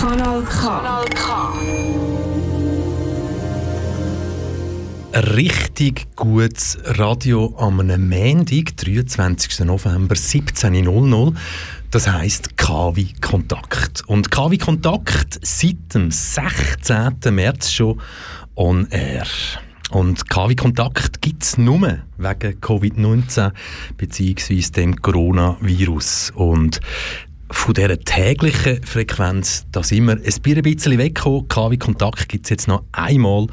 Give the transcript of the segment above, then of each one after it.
Kanal K. Kanal K. Richtig gutes Radio am Montag, 23. November, 17.00. Das heisst KW Kontakt. Und KW Kontakt seit dem 16. März schon on air. Und KW Kontakt gibt es nur wegen Covid-19 bzw. dem Coronavirus. Und von dieser täglichen Frequenz, da sind wir ein bisschen weggekommen. KW Kontakt gibt es jetzt noch einmal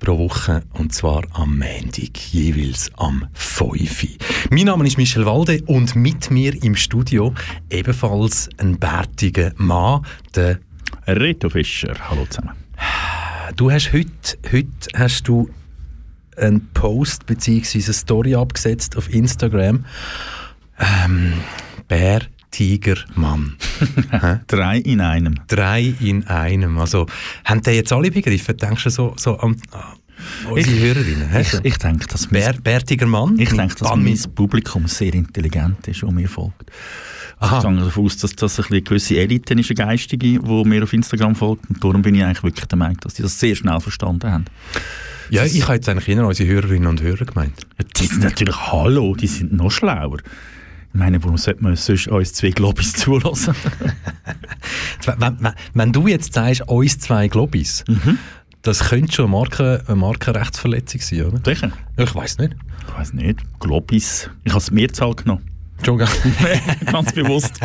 pro Woche und zwar am Montag, jeweils am 5. Mein Name ist Michel Walde und mit mir im Studio ebenfalls ein bärtiger Mann, der Reto Fischer. Hallo zusammen. Du hast heute, heute hast du einen Post bzw. eine Story abgesetzt auf Instagram. Ähm, Bär Tiger, Mann. Drei in einem. Drei in einem. Also, haben die jetzt alle begriffen? Denkst du so, so an, an unsere Ich- Hörerinnen? Ich, ich denke, dass Bär, Bärtiger Mann? ich denke, dass mein Publikum sehr intelligent ist und mir folgt. Aha. Also ich gehe davon aus, dass das eine gewisse Elite ist, eine geistige, die mir auf Instagram folgt. Und darum bin ich eigentlich wirklich der Meinung, dass die das sehr schnell verstanden haben. Ja, ich habe jetzt eigentlich eher unsere Hörerinnen und Hörer gemeint. Ja, die sind natürlich, hallo, die sind noch schlauer. Ich meine, warum sollte man sonst uns zwei Globis zulassen? Wenn, wenn, wenn du jetzt sagst, uns zwei Globis, Mhm. das könnte schon eine, Marken, eine Markenrechtsverletzung sein, oder? Sicher. Ich weiß nicht. Ich weiß nicht. Globis. Ich habe es Mehrzahl genommen. Gar- Ganz bewusst.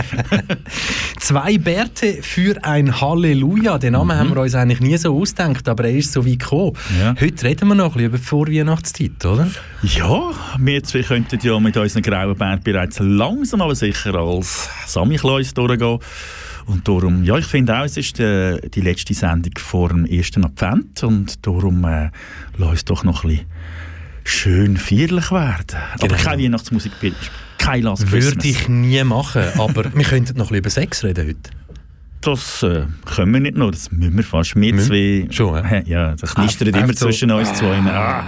Zwei Bärte für ein Halleluja. Den Namen haben wir uns eigentlich nie so ausgedacht, aber er ist so weit gekommen. Mhm. Ja. Heute reden wir noch ein bisschen über die Vorweihnachtszeit, oder? Ja, wir zwei könnten ja mit unseren grauen Bären bereits langsam aber sicher als Samichlaus durchgehen. Und darum, ja, ich finde auch, es ist äh, die letzte Sendung vor dem ersten Advent und darum äh, lass uns doch noch ein bisschen schön feierlich werden. Aber Genau. keine Weihnachtsmusik, kein Last Würde Christmas. ich nie machen, aber wir könnten noch ein bisschen über Sex reden heute. Das äh, können wir nicht nur, das müssen wir fast. Wir zwei, Schon, ja? Ja, das knistert immer so- zwischen uns zwei. Ah.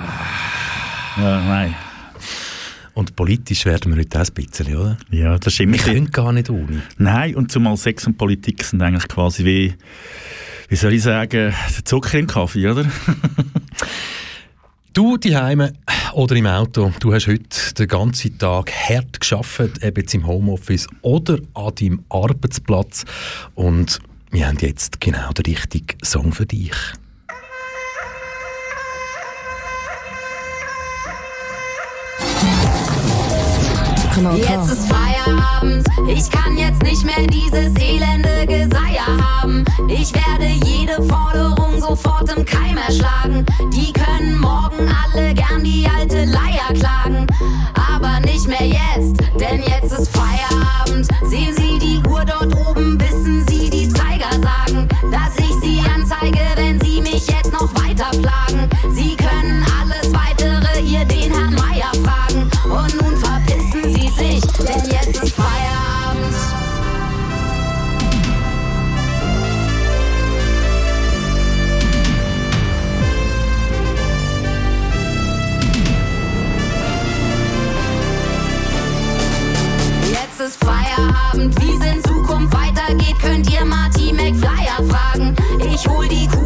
Ja, nein. Und politisch werden wir heute auch ein bisschen, oder? Ja, das ist immer Wir können gar nicht ohne. Nein, und zumal Sex und Politik sind eigentlich quasi wie, wie soll ich sagen, der Zucker im Kaffee, oder? Du daheim oder im Auto, du hast heute den ganzen Tag hart geschafft, eben jetzt im Homeoffice oder an deinem Arbeitsplatz. Und wir haben jetzt genau den richtigen Song für dich. Kanal Jetzt ist Feierabend, ich kann jetzt nicht mehr dieses elende Geseier haben. Ich werde jede Forderung sofort im Keim erschlagen. Die können morgen alle gern die alte Leier klagen. Aber nicht mehr jetzt, denn jetzt ist Feierabend. Sehen Sie die Uhr dort oben, wissen Sie die Zeiger sagen, dass ich Sie anzeige, wenn Sie mich jetzt noch weiter plagen. Sie denn jetzt ist Feierabend. Jetzt ist Feierabend, wie es in Zukunft weitergeht, könnt ihr Marty McFlyer fragen. Ich hol die Kuh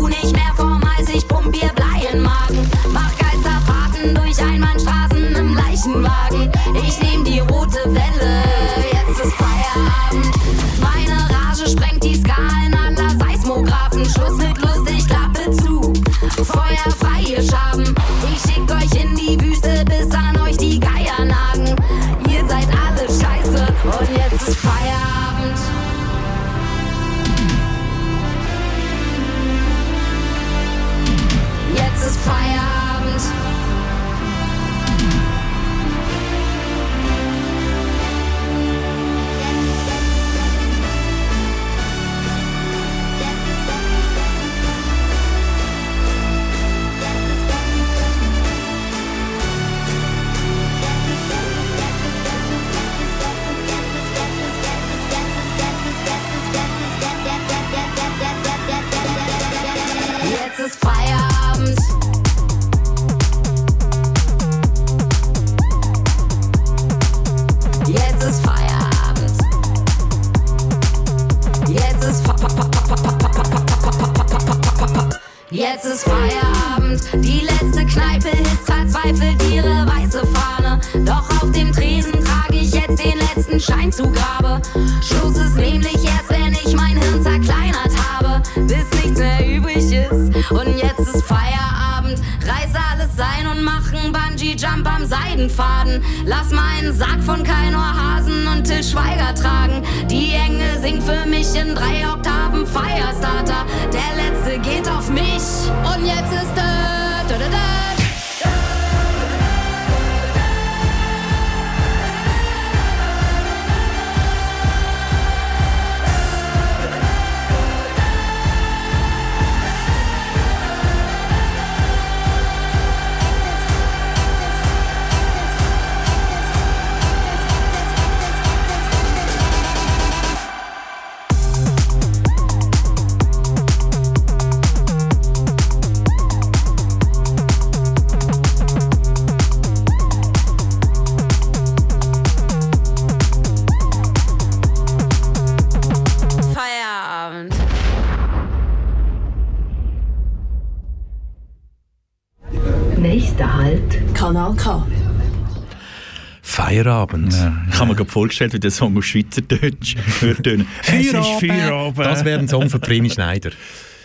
vorgestellt, wie der Song auf Schweizerdeutsch hört. tönen. Es ist Feierabend. Das wäre ein Song von Trini Schneider.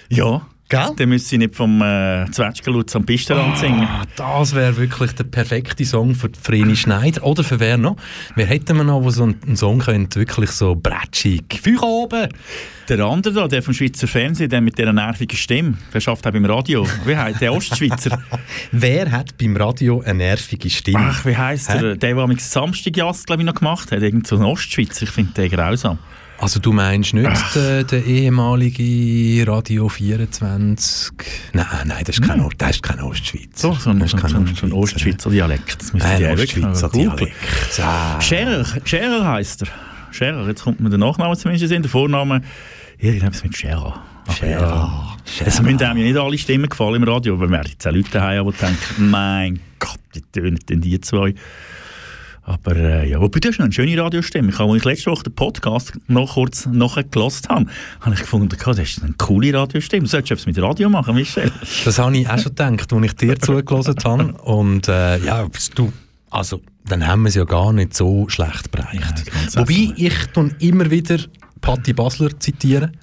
Ja. Gell? Dann müsste ich nicht vom äh, Zwetschgenlutz am Pistenrand singen. Ah, das wäre wirklich der perfekte Song für Vreni Schneider. Oder für wer noch? Wer hätten wir noch, wo so einen Song könnte, wirklich so bretschig. Feuer oben! Der andere da, der vom Schweizer Fernsehen, der mit dieser nervigen Stimme, der schafft auch beim Radio. Wie heißt der Ostschweizer? Wer hat beim Radio eine nervige Stimme? Ach, wie heisst der? Der, der am Samstagjast, glaube ich, noch gemacht hat. Irgend so ein Ostschweizer. Ich finde den grausam. Also du meinst nicht den, den ehemaligen Radio 24? Nein, nein, das ist kein, Ost, das ist kein Ostschweizer. So, so ein, Das so ist kein so ein, so ein Ostschweizer Dialekt. Das müssen Ein Ostschweizer. Dialekt. Ah. Scherer, Scherer heisst er. Scherer, jetzt kommt mir der Nachname zumindest in der Vorname. Irgendetwas mit Scherer. Scherer. Es müssen einem ja nicht alle Stimmen gefallen im Radio, aber wir werden jetzt auch Leute haben, die denken, mein Gott, wie tönen denn die zwei? Aber äh, ja, wobei du hast noch eine schöne Radiostimme. Ich habe, als ich letzte Woche den Podcast noch kurz nachgelassen habe, habe ich gefunden, das ist eine coole Radiostimme. Du solltest etwas mit Radio machen, Michel. Das habe ich auch schon gedacht, als ich dir zugelassen habe. Und äh, ja, du, also, dann haben wir es ja gar nicht so schlecht bereicht. Ja, Wobei, ich tun immer wieder Patti Basler zitieren,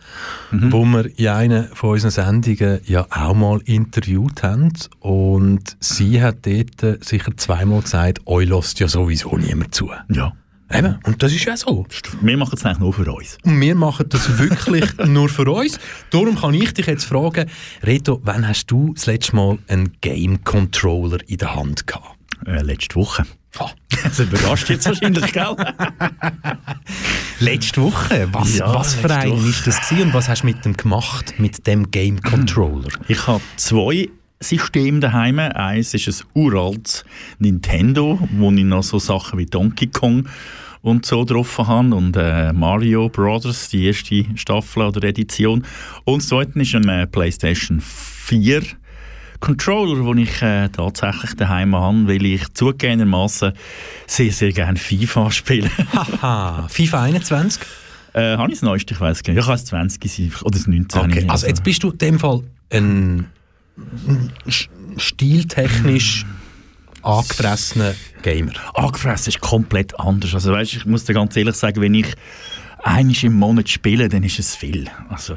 Mhm. wo wir in einer von unseren Sendungen ja auch mal interviewt haben. Und sie hat dort äh, sicher zweimal gesagt, euch lässt ja sowieso niemand zu. Ja. Eben, und das ist ja so. Wir machen es eigentlich nur für uns. Und wir machen das wirklich nur für uns. Darum kann ich dich jetzt fragen, Reto, wann hast du das letzte Mal einen Game Controller in der Hand gehabt? Äh, letzte Woche. Ah. Das überrascht jetzt wahrscheinlich, gell? Letzte Woche? Was, Ja, was für Woche. ist das gewesen und was hast du mit dem gemacht, mit dem Game Controller? Ich habe zwei Systeme daheim. Eins ist ein uraltes Nintendo, wo ich noch so Sachen wie Donkey Kong und so drauf habe und äh, Mario Brothers, die erste Staffel oder Edition. Und das zweite ist ein äh, PlayStation 4 Controller, den ich äh, tatsächlich daheim habe, weil ich zugegebenermaßen sehr, sehr gerne FIFA spiele. Haha, FIFA 21? äh, habe ich das neueste? Ich weiß gar nicht. Ich kann es 20 sein oder das 19. Okay, also jetzt bist du in dem Fall ein sch- stiltechnisch angefressener Gamer. angefressen ist komplett anders. Also weißt, ich muss dir ganz ehrlich sagen, wenn ich einiges im Monat spiele, dann ist es viel. Also,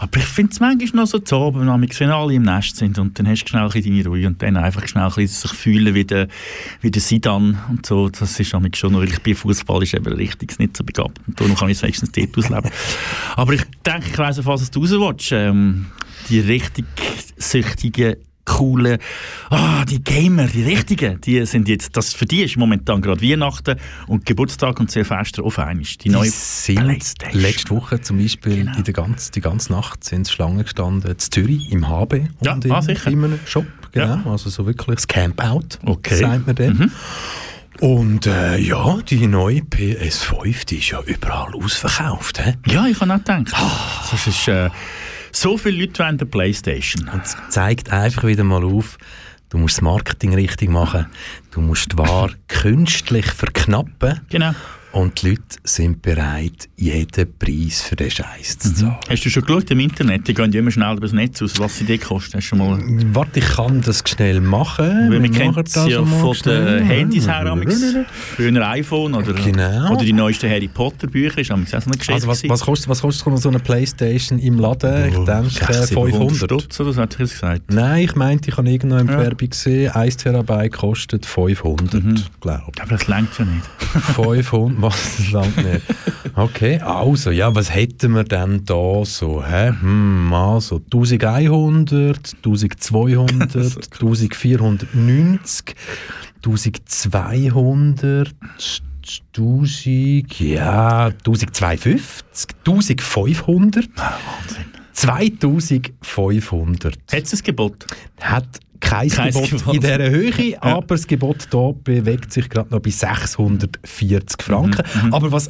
aber ich finde es manchmal noch so zu oben, wenn alle im Nest sind und dann hast du schnell ein deine Ruhe und dann einfach schnell ein sich fühlen wie der, wie der Sidan und so. Das ist manchmal schon noch, weil ich bei Fußball ist eben richtig nicht so begabt und darum kann ich es wenigstens dort ausleben. aber ich denke, ich weiss auf was du raus willst. Ähm, die richtig süchtigen coole, ah, die Gamer, die richtigen, die sind jetzt, das für die ist momentan gerade Weihnachten und Geburtstag und Silvester auf einmal. Die Die neue letzte Woche zum Beispiel Genau. in der ganz, die ganze Nacht sind Schlangen gestanden in Zürich im HB Ja, und in, ah, sicher. in einem Shop. Genau, Ja. also so wirklich das Campout, Okay. sagt man dann. Mhm. Und äh, ja, die neue PS5, die ist ja überall ausverkauft. He? Ja, ich habe auch gedacht. Das ist, äh, so viele Leute wollen eine Playstation. Es zeigt einfach wieder mal auf, du musst das Marketing richtig machen, du musst die Ware künstlich verknappen Genau. Und die Leute sind bereit, jeden Preis für den Scheiß zu mhm. zahlen. Mhm. Hast du schon geschaut im Internet? Die gehen immer schnell über das Netz aus, was sie dir kosten. Hast du mal... Warte, ich kann das schnell machen. Weil wir kennen es ja von den Handys her. Früher iPhone oder, genau. oder die neuesten Harry Potter Bücher. Ist auch so eine Geschichte. Also was, was, kostet, was kostet so eine Playstation im Laden? Ich oh, denke 500. Stutz oder so, hat ich gesagt. Nein, ich meinte, ich habe irgendwo eine ja. Werbung gesehen, 1 Terabyte kostet 500, mhm. glaube ich. Aber das längt ja nicht. 500, was, das langt nicht. Okay, also, ja, was hätten wir denn da so? Hä? Hm, also 1100, 1200, 1490, 1200, 1000, ja, 1250, 1500. Ah, Wahnsinn. 2500. Hat es ein Gebot? Hat kein, kein Gebot, Gebot, in dieser Höhe, ja. aber das Gebot hier bewegt sich gerade noch bei 640 Franken. Mhm, mhm, aber was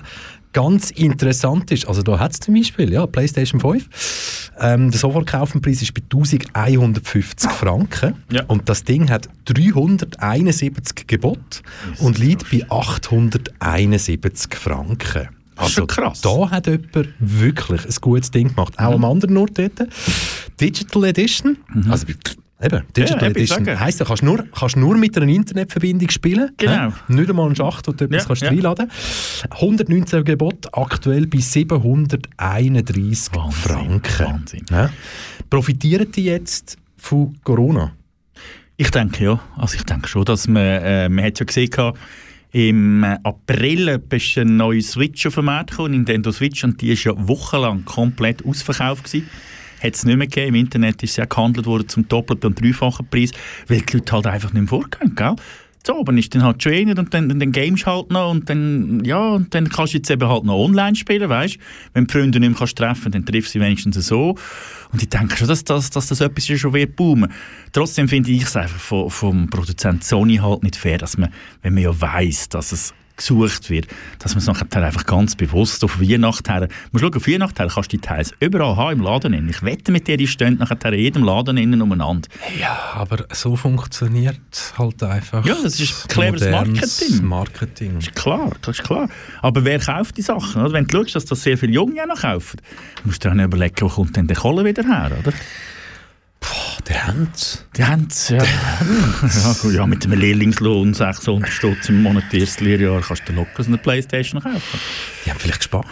ganz interessant ist, also da hat es zum Beispiel, ja, PlayStation 5, ähm, der Sofortkaufenpreis ist bei 1150 Franken ja. und das Ding hat 371 Gebot und liegt bei 871 Franken. Also, krass. Da hat jemand wirklich ein gutes Ding gemacht. Auch mhm. am anderen Ort dort. Digital Edition. Mhm. Also, Eben, Digital ja, Edition heisst, du kannst nur, kannst nur mit einer Internetverbindung spielen. Genau. Äh? Nicht einmal einen Schacht, wo du etwas ja, kannst ja. reinladen 119 Gebot, aktuell bei 731 Wahnsinn, Franken. Wahnsinn. Ja. Profitieren die jetzt von Corona? Ich denke ja. Also ich denke schon, dass man, äh, man hat ja gesehen, im April ist ein neuer Switch auf den Markt gekommen, Nintendo Switch, und die war ja wochenlang komplett ausverkauft. Gewesen hat es nicht mehr gegeben. Im Internet ist es ja gehandelt worden zum doppelten und dreifachen Preis, weil die Leute halt einfach nicht mehr vorgehen, gell? So, aber ist dann halt trainiert und dann, dann, gamest halt noch und dann, ja, und dann kannst du jetzt eben halt noch online spielen, weißt Wenn die Freunde nicht mehr kannst treffen dann triffst du sie wenigstens so. Und ich denke schon, dass, dass, dass das etwas schon wird boomen. Trotzdem finde ich es einfach vom, vom Produzent Sony halt nicht fair, dass man, wenn man ja weiss, dass es gesucht wird, dass man es nachher einfach ganz bewusst auf Weihnachten her, musst schauen, auf Weihnachten her kannst du die Teils überall haben im Laden innen. Ich wette mit dir, die stehen nachher in jedem Laden innen umeinander. Ja, aber so funktioniert halt einfach. Ja, das ist cleveres Marketing. Marketing. Das ist klar, das ist klar. Aber wer kauft die Sachen? Oder? Wenn du schaust, dass das sehr viele Junge noch kaufen, musst du dann überlegen, wo kommt denn der Kohle wieder her, oder? Boah, die haben es. Die haben es, ja. ja, ja. Mit einem Lehrlingslohn 600 Stutz im Monat erstes Lehrjahr kannst du locker eine Playstation kaufen. Die haben vielleicht gespart.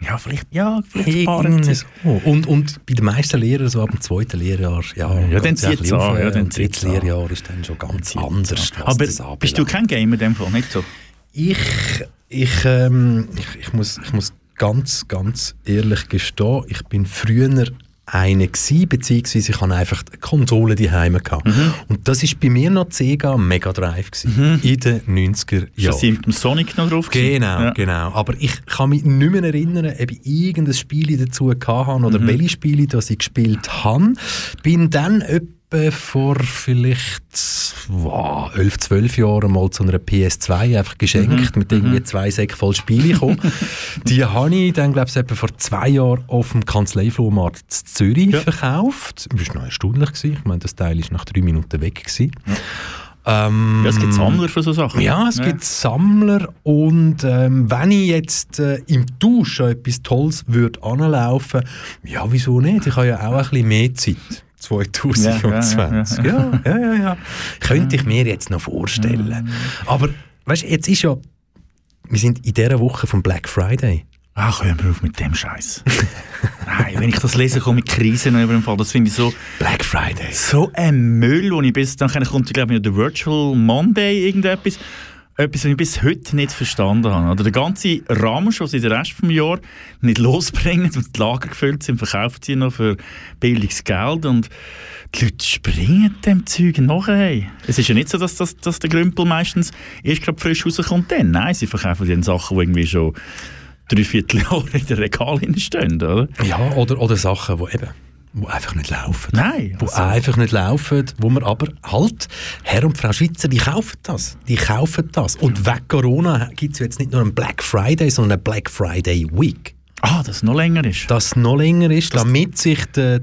Ja, vielleicht, ja, vielleicht sparen sie. So. Und, und bei den meisten Lehrern, so ab dem zweiten Lehrjahr, ja, ja dann zieht es an. Ja, dann drittes Lehrjahr ist dann schon ganz anders. Aber bist du kein Gamer in dem Fall, nicht so? Ich, ich, ähm, ich, ich, muss, ich muss ganz, ganz ehrlich gestehen, ich bin früher eine gewesen, beziehungsweise ich hatte einfach die Konsole daheim Mhm. Und das war bei mir noch Sega Mega Drive gewesen, mhm. in den 90er Jahren. Ist mit dem Sonic noch drauf? Genau, ja. genau. Aber ich kann mich nicht mehr erinnern, ob ich irgendein Spiel dazu hatte oder mhm. welche Spiele das ich gespielt habe. Bin dann etwa vor vielleicht wow, 11, 12 Jahren mal zu einer PS2 einfach geschenkt, mhm. mit irgendwie mhm. zwei Säcken voll Spiele gekommen. die habe ich dann, glaube ich, vor zwei Jahren auf dem Kanzleiflohmarkt in Zürich ja. verkauft. Das war noch erstaunlich. Gewesen. Ich meine, das Teil war nach drei Minuten weg. Gewesen. Ja. Ähm, ja, es gibt Sammler für so Sachen. Ja, es ja. gibt Sammler und ähm, wenn ich jetzt äh, im Tausch etwas Tolles würde anlaufen, ja, wieso nicht? Ich habe ja auch ein bisschen mehr Zeit. 2020. Ja, ja, ja. ja, Könnte ich mir jetzt noch vorstellen. Aber weißt, jetzt ist ja, wir sind in dieser Woche vom Black Friday. Ach, hör mal auf mit dem Scheiß. Nein, wenn ich das lese, komme ich Krisen über den Fall. Das finde ich so. Black Friday. So ein Müll, wo ich bis dann kommt, glaube ich, der Virtual Monday irgendetwas etwas, was ich bis heute nicht verstanden habe. Oder der ganze Ramsch, den den Rest des Jahres nicht losbringen und die Lager gefüllt sind, verkauft sie noch für billiges Geld und die Leute springen dem Zeug nachher. Es ist ja nicht so, dass, dass, dass der Grümpel meistens erst gerade frisch rauskommt. Dann. Nein, sie verkaufen die Sachen, die irgendwie schon drei Vierteljahre in den Regalen stehen, oder? Ja, oder, oder Sachen, die eben die einfach nicht laufen. Nein. Die also. einfach nicht laufen, wo man aber halt, Herr und Frau Schweizer, die kaufen das. Die kaufen das. Und wegen Corona gibt es jetzt nicht nur einen Black Friday, sondern einen Black Friday Week. Ah, das noch länger ist. Das noch länger ist, das damit sich der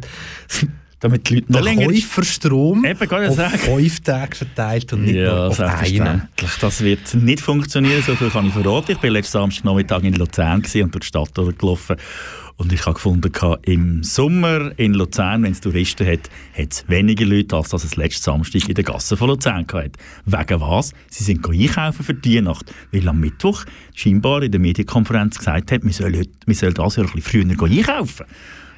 damit die Leute noch länger... Käuferstrom Eben, auf sagen. fünf Tage verteilt und nicht ja, auf einen. Das wird nicht funktionieren, so viel kann ich verraten. Ich war letzten Samstag in Luzern und durch die Stadt gelaufen und ich habe gefunden, im Sommer in Luzern, wenn es Touristen hat, hat es weniger Leute, als das es letzten Samstag in der Gasse von Luzern hatte. Wegen was? Sie sind einkaufen für die Nacht, weil am Mittwoch scheinbar in der Medienkonferenz gesagt hat, wir sollen, wir sollen das Jahr ein bisschen früher einkaufen.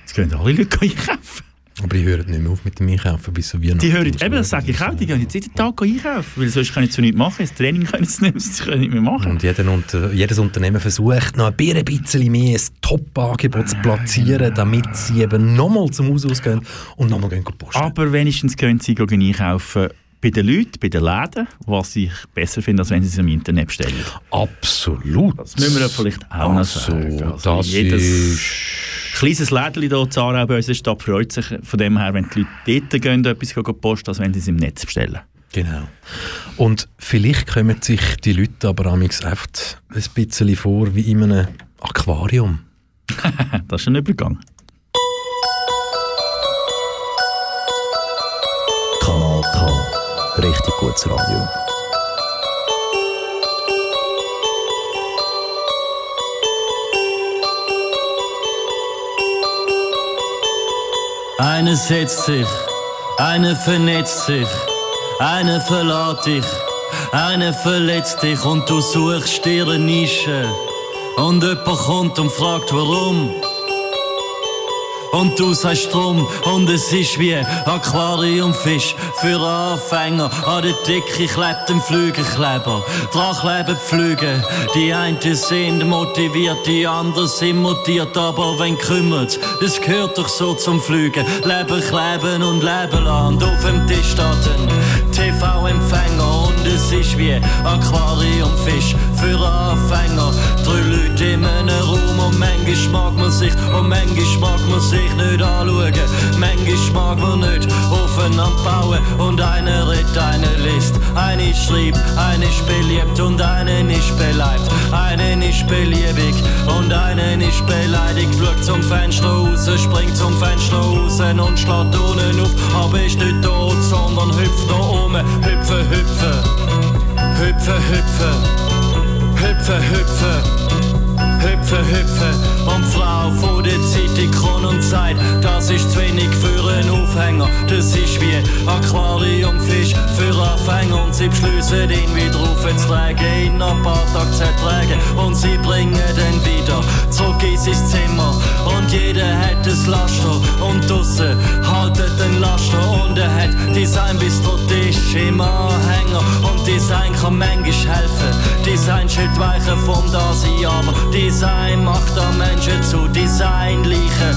Jetzt können alle Leute einkaufen. Aber die hören nicht mehr auf mit dem Einkaufen bis so Weihnachten. Die hören, eben, das sage ich auch, die gehen jetzt jeden Tag einkaufen, weil sonst können sie nichts machen, das Training können sie nicht, sie können nicht mehr machen. Und jeder, unter, jedes Unternehmen versucht noch ein bisschen mehr ein Top-Angebot zu platzieren, damit sie eben nochmal zum Haus ausgehen und nochmal posten. Aber wenigstens können sie gehen einkaufen bei den Leuten, bei den Läden, was ich besser finde, als wenn sie es im Internet bestellen. Absolut. Das müssen wir vielleicht auch noch sagen. Also das jedes ist... kleines Lädchen hier in Zara bei uns in der Stadt freut sich von dem her, wenn die Leute dort gehen, etwas posten, als wenn sie es im Netz bestellen. Genau. Und vielleicht kommen sich die Leute aber einfach ein bisschen vor wie in einem Aquarium. das ist ein Übergang. Richtig gutes Radio. Eine setzt sich, eine vernetzt sich, eine verlässt dich, eine verletzt dich und du suchst eine Nische. Und jemand kommt und fragt warum. Und du sagst drum, und es ist wie Aquariumfisch für Anfänger. An der Decke klebt ein Flügelkleber. Dran kleben Flüge. Die einen sind motiviert, die anderen sind mutiert. Aber wenn kümmert, das gehört doch so zum Flügen. Leben kleben und leben. Und auf dem Tisch steht ein TV-Empfänger. Und es ist wie Aquariumfisch für Anfänger. Drei Leute in einem Raum und manchmal mag man sich, und manchmal mag man sich nicht anschauen. Manchmal mag man nicht aufeinander bauen und einer redet, einer liest. Eine schreibt, eine ist beliebt und eine ist beleibt. Eine ist beliebig und eine ist beleidigt. Schaut zum Fenster raus, springt zum Fenster raus und schlägt unten auf. Aber ist nicht tot, sondern hüpft nach oben. Hüpfe, hüpfe, hüpfe, hüpfe, hüpfe, hüpfe. Hüpfe, hüpfe und Frau vor der Zeit, die Kron und Zeit, das ist zu wenig für einen Aufhänger. Das ist wie Aquariumfisch für Anfänger. Und sie beschließen ihn wieder aufzutragen, ihn ein paar Tage zu ertragen und sie bringen den wieder zurück in sein Zimmer. Und jeder hat ein Laster. Und draussen haltet den Laster. Und er hat Design bis der Tisch im Anhänger. Und Design kann manchmal helfen. Design schüttet weichen vom Dasein, aber Design macht auch Menschen zu Designleichen.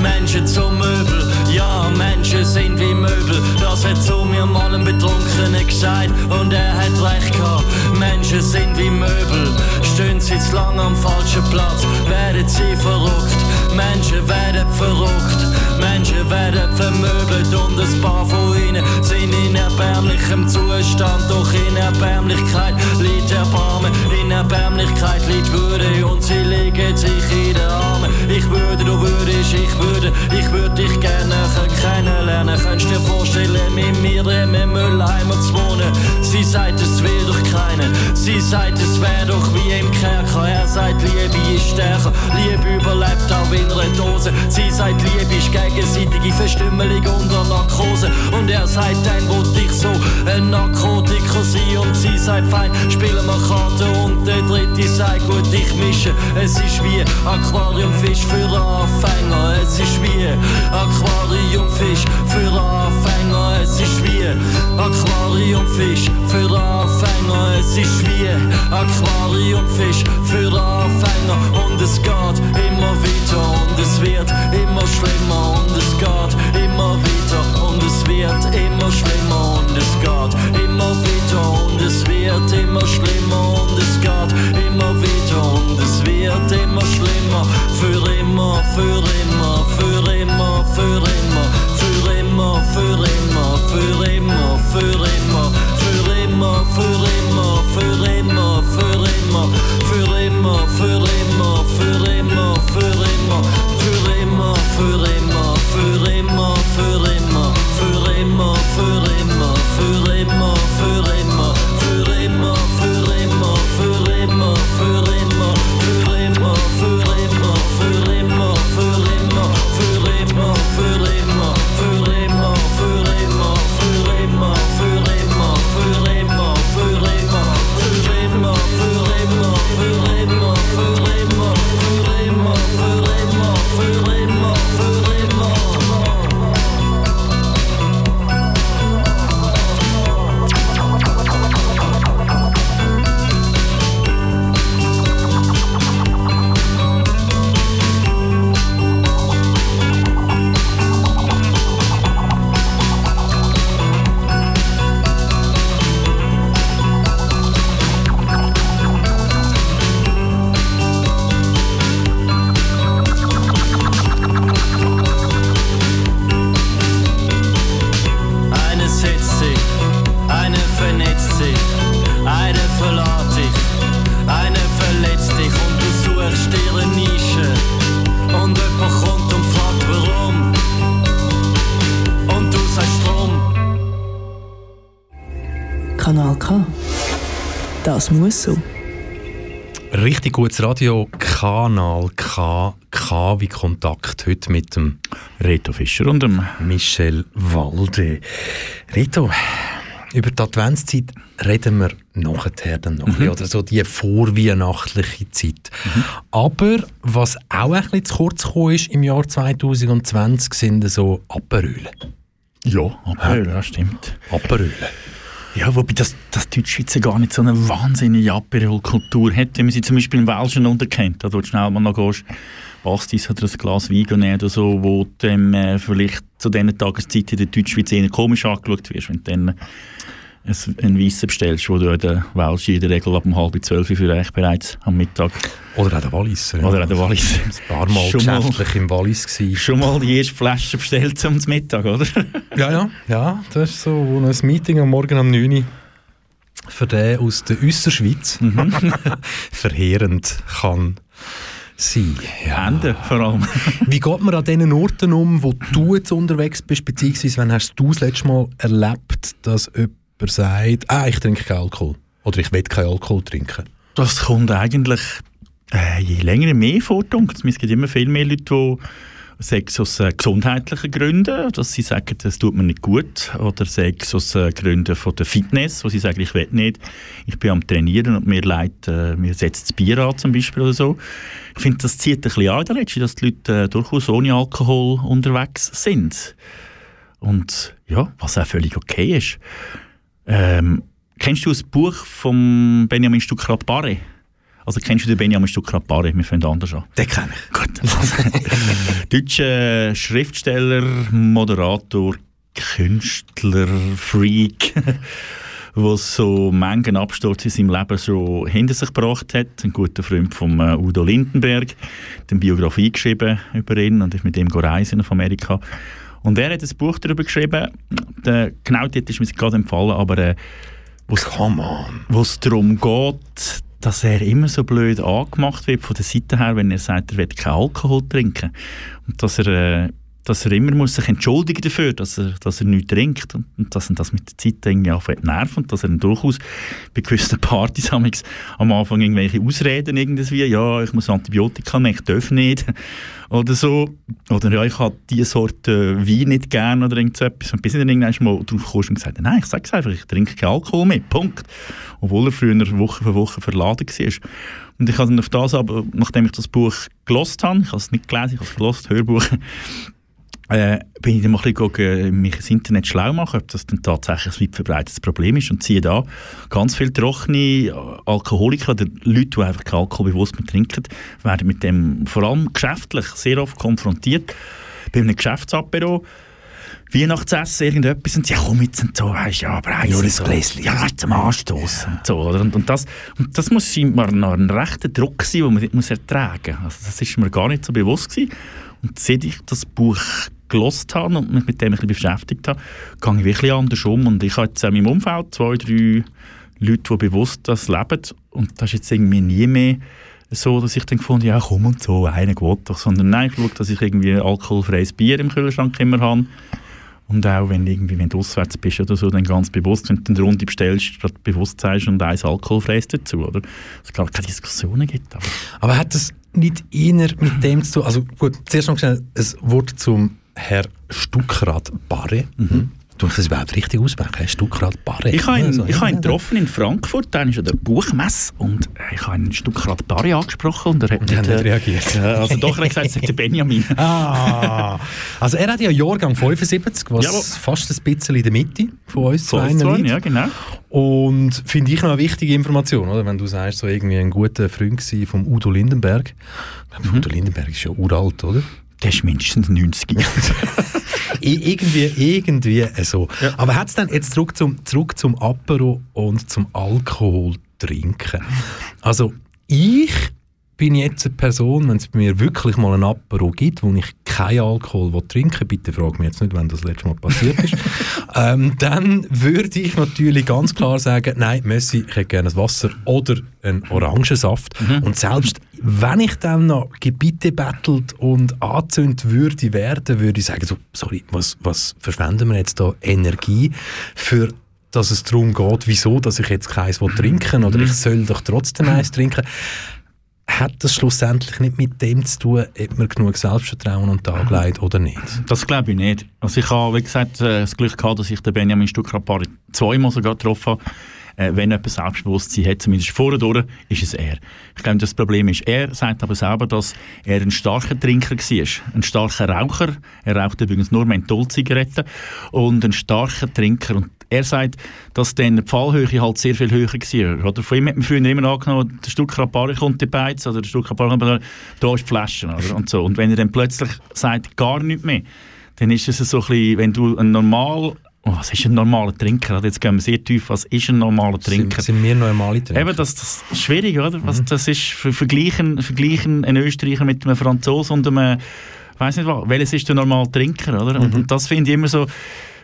Menschen zu Möbel, ja, Menschen sind wie Möbel. Das hat zu mir mal ein Betrunkener gesagt und er hat recht gehabt. Menschen sind wie Möbel, stehen sie zu lang am falschen Platz, werden sie verrückt. Menschen werden verrückt, Menschen werden vermöbelt und ein paar von ihnen sind in erbärmlichem Zustand. Doch in Erbärmlichkeit liegt Erbarmen, in Erbärmlichkeit liegt Würde und sie legen sich in den Armen. Ich würde, du würdest, ich würde, ich würde dich gerne kennenlernen. Könntest dir vorstellen, mit mir im Mülleimer zu wohnen? Sie sagt, es will doch keinen. Sie sagt, es wäre doch Kerker. Er sagt, Liebe ist stärker, Liebe überlebt auch in einer Dose. Sie sagt, Liebe ist gegenseitige Verstümmelung unter Narkose. Und er sagt, dann wollte ich so ein Narkotiker sein. Und sie sagt, fein, spielen wir Karten. Und der dritte sagt, gut, ich mische. Es ist wie Aquariumfisch für Anfänger. Es ist wie Aquariumfisch für Anfänger. Es ist wie Aquariumfisch für Anfänger. Es ist wie Aquariumfisch für Anfänger. Und es geht immer weiter und es wird immer schlimmer und es geht immer weiter und es wird immer schlimmer und es geht immer weiter und es wird immer schlimmer und es geht immer weiter und es wird immer schlimmer für immer, für immer, für immer, für immer, für immer, für immer, für immer, für immer, für immer, für immer, für immer, für immer, für immer, für immer, für immer, für immer, für immer, für das muss so. Richtig gutes Radio, Kanal K, K wie Kontakt, heute mit dem Reto Fischer und dem Michel Walde. Reto, über die Adventszeit reden wir nachher dann noch, mhm. oder so die vorweihnachtliche Zeit. Mhm. Aber was auch ein bisschen zu kurz gekommen ist im Jahr 2020, sind so Aperöle. Ja, Aperöle, ja. stimmt. Aperöle. Ja, wobei das, das Deutschschweizer gar nicht so eine wahnsinnige Aperol-Kultur hat, wenn man sie zum Beispiel im Welschen unterkennt, da du schnell mal noch gehst, Bastis oder ein Glas Wein nehmen oder so, wo du äh, vielleicht zu diesen Tageszeiten in der Deutschschweiz eher komisch angeschaut wirst, wenn du dann ein, ein Weissen bestellst, wo du der Welsch in der Regel ab um halb zwölf für euch bereits am Mittag. Oder auch der Wallis. Ja. Oder auch der Wallis. Ein paar Mal schon geschäftlich mal, im Wallis gewesen. Schon mal die erste Flasche bestellt zum Mittag, oder? ja, ja, ja. Das ist so, wo ein Meeting am Morgen um 9 Uhr für den aus der Österschweiz mhm. verheerend kann sein. Ja. Ende vor allem. Wie geht man an diesen Orten um, wo du jetzt unterwegs bist, beziehungsweise wann hast du das letzte Mal erlebt, dass jemand sagt, ah, ich trinke keinen Alkohol oder ich will keinen Alkohol trinken? Das kommt eigentlich äh, je länger mehr vor. Es gibt immer viel mehr Leute, die sei es aus äh, gesundheitlichen Gründen, dass sie sagen, das tut mir nicht gut, oder sei es aus äh, Gründen von der Fitness, wo sie sagen, ich will nicht, ich bin am Trainieren und mir leid, äh, mir setzt das Bier an zum Beispiel oder so. Ich finde, das zieht ein bisschen an der dass die Leute äh, durchaus ohne Alkohol unterwegs sind. Und ja, was auch völlig okay ist. Ähm, kennst du das Buch von Benjamin Stuckrad-Barre? Also kennst du den Benjamin Stuckrad-Barre? Wir fangen anders an. Den kenne ich. Gut. Deutscher Schriftsteller, Moderator, Künstler, Freak, der so manchen Absturz in seinem Leben schon hinter sich gebracht hat. Ein guter Freund von äh, Udo Lindenberg, hat eine Biografie geschrieben über ihn und ist mit ihm reisen auf Amerika. Und er hat ein Buch darüber geschrieben, der, genau dort ist mir gerade empfallen, aber äh, wo es darum geht, dass er immer so blöd angemacht wird von der Seite her, wenn er sagt, er will keinen Alkohol trinken. Und dass er, äh, dass er immer muss sich entschuldigen dafür, dass er, dass er nichts trinkt und, und dass ihn das mit der Zeit irgendwie nervt und dass er durchaus bei gewissen Partys am Anfang irgendwelche Ausreden irgendwie, ja, ich muss Antibiotika nehmen, ich darf nicht oder so. Oder ja, ich habe diese Sorte Wein nicht gerne oder irgend so etwas. Und bis ich dann irgendwann mal drauf kommst und gesagt nein, ich sage es einfach, ich trinke keinen Alkohol mehr, Punkt. Obwohl er früher Woche für Woche verladen war. Und ich habe dann auf das aber, nachdem ich das Buch gelost habe, ich habe es nicht gelesen, ich habe es gelost, Hörbuch, äh, bin ich dann mal ein bisschen mich ins Internet schlau machen, ob das dann tatsächlich ein weit verbreitetes Problem ist und ziehe da ganz viele trockene Alkoholiker oder Leute, die einfach keinen Alkohol bewusst mehr trinken, werden mit dem vor allem geschäftlich sehr oft konfrontiert. Bei einem Geschäftsapero Weihnachtsessen, irgendetwas und sie, ja komm jetzt und so, weißt ja, aber Nur ein so, Gläschen. Ja, zum Anstoß ja. und so, oder? Und, und, das, und das muss scheinbar noch ein rechter Druck sein, den man muss ertragen muss. Also das ist mir gar nicht so bewusst gewesen. Und seit ich das Buch gelost habe und mich mit dem ein bisschen beschäftigt habe, gehe ich wirklich anders um. Und ich habe jetzt in meinem Umfeld zwei, drei Leute, die bewusst das leben. Und das ist jetzt irgendwie nie mehr so, dass ich dann gefunden ja komm und so, einer geht doch. Sondern nein, ich schaue, dass ich irgendwie alkoholfreies Bier im Kühlschrank immer habe. Und auch wenn, irgendwie, wenn du auswärts bist oder so, dann ganz bewusst, wenn du eine Runde bestellst, statt bewusst sagst und eins alkoholfreies dazu, oder? Es gar keine Diskussionen gibt. Aber, aber hat das nicht eher mit dem zu tun, also gut, zuerst noch schnell ein Wort zum Herr Stuckrad Barre. Mhm. Du hast das überhaupt richtig ausgesprochen, Herr Stuckrad Barre. Ich habe ihn, also, ich ja, ihn getroffen in Frankfurt, dann ist er der Buchmesse und ich habe ihn Stuckrad Barre angesprochen und er hat und nicht, nicht reagiert. Äh, also doch, er hat gesagt, es ist der Benjamin. ah, also er hat ja Jahrgang 75, was ja, fast ein bisschen in der Mitte von uns zwei liegt. Ja, genau. Und finde ich noch eine wichtige Information, oder? wenn du sagst, so irgendwie ein guter Freund von Udo Lindenberg. Mhm. Udo Lindenberg ist ja uralt, oder? Der ist mindestens 90. irgendwie, irgendwie so. Ja. Aber hat es dann jetzt zurück zum, zurück zum Apero und zum Alkohol trinken? Also ich bin jetzt eine Person, wenn es bei mir wirklich mal ein Apero gibt, wo ich keinen Alkohol trinken bitte frage mich jetzt nicht, wenn das letzte Mal passiert ist, ähm, dann würde ich natürlich ganz klar sagen, nein, Messi, ich hätte gerne ein Wasser oder einen Orangensaft. Mhm. Und selbst wenn ich dann noch Gebiete bettelt und angezündet würde werden, würde ich sagen, so, sorry, was, was verschwenden wir jetzt da Energie für dass es darum geht, wieso dass ich jetzt keins will trinken oder ich soll doch trotzdem eins trinken, hat das schlussendlich nicht mit dem zu tun, ob man genug Selbstvertrauen und Tag legt oder nicht? Das glaube ich nicht. Also ich habe, wie gesagt, äh, das Glück gehabt, dass ich den Benjamin Stuckrad zweimal sogar getroffen habe. Äh, wenn jemand Selbstbewusstsein hat, zumindest vorher ist es er. Ich glaube, das Problem ist, er sagt aber selber, dass er ein starker Trinker war. Ein starker Raucher. Er raucht übrigens nur Mentholzigaretten. Und ein starker Trinker. Und er sagt, dass dann die Fallhöhe halt sehr viel höher war. Oder von ihm hat man früher immer angenommen, der Rapari kommt die Beiz, oder der kommt, da ist die Flasche. Oder? Und, so. und wenn er dann plötzlich sagt, gar nicht mehr, dann ist es so ein bisschen, wenn du ein normal Oh, was ist ein normaler Trinker? Jetzt gehen wir sehr tief. Was ist ein normaler Trinker? Sind, sind wir normale Trinker? Eben, das, das ist schwierig, oder? Was, mhm. Das ist für, vergleichen, vergleichen einen Österreicher mit einem Franzosen und einem, weiß nicht was, welches ist der normale Trinker, oder? Mhm. Und, und, das finde ich immer so,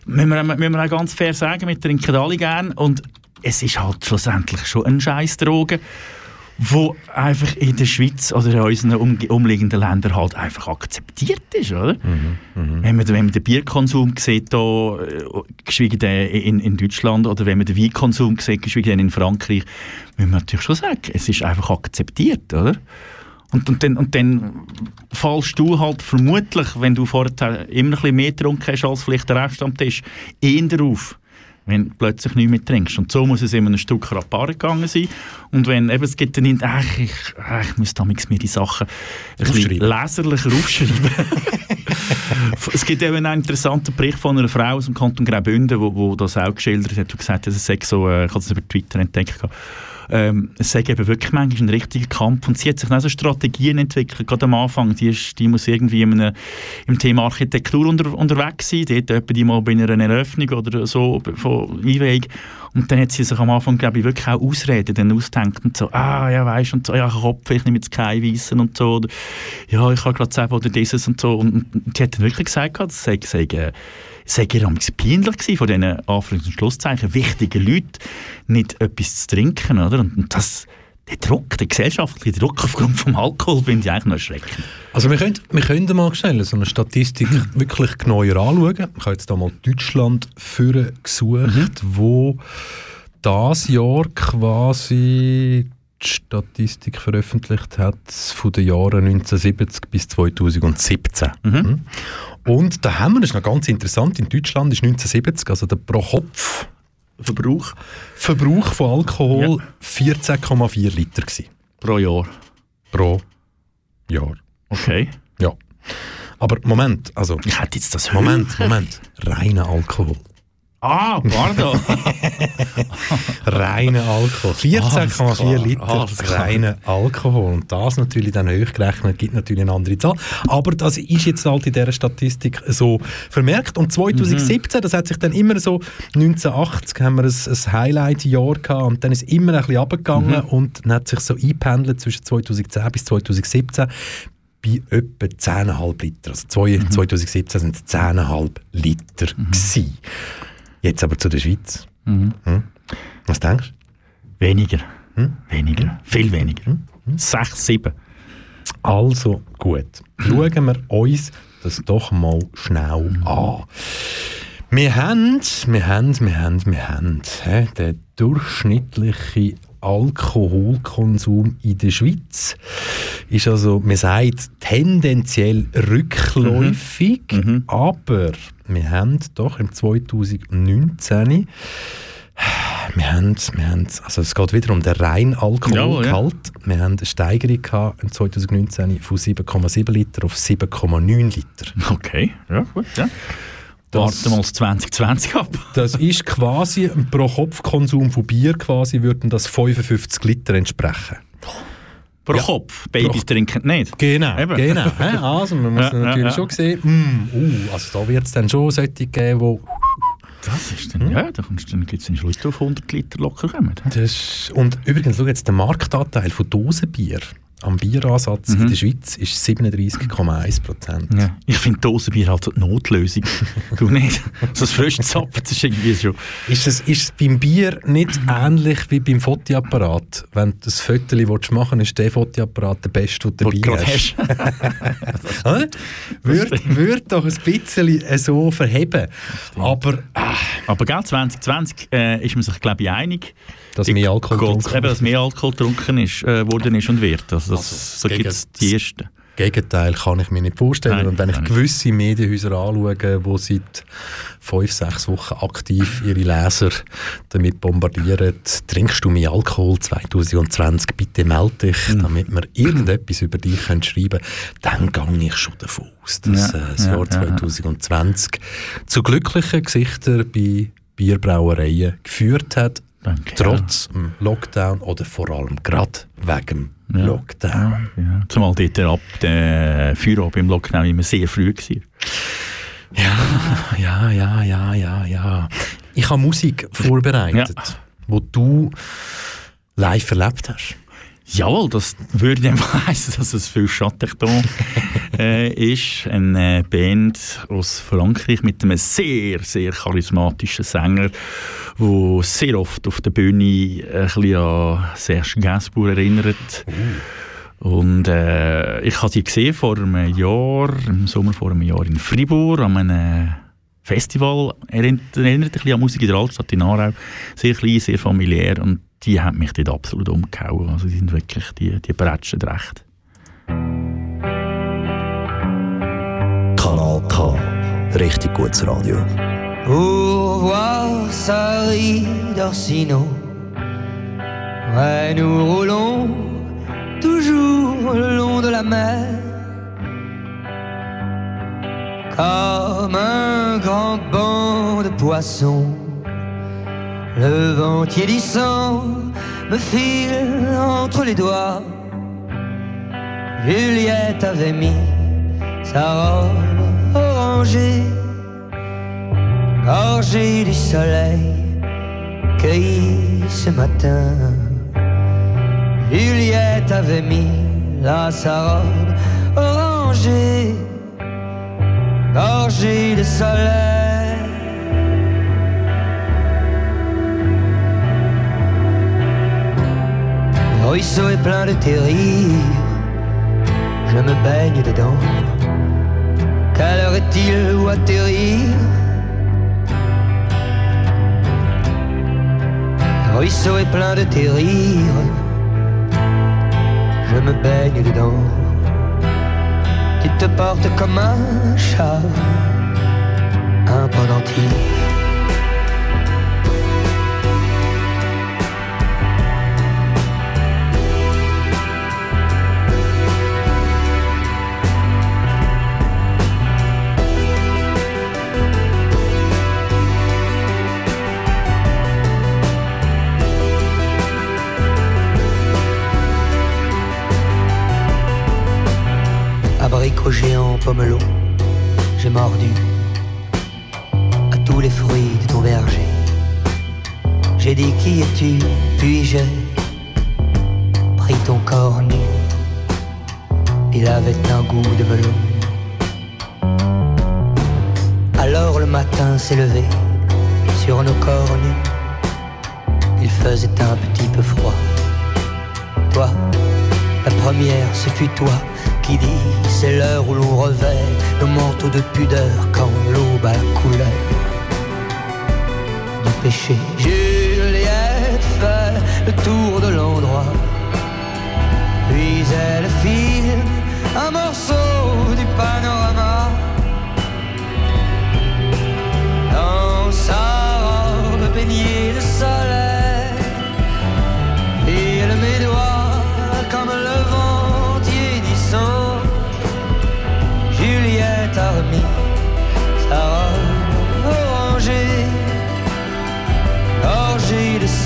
müssen wir, müssen wir auch ganz fair sagen, wir trinken alle gern und es ist halt schlussendlich schon ein scheiß Droge wo einfach in der Schweiz oder in unseren um, umliegenden Ländern halt einfach akzeptiert ist, oder? Mhm, mh. wenn, man, wenn man den Bierkonsum sieht, da, äh, geschweige in, in Deutschland, oder wenn man den Weinkonsum sieht, geschweige in Frankreich, muss man natürlich schon sagen, es ist einfach akzeptiert, oder? Und, und, dann, und dann fallst du halt vermutlich, wenn du vorher immer ein bisschen mehr getrunken hast als vielleicht der Rest am Tisch, eher darauf, wenn du plötzlich nicht mehr trinkst. Und so muss es immer ein Stück Rapare gegangen sein. Und wenn eben, es gibt dann, ach, ich, ach, ich muss damals mir die Sachen ein bisschen leserlicher aufschreiben. es gibt eben einen interessanten Bericht von einer Frau aus dem Kanton Graubünden, wo, wo das auch geschildert hat und gesagt, dass es so, äh, ich habe das über Twitter entdeckt, ähm, sei eben wirklich manchmal ein richtiger Kampf. Und sie hat sich dann so Strategien entwickelt, gerade am Anfang, die, ist, die muss irgendwie im, im Thema Architektur unter, unterwegs sein, dort etwa die mal bei einer Eröffnung oder so von Einweg und dann hat sie sich am Anfang, glaube ich, wirklich auch Ausreden dann ausgedacht und so, ah, ja, weißt und so, ja, Kopf, ich nehme jetzt kein Weissen und so, oder, ja, ich habe gerade das oder dieses und so. Und, und sie hat dann wirklich gesagt, das sei, äh, sei ihr peinlich von diesen Anführungs- und Schlusszeichen wichtigen Leuten nicht etwas zu trinken, oder? Und das, der Druck, der gesellschaftliche Druck aufgrund vom Alkohol finde ich eigentlich noch erschreckend. Also wir können, wir können mal schnell so eine Statistik mhm. wirklich genauer anschauen. Ich habe jetzt da mal Deutschland für gesucht, mhm. wo das Jahr quasi die Statistik veröffentlicht hat von den Jahren 1970 bis 2017. Mhm. Und da haben wir, das ist noch ganz interessant, in Deutschland ist 1970, also der pro Kopf Verbrauch, Verbrauch von Alkohol ja. 14,4 Liter gewesen. Pro Jahr? Pro Jahr. Okay. Ja. Aber Moment, also... Ich hätte jetzt das Moment, Moment. Reiner Alkohol. Ah, pardon. reiner Alkohol. 14,4 Liter reiner Alkohol. Und das natürlich dann hochgerechnet gibt natürlich eine andere Zahl. Aber das ist jetzt halt in dieser Statistik so vermerkt. Und 2017, mhm. das hat sich dann immer so, 1980 haben wir ein, ein Highlight-Jahr gehabt und dann ist es immer ein bisschen runtergegangen mhm. und dann hat sich so eingependelt zwischen 2010 bis 2017 bei etwa 10,5 Liter. Also zwei, mhm. 2017 sind es 10,5 Liter mhm. gewesen. Jetzt aber zu der Schweiz. Mhm. Hm? Was denkst du? Weniger. Hm? Weniger. Viel weniger. Hm? hm? Sechs, sieben. Also gut. Schauen wir uns das doch mal schnell an. Wir haben, wir haben, wir haben, wir haben he, den durchschnittlichen Alkoholkonsum in der Schweiz ist also, man sagt, tendenziell rückläufig, mhm. mhm. aber wir haben doch im 2019 wir haben, wir haben, also es geht wieder um den reinen Alkoholgehalt. Ja, Wir haben eine Steigerung gehabt im 2019 von 7,7 Liter auf 7,9 Liter. Okay, ja gut, ja. Warten wir 2020 ab. das ist quasi ein Pro-Kopf-Konsum von Bier quasi würden das 55 Liter entsprechen. Pro ja, Kopf. Babys pro trinken nicht. Genau, Eben. genau. also man muss ja, natürlich ja, schon sehen, mm, uh, also da wird es dann schon solche geben, die das ist dann, hm? ja, da dann gibt es einen Schluss auf 100 Liter locker kommen. Das, und übrigens, schau jetzt, der Marktanteil von Dosenbier am Bieransatz mhm. in der Schweiz ist 37,1 Prozent. Ja. Ich finde Dosenbier halt eine Notlösung. du nicht? So ein frisches Zapfen ist irgendwie schon... Ist es, ist es beim Bier nicht ähnlich wie beim Fotoapparat? Wenn du ein Foto machen willst, ist der Fotoapparat der beste, den du dabei hast. würde, würde doch ein bisschen so verheben. Aber... Äh. Aber gell, 2020 äh, ist man sich, glaube ich, einig dass mehr Alkohol getrunken eben, dass mehr Alkohol getrunken ist, äh, worden ist und wird. Also, das, also, so gibt es die ersten. Gegenteil kann ich mir nicht vorstellen. Nein, und wenn ich gewisse Medienhäuser anschaue, die seit fünf, sechs Wochen aktiv ihre Leser damit bombardieren, trinkst du mehr Alkohol 2020, bitte melde dich, mhm. damit wir irgendetwas über dich können schreiben können, dann gehe ich schon davon aus, dass ja, äh, das ja, Jahr 2020 ja. zu glücklichen Gesichtern bei Bierbrauereien geführt hat, Danke, trotz ja. Lockdown oder vor allem gerade wegen ja. Lockdown. Ja, Zumal dort ab der Feierabend im Lockdown immer sehr früh war. Ja, ja, ja, ja, ja, ja. Ich habe Musik vorbereitet, ja. wo du live erlebt hast. Jawohl, das würde einfach heißen, dass es viel Schattenton äh, ist. Eine Band aus Frankreich mit einem sehr, sehr charismatischen Sänger, der sehr oft auf der Bühne ein bisschen an Serge Gainsbourg erinnert. Uh. Und äh, ich habe sie gesehen vor einem Jahr, im Sommer vor einem Jahr in Fribourg, an einem Festival. Erinnert, erinnert ein bisschen an Musik in der Altstadt in Aarau. Sehr klein, sehr familiär und die haben mich dort absolut umgehauen. Also die sind wirklich, die, die bretschen recht. Kanal K. Richtig gutes Radio. Pour voir ça d'Orsino. Ouais, nous roulons toujours le long de la mer. Comme un grand banc de poissons Le vent tiédissant me file entre les doigts. Juliette avait mis sa robe orangée, gorgée du soleil cueilli ce matin. Juliette avait mis là sa robe orangée, gorgée de soleil. Ruisseau est plein de terriers, je me baigne dedans. Quelle heure est-il où atterrir ruisseau est plein de terriers, je me baigne dedans. Tu te portes comme un chat, un pendentif. J'ai mordu à tous les fruits de ton verger. J'ai dit qui es-tu, puis j'ai pris ton corps nu? Il avait un goût de melon. Alors le matin s'est levé sur nos corps nus. Il faisait un petit peu froid. Toi, la première, ce fut toi qui dit c'est l'heure où l'on revêt nos manteaux de pudeur quand l'aube a couleur du péché. Juliette fait le tour de l'endroit, puis elle file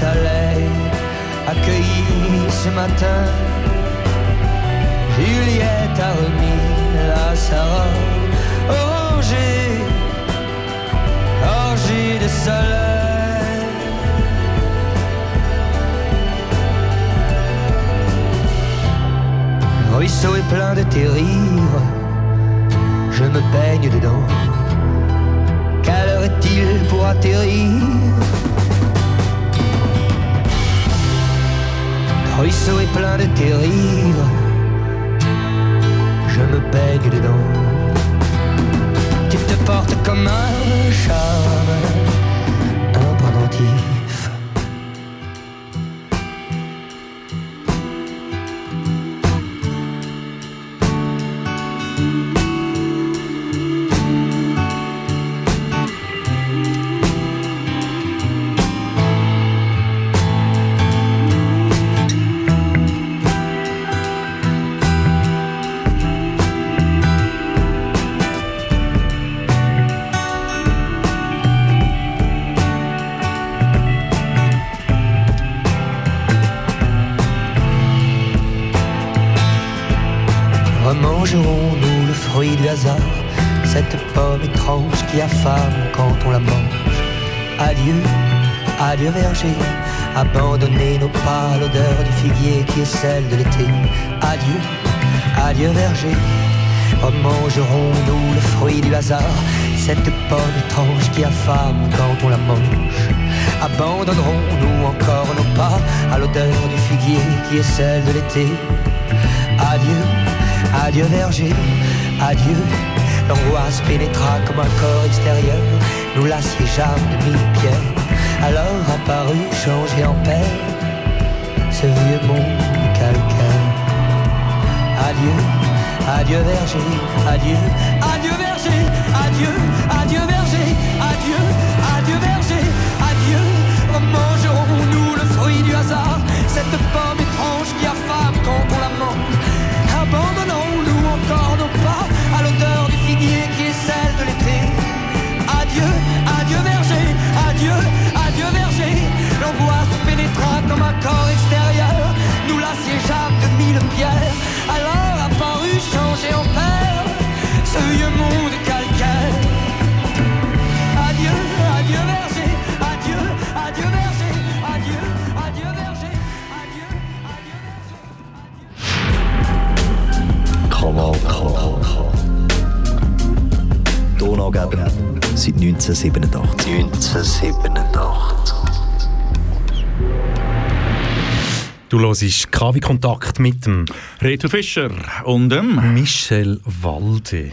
soleil, accueillie ce matin. Juliette a remis la sa orangée, gorgée de soleil. ruisseau est plein de tes rires, je me baigne dedans. Quelle heure est-il pour atterrir? Ruisseau est plein de tes rires, je me baigne dedans. Tu te portes comme un charme, adieu verger, abandonnez nos pas l'odeur du figuier qui est celle de l'été. Adieu, adieu verger, remangerons-nous le fruit du hasard, cette pomme étrange qui affame quand on la mange Abandonnerons-nous encore nos pas à l'odeur du figuier qui est celle de l'été Adieu, adieu verger, adieu. L'angoisse pénétra comme un corps extérieur, nous l'assiégeâmes de mille pierres. Alors apparut, changé en paix, ce vieux monde calcaire. Adieu, adieu verger, adieu, adieu verger, adieu, adieu verger, adieu, adieu verger, adieu. Mangerons-nous le fruit du hasard, cette pomme Alors apparut changé en père ce vieux monde calcaire. Adieu, adieu verger, adieu, adieu verger, adieu, adieu verger, adieu, adieu verger. Kanal K. Donaugeber seit 1987. 1987. Du hörst KW Kontakt mit dem Reto Fischer und ähm, Michel Walde.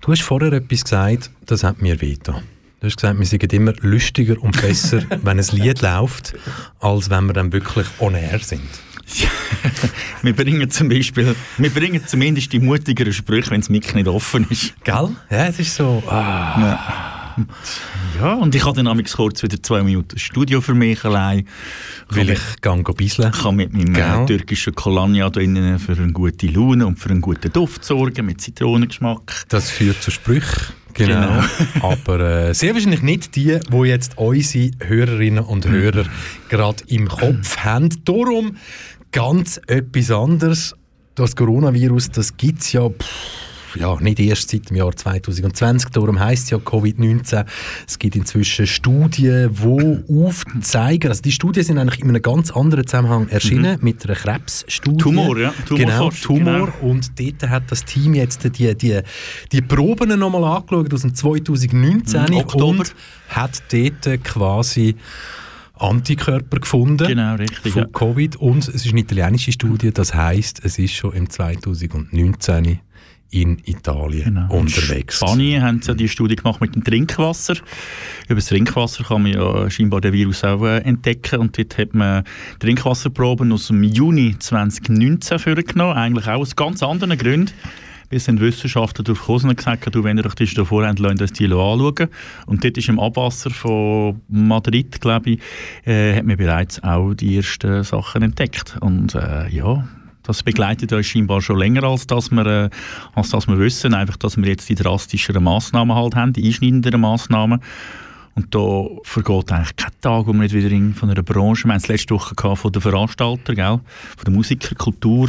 Du hast vorher etwas gesagt, das hat mir wehgetan. Du hast gesagt, wir sind immer lustiger und besser, wenn ein Lied läuft, als wenn wir dann wirklich on air sind. wir bringen zum Beispiel, wir bringen zumindest die mutigeren Sprüche, wenn das Mic nicht offen ist. Gell? Ja, es ist so. Ah. Ja, und ich habe dann amigs kurz wieder zwei Minuten Studio für mich allein. Weil ich gang bisseln. Ich kann mit meinem Gell? äh, türkischen Kolanja drinnen für eine gute Laune und für einen guten Duft sorgen, mit Zitronengeschmack. Das führt zu Sprüchen. Genau. Genau. Aber äh, sehr wahrscheinlich nicht die, die jetzt unsere Hörerinnen und Hörer gerade im Kopf haben. Darum ganz etwas anderes. Das Coronavirus, das gibt es ja, pff, ja nicht erst seit dem Jahr 2020. Darum heisst es ja Covid-19. Es gibt inzwischen Studien, die aufzeigen, also die Studien sind eigentlich in einem ganz anderen Zusammenhang erschienen, mit einer Krebsstudie. Tumor, ja. Genau, Tumorforschung, Tumor. genau. Und dort hat das Team jetzt die, die, die Proben nochmal angeschaut aus dem 2019 Mhm, und hat dort quasi Antikörper gefunden Genau, richtig, von ja. Covid. Und es ist eine italienische Studie, das heißt, es ist schon im 2019 in Italien Genau. unterwegs. In Spanien haben sie ja die Studie gemacht mit dem Trinkwasser. Über das Trinkwasser kann man ja scheinbar den Virus auch äh, entdecken. Und dort hat man Trinkwasserproben aus dem Juni 2019 vorgenommen. Eigentlich auch aus ganz anderen Gründen. Dann die Wissenschaftler darauf gekommen sind und gesagt haben, du, wenn ihr euch das davor habt, lasst uns die anschauen. Und dort ist im Abwasser von Madrid, glaube ich, äh, hat man bereits auch die ersten Sachen entdeckt. Und äh, ja, das begleitet uns scheinbar schon länger, als dass wir, äh, als dass wir wissen. Einfach, dass wir jetzt die drastischeren Massnahmen halt haben, die einschneidenderen Massnahmen. Und da vergeht eigentlich kein Tag, wo wir nicht wieder in, von einer Branche, wir haben es letzte Woche gehabt von den Veranstaltern, gell? von der Musiker, Kultur.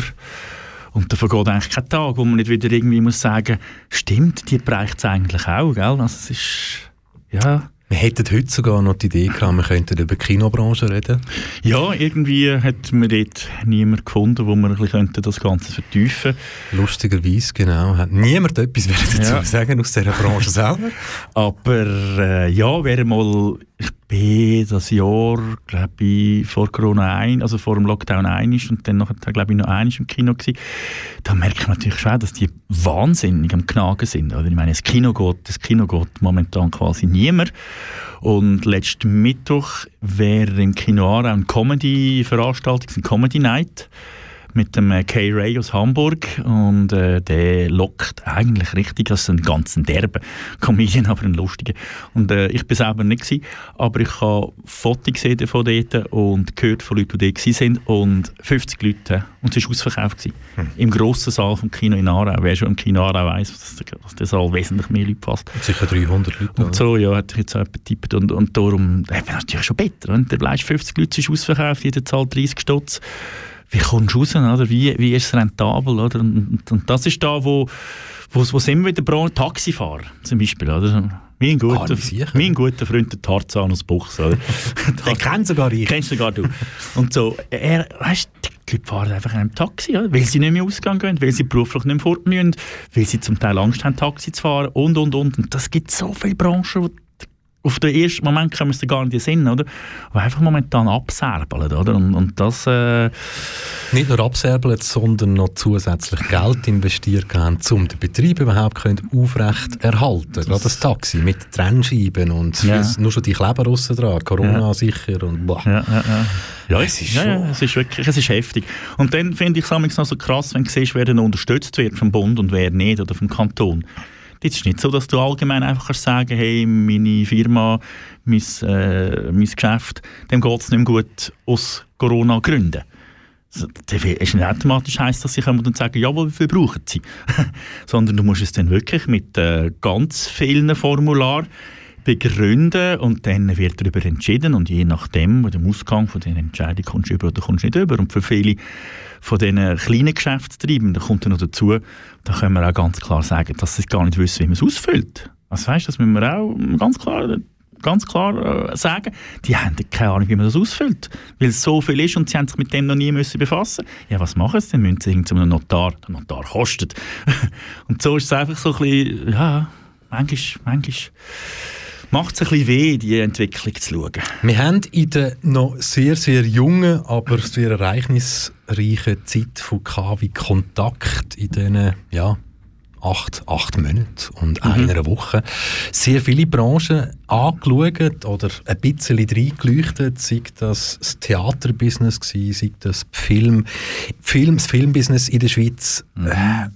Und da vergeht eigentlich kein Tag, wo man nicht wieder irgendwie muss sagen, stimmt, die bereicht es eigentlich auch, gell? Also es ist, ja, Wir hätten heute sogar noch die Idee gehabt, wir könnten über die Kinobranche reden. Ja, irgendwie hat man dort niemand gefunden, wo man das Ganze vertiefen könnte. Lustigerweise, genau. Hat niemand etwas dazu ja. sagen aus dieser Branche selber. Aber äh, ja, wäre mal ich bin das Jahr, glaube ich, vor Corona ein, also vor dem Lockdown ein und dann nachher, glaube ich, noch ein im Kino gewesen. Da merkt man natürlich schon, dass die wahnsinnig am Knagen sind. Oder? Ich meine, das Kino geht, das Kino geht momentan quasi niemand. Und letzten Mittwoch wäre im Kino auch eine Comedy-Veranstaltung, eine Comedy Night mit dem äh, Kay Ray aus Hamburg und äh, der lockt eigentlich richtig, das ist ein ganz derbe Comedian, aber ein lustiger. Und äh, ich bin selber nicht gewesen, aber ich habe Fotos gesehen von dort und gehört von Leuten, die dort sind und 50 Leute und es war ausverkauft gewesen. Hm. Im grossen Saal vom Kino in Aarau. Wer schon im Kino Aarau weiss, dass, dass der Saal wesentlich mehr Leute passt. Sicher 300 Leute. Und so, ja, hat ich jetzt auch getippt und, und darum, äh, natürlich schon besser. Wenn der bleibst 50 Leute ist ausverkauft, jeder zahlt 30 Stutz wie kommst du raus, oder? Wie, wie ist es rentabel, oder? Und, und das ist da, wo, wo, wo sind wir wieder Taxifahrer zum Beispiel, oder? Mein guter, mein guter Freund, der Tarzan aus Buchs, oder? Den kennst sogar ich. Kennst sogar du. Und so, er, weißt, die Leute fahren einfach in einem Taxi, oder? weil sie nicht mehr ausgehen gehen, weil sie beruflich nicht mehr fort müssen, weil sie zum Teil Angst haben, Taxi zu fahren und, und, und. Und das gibt so viele Branchen, auf den ersten Moment kommen sie gar nicht in den Sinn, oder? Aber einfach momentan abserbeln, oder? Und, und das... Äh nicht nur abserbeln, sondern noch zusätzlich Geld investiert haben, um den Betrieb überhaupt aufrecht erhalten. Das Gerade das Taxi mit Trennscheiben und ja. nur schon die Kleber aussen dran, Corona ja. sicher und boah. Ja, ja, ja. ja es ist, ja, es ist wirklich, es ist heftig. Und dann finde ich es noch so krass, wenn du siehst, wer dann unterstützt wird vom Bund und wer nicht, oder vom Kanton. Es ist nicht so, dass du allgemein einfach sagen hey, meine Firma, mein, äh, mein Geschäft, dem geht es nicht mehr gut aus Corona-Gründen. Das ist nicht automatisch heisst, dass sie kommen und sagen, jawohl, wie viel brauchen sie? Sondern du musst es dann wirklich mit äh, ganz vielen Formularen begründen und dann wird darüber entschieden und je nachdem, dem Ausgang von den Entscheidungen kommst du über oder kommst nicht über. Und für viele von diesen kleinen Geschäftstreibenden kommt noch dazu, da können wir auch ganz klar sagen, dass sie gar nicht wissen, wie man es ausfüllt. Also weißt, das müssen wir auch ganz klar ganz klar äh, sagen, die haben keine Ahnung, wie man das ausfüllt, weil es so viel ist und sie haben sich mit dem noch nie müssen befassen. Ja, was machen sie? Dann müssen sie zu einem Notar. Der Notar kostet. und so ist es einfach so ein bisschen, ja, manchmal, manchmal macht es ein bisschen weh, die Entwicklung zu schauen. Wir haben in der noch sehr, sehr jungen, aber sehr ereignisreichen Zeit von KW Kontakt in diesen, ja, acht, acht Monaten und mhm. einer Woche sehr viele Branchen angeschaut oder ein bisschen reingeleuchtet, sei das das Theaterbusiness gewesen, sei das Film, Film, das Filmbusiness in der Schweiz. Mhm. Äh,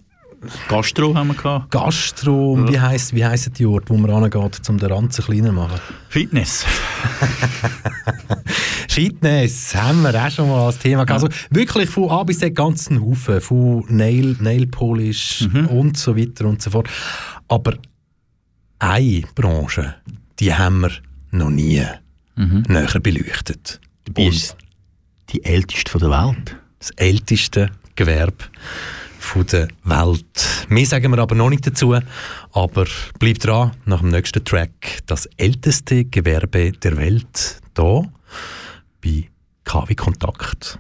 Gastro haben wir gehabt. Gastro, ja. wie heisst wie heissen die Orte, wo man angeht, um den Ranzen kleiner zu machen? Fitness. Fitness haben wir auch schon mal als Thema gehabt. Also wirklich von A bis Z ganzen Haufen, von Nail, Nail Polish mhm. und so weiter und so fort. Aber eine Branche, die haben wir noch nie mhm. näher beleuchtet. Die ist die älteste von der Welt. Das älteste Gewerbe der Welt. Mehr sagen wir aber noch nicht dazu, aber bleibt dran, nach dem nächsten Track das älteste Gewerbe der Welt, hier bei KW Kontakt.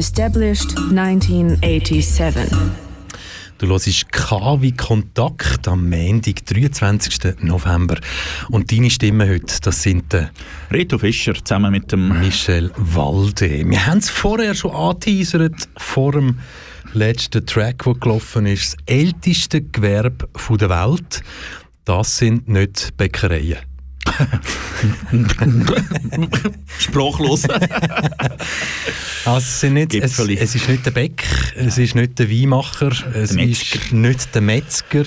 Established 1987. Du hörst K wie Kontakt am Montag, 23. November. Und deine Stimmen heute, das sind der Reto Fischer zusammen mit dem Michel Walde. Wir haben es vorher schon angeteasert, vor dem letzten Track, der gelaufen ist. Das älteste Gewerbe der Welt, das sind nicht Bäckereien. Sprachlos. Also es, sind nicht, es, es ist nicht der Bäck, es ist nicht der Weinmacher, es Der ist nicht der Metzger.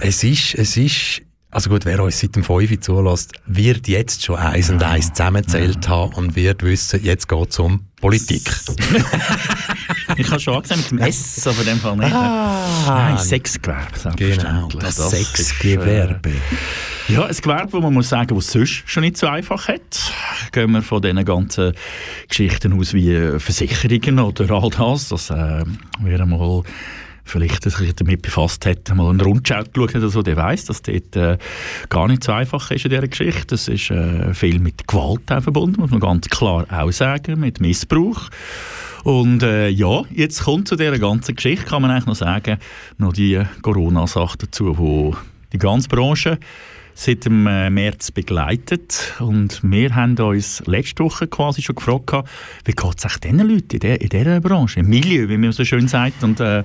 Es ist, es ist, also gut, wer uns seit dem 5 Uhr zulässt, wird jetzt schon eins und eins zusammengezählt haben und wird wissen, jetzt geht es um Politik. ich habe schon angesehen mit dem S, aber in dem Fall nicht. Ah, Nein, Sexgewerbe, Genau, das, ist, Sexgewerbe. Ja, ein Gewerbe, wo man muss sagen, was sonst schon nicht so einfach hat. Gehen wir von diesen ganzen Geschichten aus wie Versicherungen oder all das. Das äh, wer einmal vielleicht sich damit befasst hat, mal einen Rundschau geschaut hat oder so, der weiss, dass dort äh, gar nicht so einfach ist in dieser Geschichte. Es ist äh, viel mit Gewalt verbunden, muss man ganz klar auch sagen, mit Missbrauch. Und äh, ja, jetzt kommt zu dieser ganzen Geschichte, kann man eigentlich noch sagen, noch die Corona-Sache dazu, wo die ganze Branche seit dem äh, März begleitet. Und wir haben uns letzte Woche quasi schon gefragt, wie geht es diesen Leuten in, der, in dieser Branche, im Milieu, wie man so schön sagt. Und äh, ja,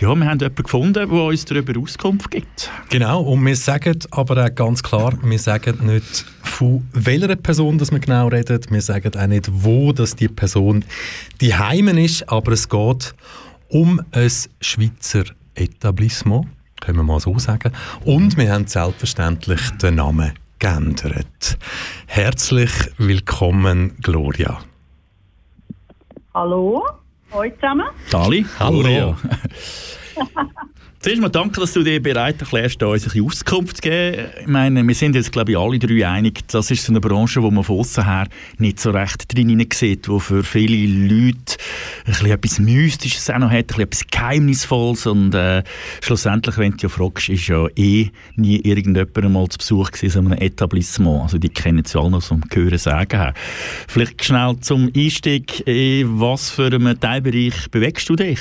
wir haben jemanden gefunden, der uns darüber Auskunft gibt. Genau, und wir sagen aber auch ganz klar, wir sagen nicht von welcher Person dass wir genau reden, wir sagen auch nicht, wo dass die Person die Heimen ist, aber es geht um ein Schweizer Etablissement, können wir mal so sagen. Und wir haben selbstverständlich den Namen geändert. Herzlich willkommen, Gloria. Hallo, euch zusammen. Dali, Hallo. Gloria. Zuerst mal danke, dass du dir bereit erklärst, uns ein Auskunft zu geben. Ich meine, wir sind jetzt, glaube ich, alle drei einig, das ist so eine Branche, wo man von außen her nicht so recht drin sieht, wo für viele Leute ein bisschen etwas Mystisches auch noch hat, ein bisschen etwas Geheimnisvolles und äh, schlussendlich, wenn du ja fragst, ist ja eh nie irgendjemand einmal zu Besuch gewesen so einem Etablissement. Also die kennen es ja alle noch so Hören sagen. Vielleicht schnell zum Einstieg, in was für einem Teilbereich bewegst du dich?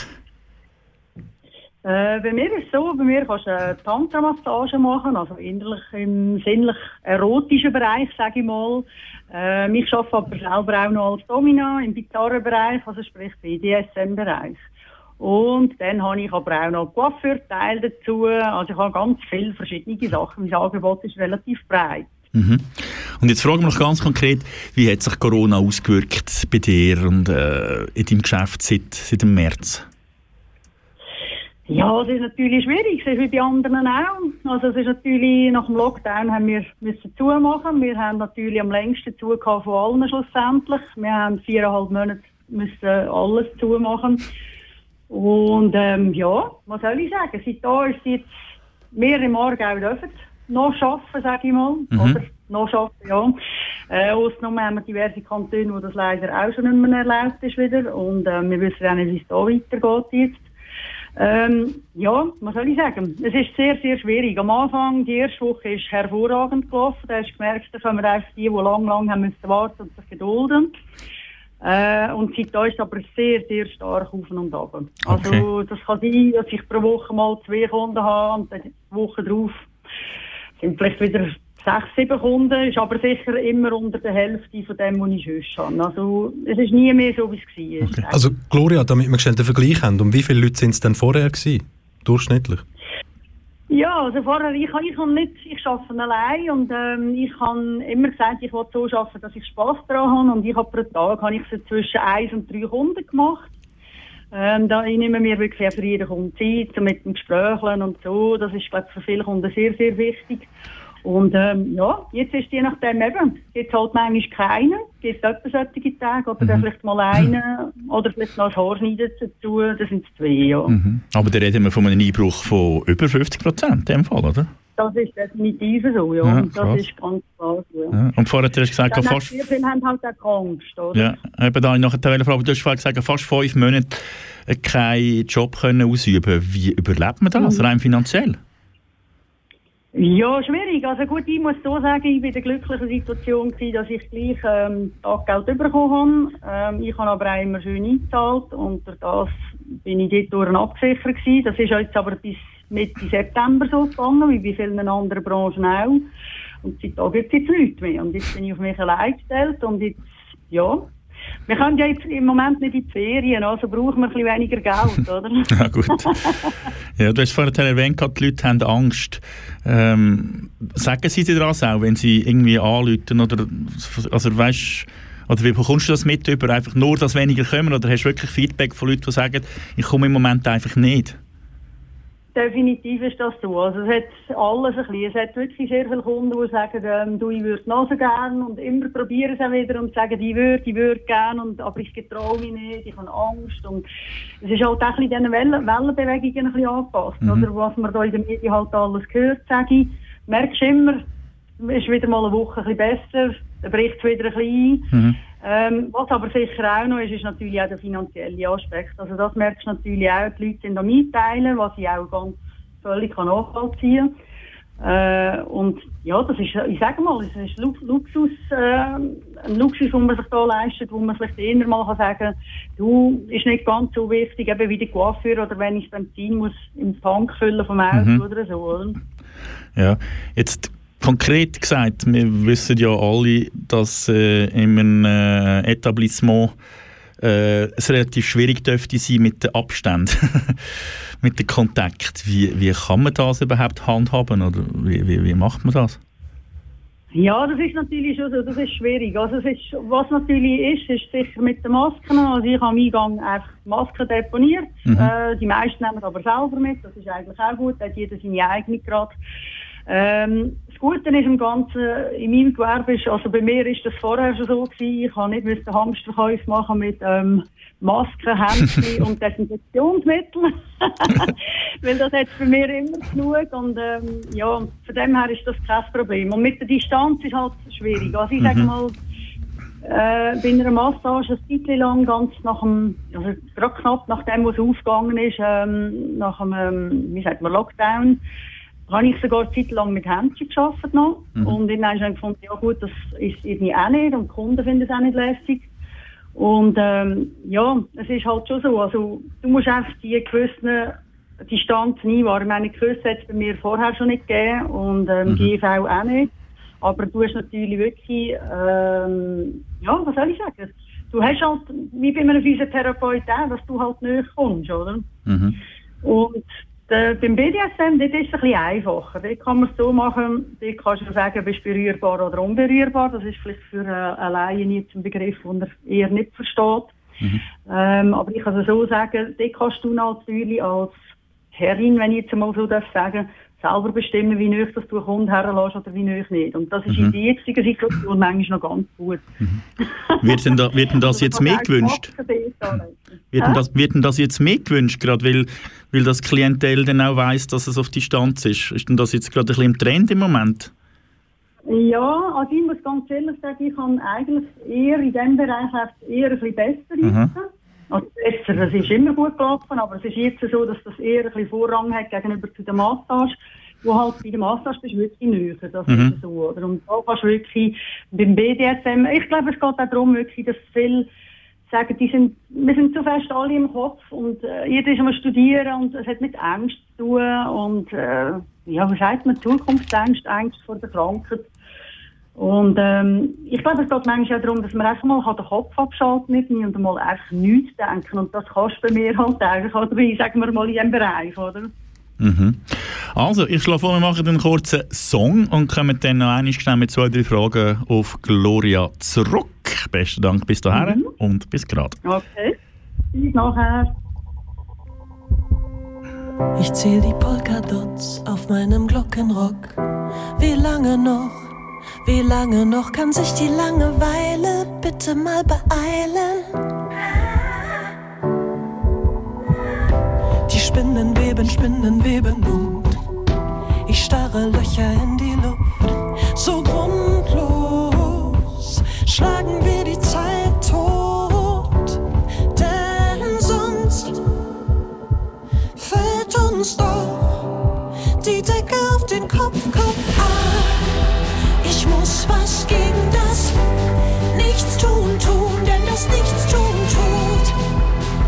Äh, bei mir ist es so, bei mir kannst du eine Tantra-Massage machen, also innerlich im sinnlich erotischen Bereich, sage ich mal. Äh, ich arbeite aber selber auch noch als Domina im Gitarrenbereich, also sprich BDSM-Bereich. Und dann habe ich aber auch noch Coiffeurteil dazu. Also ich habe ganz viele verschiedene Sachen. Mein Angebot ist relativ breit. Mhm. Und jetzt fragen wir noch ganz konkret, wie hat sich Corona ausgewirkt bei dir und äh, in deinem Geschäft seit, seit dem März? Ja, es ist natürlich schwierig, es ist wie bei anderen auch. Also es ist natürlich, nach dem Lockdown haben wir müssen zumachen. Wir haben natürlich am längsten zu gehabt von allen schlussendlich. Wir haben viereinhalb Monate müssen alles zumachen. Und ähm, ja, was soll ich sagen? Seit da ist jetzt wir im Aargau dürfen noch arbeiten, sage ich mal. Mhm. Oder noch arbeiten, ja. Äh, ausgenommen haben wir diverse Kantone, wo das leider auch schon nicht mehr erlaubt ist wieder. Und äh, wir wissen auch nicht, wie es da weitergeht jetzt. Ähm, ja, was soll ich sagen? Es ist sehr, sehr schwierig. Am Anfang, die erste Woche ist hervorragend gelaufen. Da hast du gemerkt, da kommen einfach die, die lang, lang haben müssen warten und sich gedulden. Äh, und seit da ist aber sehr, sehr stark auf und ab. Also, das kann sein, dass ich pro Woche mal zwei Kunden habe und dann die Woche drauf sind vielleicht wieder sechs, sieben Kunden, ist aber sicher immer unter der Hälfte von dem, was ich sonst habe. Also, es ist nie mehr so, wie es war. Also Gloria, damit wir schnell den Vergleich haben, um wie viele Leute sind es denn vorher gewesen? Durchschnittlich? Ja, also vorher, ich, ich, kann nicht, ich arbeite allein und ähm, ich habe immer gesagt, ich will so arbeiten, dass ich Spass daran habe und ich habe pro Tag habe ich so zwischen eins und drei Kunden gemacht. Ähm, da, ich nehme mir wirklich auch für jeden Kunden Zeit, so mit dem Gesprächeln und so. Das ist, glaube ich, für viele Kunden sehr, sehr wichtig. Und ähm, ja, jetzt ist je nachdem eben, jetzt halt manchmal keiner, gibt etwa solche Tage, oder dann vielleicht mal einen, oder vielleicht noch ein Haarschneiden dazu, das sind zwei, ja. Mhm. Aber da reden wir von einem Einbruch von über 50 Prozent in dem Fall, oder? Das ist definitiv so, ja. Ja, das ist ganz klar. Ja. Ja. Und vorher hast du gesagt, Dann fast... Viele haben halt auch Angst, oder? Ja, eben da habe ich noch eine Frage. Du hast vorher gesagt, fast fünf Monate keinen Job können ausüben Wie überlebt man das, rein finanziell? Ja, schwierig. Also gut, ich muss so sagen, ich war in der glücklichen Situation, gewesen, dass ich gleich ähm, Taggeld bekommen habe. Ähm, ich habe aber auch immer schön eingezahlt und durch das bin ich dort abgesichert gewesen. Das ist jetzt aber bis Mitte September so gegangen, wie bei vielen anderen Branchen auch. Und seitdem gibt es jetzt nichts mehr. Und jetzt bin ich auf mich allein gestellt und jetzt, ja, wir können ja jetzt im Moment nicht in die Ferien, also brauchen wir ein bisschen weniger Geld, oder? ja, gut. Ja, du hast vorhin erwähnt, die Leute haben Angst. Ähm, sagen sie dir das auch, wenn sie irgendwie anrufen? Oder, also, weißt, oder wie bekommst du das mit über? Einfach nur, dass weniger kommen? Oder hast du wirklich Feedback von Leuten, die sagen, ich komme im Moment einfach nicht? Definitiv ist das so. Also es hat alles ein bisschen. Es hat wirklich sehr viele Kunden, die sagen, ähm, du, ich würde noch so gerne und immer probieren es auch wieder und sagen, ich würde, ich würde gerne, und, aber ich getraue mich nicht, ich habe Angst. Und es ist halt auch ein bisschen diesen Wellen, Wellenbewegungen ein bisschen angepasst. Mhm. Oder was man da in den Medien halt alles hört, sage ich, merkst immer, ist wieder mal eine Woche ein bisschen besser, dann bricht es wieder ein bisschen ein. Mhm. Ähm, was aber sicher auch noch ist, ist natürlich auch der finanzielle Aspekt. Also das merkst du natürlich auch, die Leute sind am Mitteilen, was ich auch ganz völlig nachvollziehen kann. Äh, und ja, das ist, ich sage mal, es ist Luxus, äh, ein Luxus, den man sich da leistet, wo man vielleicht eher mal kann sagen du, ist nicht ganz so wichtig, eben wie die Coiffeur oder wenn ich Benzin muss im Tank füllen vom Auto mhm. oder so. Oder? Ja, jetzt Konkret gesagt, wir wissen ja alle, dass äh, in einem äh, Etablissement äh, es relativ schwierig dürfte sein mit den Abständen, mit dem Kontakt. Wie, wie kann man das überhaupt handhaben oder wie, wie, wie macht man das? Ja, das ist natürlich schon so, das ist schwierig. Also es ist, was natürlich ist, ist sicher mit den Masken. Also ich habe am Eingang einfach Masken deponiert. Mhm. Äh, die meisten nehmen aber selber mit, das ist eigentlich auch gut, hat jeder seine eigene gerade. Ähm, das Gute ist im Ganzen, in meinem Gewerbe ist, also bei mir ist das vorher schon so gewesen, ich habe nicht müssen Hamsterkäufe machen mit ähm, Masken, Händchen und Desinfektionsmitteln. Weil das hat bei mir immer genug und ähm, ja, von dem her ist das kein Problem. Und mit der Distanz ist halt schwierig. Also ich sage mhm. mal, äh, bei einer Massage ein Zeit lang, ganz nach dem, also gerade knapp nachdem, was aufgegangen ist, ähm, nach dem, ähm, wie sagt man, Lockdown, habe ich sogar eine Zeit lang mit Händchen gearbeitet noch. Mhm. Und dann habe ich gefunden, ja gut, das ist irgendwie auch nicht und die Kunden finden es auch nicht lässig. Und ähm, ja, es ist halt schon so, also du musst einfach die gewissen Distanz einwahren. Ich meine, Küsse hat es bei mir vorher schon nicht gegeben und ähm, mhm. GV auch nicht. Aber du hast natürlich wirklich, ähm, ja, was soll ich sagen? Du hast halt, wie bei einem Physiotherapeut auch, dass du halt näher kommst, oder? Mhm. Und der, beim BDSM dort ist es ein bisschen einfacher. Dort kann man es so machen, dort kannst du sagen, bist berührbar oder unberührbar. Das ist vielleicht für äh, Laien jetzt ein Begriff, den er eher nicht versteht. Mhm. Ähm, aber ich kann es so sagen, dort kannst du natürlich als Herrin, wenn ich jetzt mal so das sagen selber bestimmen, wie nöch das du einen Kunden herlässt oder wie nöch nicht. Und das ist mhm. in der jetzigen Situation manchmal noch ganz gut. Mhm. Wird, denn da, wird denn das jetzt mehr gewünscht? Wird denn, das, wird denn das jetzt mehr gewünscht, gerade weil, weil das Klientel dann auch weiss, dass es auf Distanz ist? Ist denn das jetzt gerade ein bisschen im Trend im Moment? Ja, also ich muss ganz ehrlich sagen, ich kann eigentlich eher in diesem Bereich eher ein bisschen besser mhm. Also besser, es ist immer gut gelaufen, aber es ist jetzt so, dass das eher ein bisschen Vorrang hat gegenüber zu der Massage, wo halt bei der Massage bist wirklich näher, das mhm. ist so, oder? Und da kannst du wirklich beim BDSM, ich glaube, es geht auch darum, wirklich, dass viele sagen, die sind, wir sind zu fest alle im Kopf und äh, jeder ist am Studieren und es hat mit Angst zu tun und äh, ja, wie sagt man, Zukunftsängst, Angst vor der Krankheit. Und ähm, ich glaube, es geht manchmal auch darum, dass man einfach mal den Kopf abschalten mit und mal einfach nichts denken. Und das kannst du bei mir halt eigentlich, oder wie sagen wir mal in diesem Bereich, oder? Mhm. Also, ich schlage vor, wir machen einen kurzen Song und kommen dann noch einmal schnell mit zwei, drei Fragen auf Gloria zurück. Besten Dank bis dahin mhm. und bis gerade. Okay, bis nachher. Ich zähle die Polkadots auf meinem Glockenrock. Wie lange noch? Wie lange noch kann sich die Langeweile bitte mal beeilen? Die Spinnen weben, Spinnen weben und ich starre Löcher in die Luft. So grundlos schlagen wir die Zeit tot, denn sonst fällt uns doch die Decke auf den Kopf, Kopf. Ah, ich muss was gegen das Nichts tun, denn das Nichts tun tut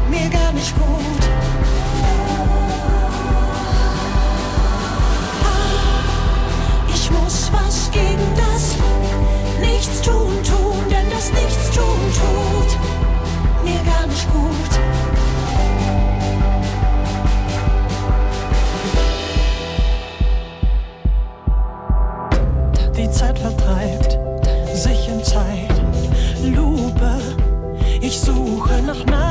mir gar nicht gut. Das Nichts tun, tun, denn das Nichts tun tut mir gar nicht gut. Die Zeit vertreibt sich in Zeitlupe. Ich suche nach Nadeln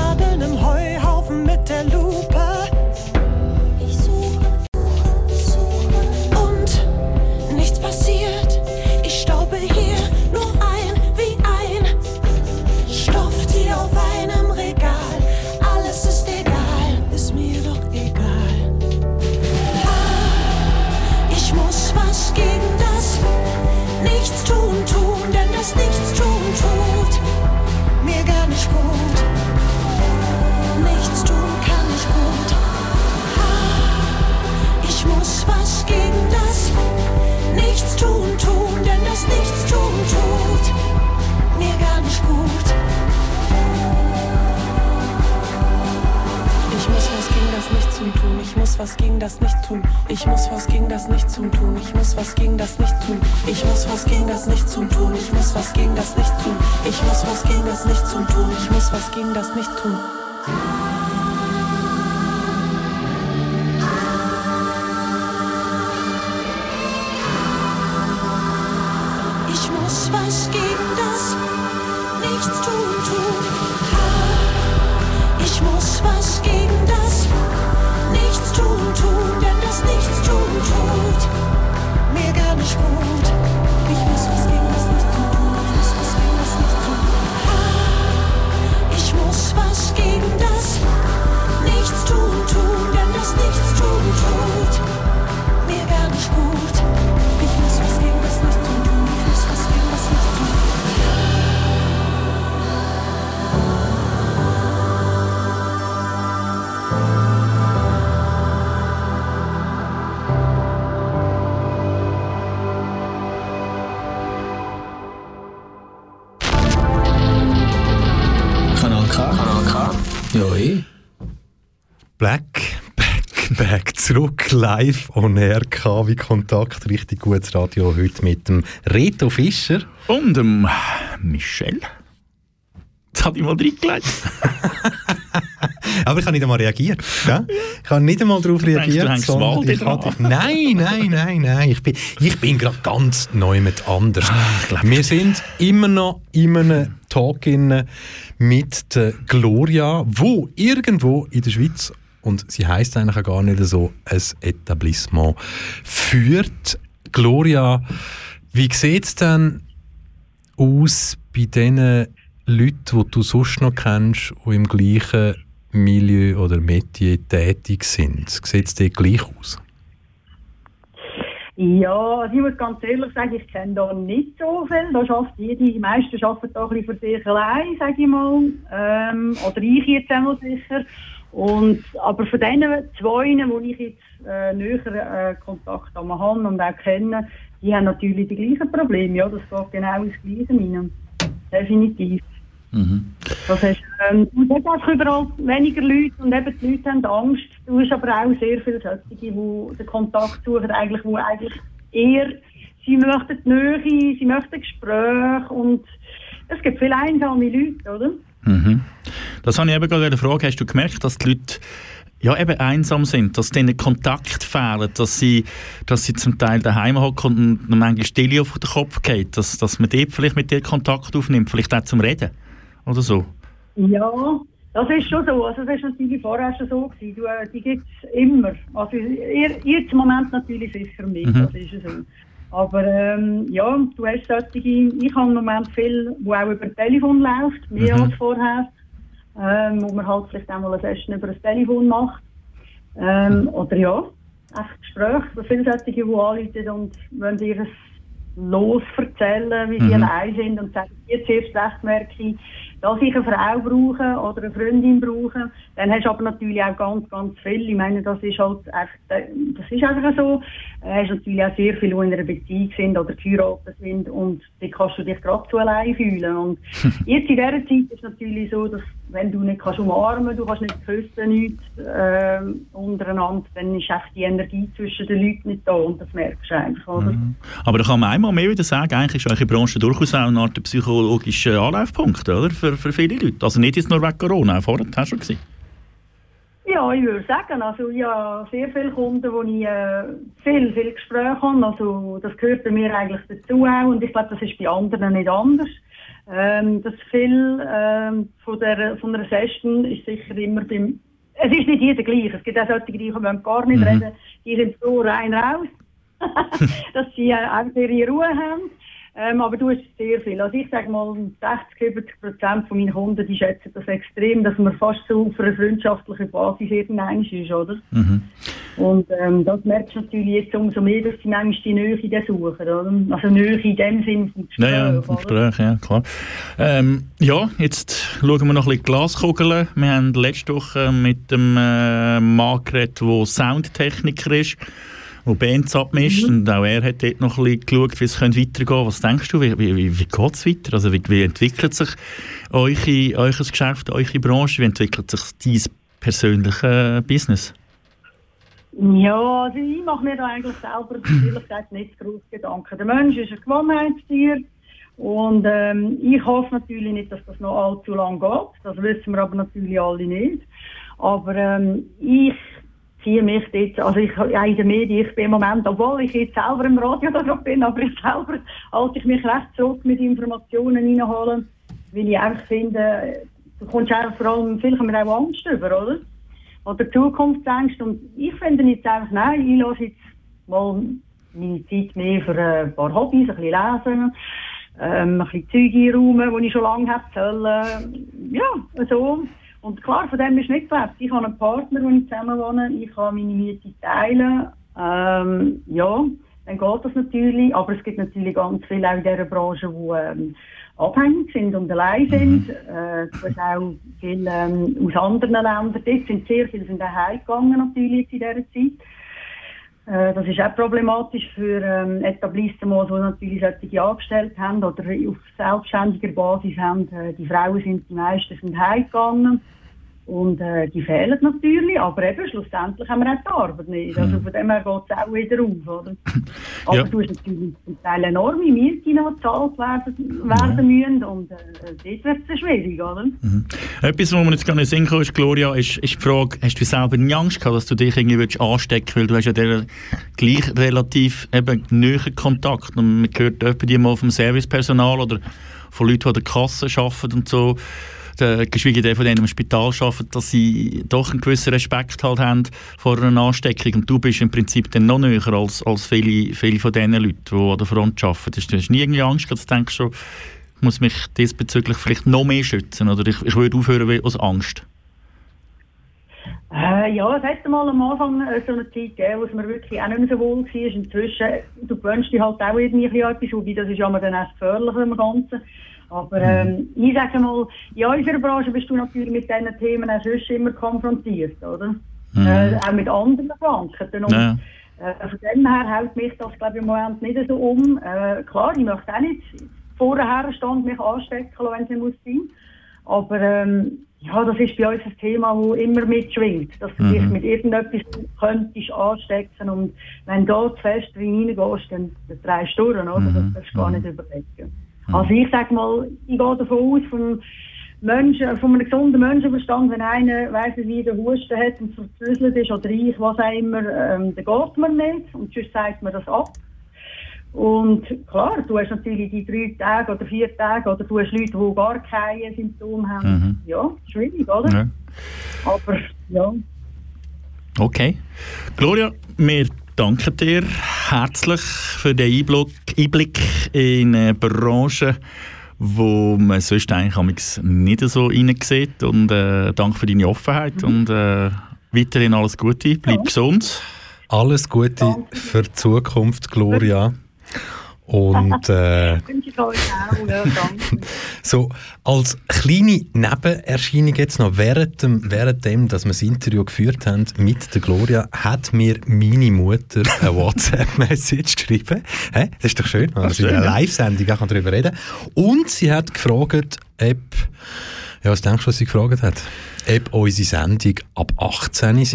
live on air, KW Kontakt, richtig gutes Radio, heute mit dem Reto Fischer. Und dem Michel. Jetzt hat ich mal reingelegt. Aber ich habe nicht einmal reagiert. Ja? Ich habe nicht einmal darauf Denkst du, reagiert. du hängst sondern Waldi ich hatte- Nein, nein, nein, nein. Ich bin, ich bin gerade ganz neu mit anders. Wir sind immer noch in einem Talk mit der Gloria, wo irgendwo in der Schweiz, und sie heißt eigentlich auch gar nicht so, ein Etablissement führt. Gloria, wie sieht es denn aus bei den Leuten, die du sonst noch kennst, die im gleichen Milieu oder Metier tätig sind? Sieht es dir gleich aus? Ja, also ich muss ganz ehrlich sagen, ich kenne da nicht so viel. Da schafft jede, die meisten arbeiten da ein bisschen für sich allein, sage ich mal. Ähm, oder ich jetzt einmal sicher. Und, aber von diesen zwei, wo ich jetzt äh, näher äh, Kontakt habe und auch kenne, die haben natürlich die gleichen Probleme. Ja, das geht genau ins Gleiche rein. Definitiv. Das heißt, ähm, du hast einfach überall weniger Leute und eben die Leute haben Angst. Du hast aber auch sehr viele solche, die den Kontakt suchen, eigentlich, wo eigentlich eher, sie möchten die Nähe, sie möchten Gespräche und es gibt viele einsame Leute, oder? Mhm. Das habe ich eben gerade eine Frage. Hast du gemerkt, dass die Leute ja, eben einsam sind, dass denen Kontakt fehlt, dass sie, dass sie zum Teil daheim hocken und manchmal Stille auf den Kopf geht, dass, dass man dort vielleicht mit dir Kontakt aufnimmt, vielleicht auch zum Reden oder so. Ja, das ist schon so. Also das ist natürlich vorher schon so gewesen. Du, äh, die gibt es immer. Also ihr, im Moment natürlich sicher nicht, Mhm. das ist so. Aber ähm, ja, du hast solche, ich habe im Moment viel, wo auch über Telefon läuft, mehr Mhm. als vorher. Ähm, wo man halt vielleicht auch mal eine Session über das Telefon macht. Ähm, oder ja, echt Gespräche, für viele solche, die anrufen und wenn ihr losverzählen, wie sie Mhm. allein sind und sagen, jetzt erst recht merke ich, dass ich eine Frau brauche oder eine Freundin brauche. Dann hast du aber natürlich auch ganz, ganz viel. Ich meine, das ist halt einfach, das ist einfach so. Du hast natürlich auch sehr viele, die in einer Beziehung sind oder geheiratet sind und da kannst du dich gerade zu allein fühlen. Und jetzt in dieser Zeit ist es natürlich so, dass wenn du nicht kannst umarmen, du kannst nicht küssen, nichts ähm, untereinander, dann ist einfach die Energie zwischen den Leuten nicht da und das merkst du einfach, oder? Aber da kann man einmal mehr wieder sagen, eigentlich ist eure Branche durchaus auch eine Art psychologischer Anlaufpunkt, oder? Für, für viele Leute. Also nicht jetzt nur wegen Corona, auch vorher hast du schon gesehen. Ja, ich würde sagen, also ich habe sehr viele Kunden, wo ich äh, viel, viel Gespräche habe. Also das gehört bei mir eigentlich dazu auch und ich glaube, das ist bei anderen nicht anders. Ähm, das viel ähm, von, der, von einer Session ist sicher immer beim... Es ist nicht jeder gleich. Es gibt auch solche, die wollen gar nicht Mhm. reden. Die sind so rein raus, dass sie äh, einfach ihre Ruhe haben. Ähm, aber du hast sehr viel. Also ich sage mal, 60, 70 Prozent von meinen Kunden, die schätzen das extrem, dass man fast so auf einer freundschaftlichen Basis irgendein ist, oder? Und ähm, das merkst du natürlich jetzt umso mehr, dass sie manchmal die Nähe suchen, oder? Also Nähe in dem Sinne vom Gespräch, Ja, oder? Gespräch, ja, klar. Ähm, ja, jetzt schauen wir noch ein bisschen Glaskugeln. Wir haben letzte Woche mit dem äh, Mann geredet, der Soundtechniker ist, der Bands abmischt. Und auch er hat dort noch ein bisschen geschaut, wie es könnte weitergehen könnte. Was denkst du, wie, wie, wie, geht es weiter? Also wie, wie entwickelt sich eure, euer Geschäft, eure Branche? Wie entwickelt sich dein persönliches Business? Ja, also ich mache mir da eigentlich selber ehrlich nicht groß Gedanken. Der Mensch ist ein Gewohnheitstier und ähm, ich hoffe natürlich nicht, dass das noch allzu lang geht. Das wissen wir aber natürlich alle nicht. Aber ähm, ich ziehe mich dort, also ich ja, in den Medien, ich bin im Moment, obwohl ich jetzt selber im Radio drauf bin, aber ich selber halte ich mich recht zurück mit Informationen reinholen, weil ich einfach finde, du kommst einfach vor allem, vielleicht haben wir auch Angst über, oder? oder Zukunftsängste. Und ich finde jetzt einfach, nein, ich lasse jetzt mal meine Zeit mehr für ein paar Hobbys, ein bisschen lesen, ähm, ein bisschen Zeug einräumen, die ich schon lange habe sollen. Ja, so. Und klar, von dem ist nicht gelebt. Ich habe einen Partner, mit dem ich zusammen wohne, ich kann meine Miete teilen. Ähm, ja, dann geht das natürlich. Aber es gibt natürlich ganz viele auch in dieser Branche, die ähm, abhängig sind und allein sind. Äh, du hast auch viele ähm, aus anderen Ländern. Dort sind sehr viele sind auch heimgegangen natürlich in dieser Zeit. Äh, das ist auch problematisch für ähm, Etablissement, die natürlich solche angestellt haben oder auf selbstständiger Basis haben. Äh, die Frauen sind, die meisten sind heimgegangen. Und äh, die fehlen natürlich, aber eben schlussendlich haben wir auch die Arbeit nicht. Also von dem her geht es auch wieder auf, oder? Aber Ja. du hast natürlich zum Teil enorme die noch gezahlt werden, werden müssen und äh, dort wird es schwierig, oder? Etwas, was mir jetzt in den Sinn kam, ist, Gloria, ist, ist die Frage, hast du selber nie Angst gehabt, dass du dich irgendwie willst anstecken willst? Weil du hast ja der gleich relativ eben nahen Kontakt. Und man hört etwa die mal vom Servicepersonal oder von Leuten, die an der Kasse arbeiten und so, geschweige denn von denen, im Spital arbeiten, dass sie doch einen gewissen Respekt halt haben vor einer Ansteckung. Und du bist im Prinzip dann noch näher als, als viele, viele von diesen Leuten, die an der Front arbeiten. Hast du hast nie irgendwie Angst dass du denkst, so, ich muss mich diesbezüglich vielleicht noch mehr schützen oder ich, ich würde aufhören aus Angst? Äh, ja, es hat mal am Anfang äh, so eine Zeit gegeben, wo es mir wirklich auch nicht mehr so wohl war. Inzwischen, du gewöhnst dich halt auch irgendwie etwas, wobei das ist ja immer dann erst gefährlich im Ganzen. Aber ähm, ich sage mal, in unserer Branche bist du natürlich mit diesen Themen auch sonst immer konfrontiert, oder? Mhm. Äh, auch mit anderen Branchen. Und, Ja. äh, von dem her hält mich das, glaube ich, im Moment nicht so um. Äh, klar, ich möchte auch nicht vorher stand mich anstecken wenn es nicht muss sein. Aber ähm, ja, das ist bei uns ein Thema, das immer mitschwingt. Dass du Mhm. dich mit irgendetwas könntest anstecken und wenn du zu fest reingehst, dann, dann drehst du durch, oder? Das kannst du gar nicht überlegen. Also ich sage mal, ich gehe davon aus, von Menschen, von einem gesunden Menschenverstand, wenn einer weiss, wie der Husten hat und verzüsselt ist oder ich, was auch immer, ähm, dann geht man nicht und sonst sagt man das ab. Und klar, du hast natürlich die drei Tage oder vier Tage oder du hast Leute, die gar keine Symptome haben. Mhm. Ja, schwierig, oder? Ja. Aber ja. Okay. Gloria, wir danken dir herzlich für den Einblick, Einblick in eine Branche, wo man sonst eigentlich nicht so reinsieht. Und äh, danke für deine Offenheit und äh, weiterhin alles Gute. Bleib gesund. Alles Gute für die Zukunft, Gloria. Und äh, ich so als kleine Nebenerscheinung jetzt noch während dem, während dem, dass wir das Interview geführt haben mit der Gloria, hat mir meine Mutter eine WhatsApp-Message geschrieben. Hä? Das ist doch schön, wenn man in einer Live-Sendung auch darüber reden kann. Und sie hat gefragt, ob, ja, was denkst du, was sie gefragt hat? Ob unsere Sendung ab 18 ist.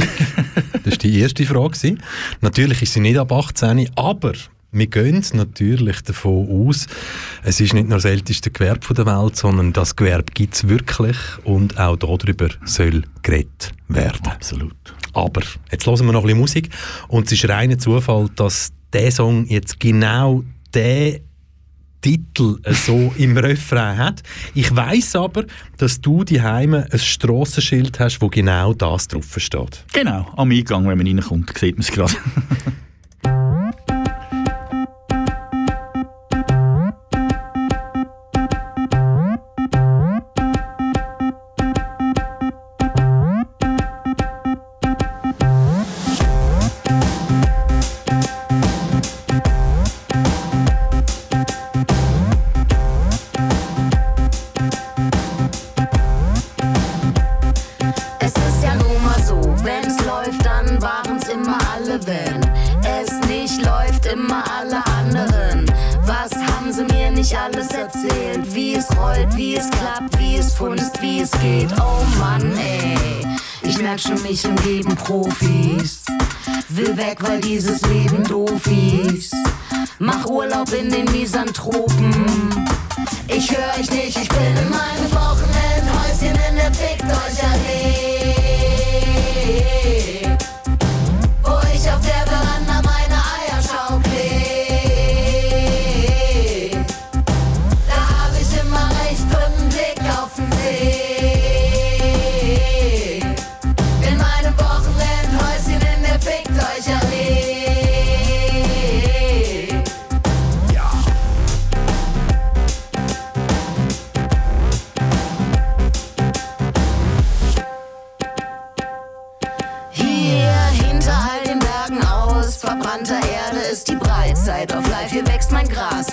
Das war die erste Frage. Natürlich ist sie nicht ab 18, aber wir gehen natürlich davon aus, es ist nicht nur das älteste Gewerbe der Welt, sondern das Gewerbe gibt es wirklich und auch darüber soll geredet werden. Absolut. Aber jetzt hören wir noch ein bisschen Musik und es ist reiner Zufall, dass der Song jetzt genau der Titel so im Refrain hat. Ich weiß aber, dass du die Heime ein Strassenschild hast, wo genau das drauf steht. Genau, am Eingang, wenn man reinkommt, sieht man es gerade. Profis. Will weg, weil dieses Leben doof ist. Mach Urlaub in den Misanthropen. Ich höre euch nicht, ich bin in meinem Wochenendhäuschen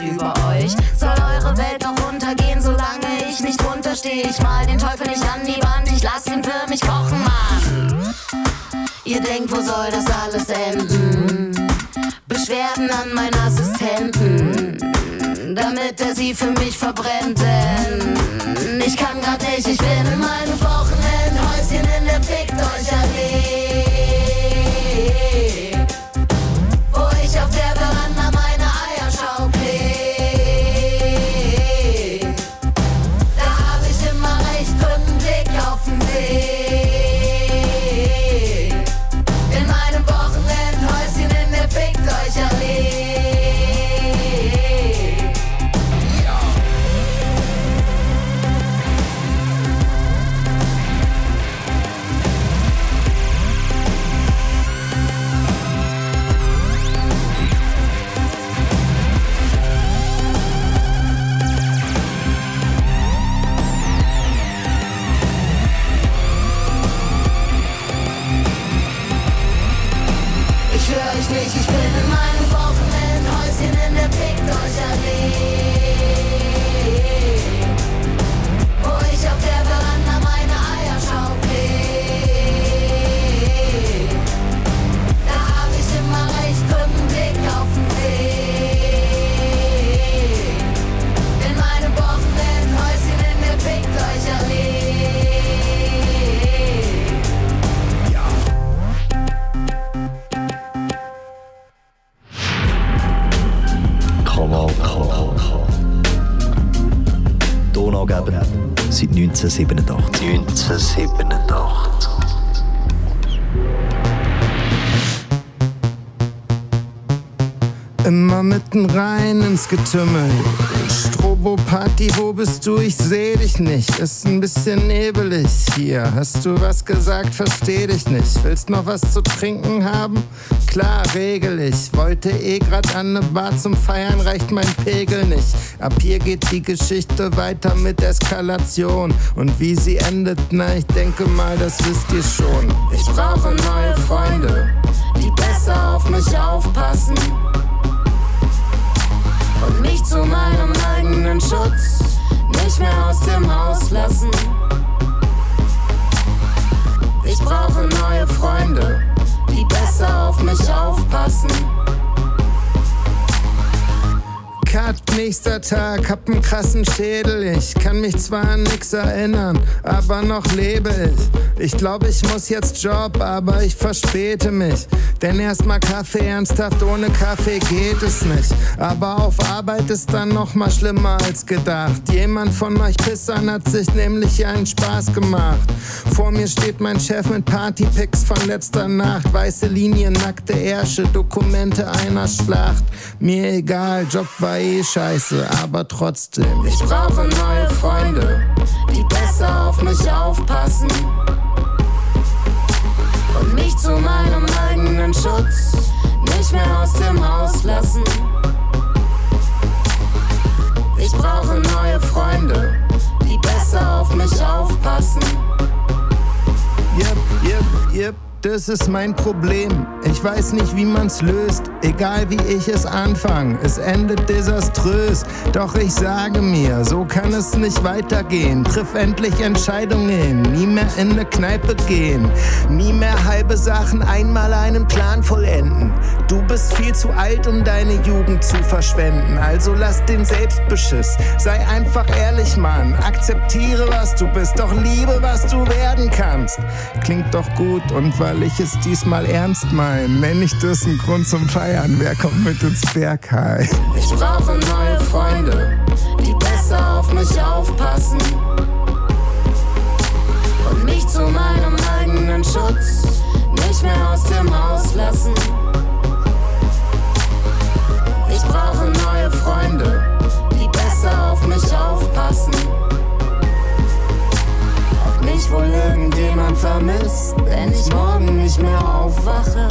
über euch. Soll eure Welt noch untergehen, solange ich nicht runterstehe? Ich mal den Teufel nicht an die Wand, ich lass ihn für mich kochen, Mann. Ihr denkt, wo soll das alles enden? Beschwerden an meinen Assistenten, damit er sie für mich verbrennt. Denn ich kann grad nicht, ich bin in meinem Getümmel. Strobo-Party, wo bist du? Ich seh dich nicht. Ist ein bisschen nebelig hier. Hast du was gesagt? Versteh dich nicht. Willst noch was zu trinken haben? Klar, regel ich. Wollte eh grad an ne Bar zum Feiern, reicht mein Pegel nicht. Ab hier geht die Geschichte weiter mit Eskalation. Und wie sie endet, na, ich denke mal, das wisst ihr schon. Ich brauche neue Freunde, die besser auf mich aufpassen mich zu meinem eigenen Schutz nicht mehr aus dem Haus lassen. Ich brauche neue Freunde, die besser auf mich aufpassen. Cut, nächster Tag, hab einen krassen Schädel. Ich kann mich zwar an nix erinnern, aber noch lebe ich. Ich glaube, ich muss jetzt Job, aber ich verspäte mich. Denn erstmal Kaffee, ernsthaft ohne Kaffee geht es nicht. Aber auf Arbeit ist dann noch mal schlimmer als gedacht. Jemand von euch Pissern hat sich nämlich einen Spaß gemacht. Vor mir steht mein Chef mit Partypics von letzter Nacht. Weiße Linien, nackte Ärsche, Dokumente einer Schlacht. Mir egal, Job war scheiße, aber trotzdem. Ich brauche neue Freunde, die besser auf mich aufpassen. Und mich zu meinem eigenen Schutz nicht mehr aus dem Haus lassen. Ich brauche neue Freunde, die besser auf mich aufpassen. Yep, yep, yep. Das ist mein Problem. Ich weiß nicht, wie man's löst. Egal wie ich es anfange, es endet desaströs. Doch ich sage mir, so kann es nicht weitergehen. Triff endlich Entscheidungen, nie mehr in eine Kneipe gehen. Nie mehr halbe Sachen, einmal einen Plan vollenden. Du bist viel zu alt, um deine Jugend zu verschwenden. Also lass den Selbstbeschiss. Sei einfach ehrlich, Mann. Akzeptiere, was du bist, doch liebe, was du werden kannst. Klingt doch gut und weil ich es diesmal ernst mein, nenn ich das einen Grund zum Feiern. Wer kommt mit ins Bergheim? Ich brauche neue Freunde, die besser auf mich aufpassen. Und mich zu meinem eigenen Schutz nicht mehr aus dem Haus lassen. Ich brauche neue Freunde, die besser auf mich aufpassen. Ob mich wohl irgendjemand vermisst, wenn ich morgen nicht mehr aufwache.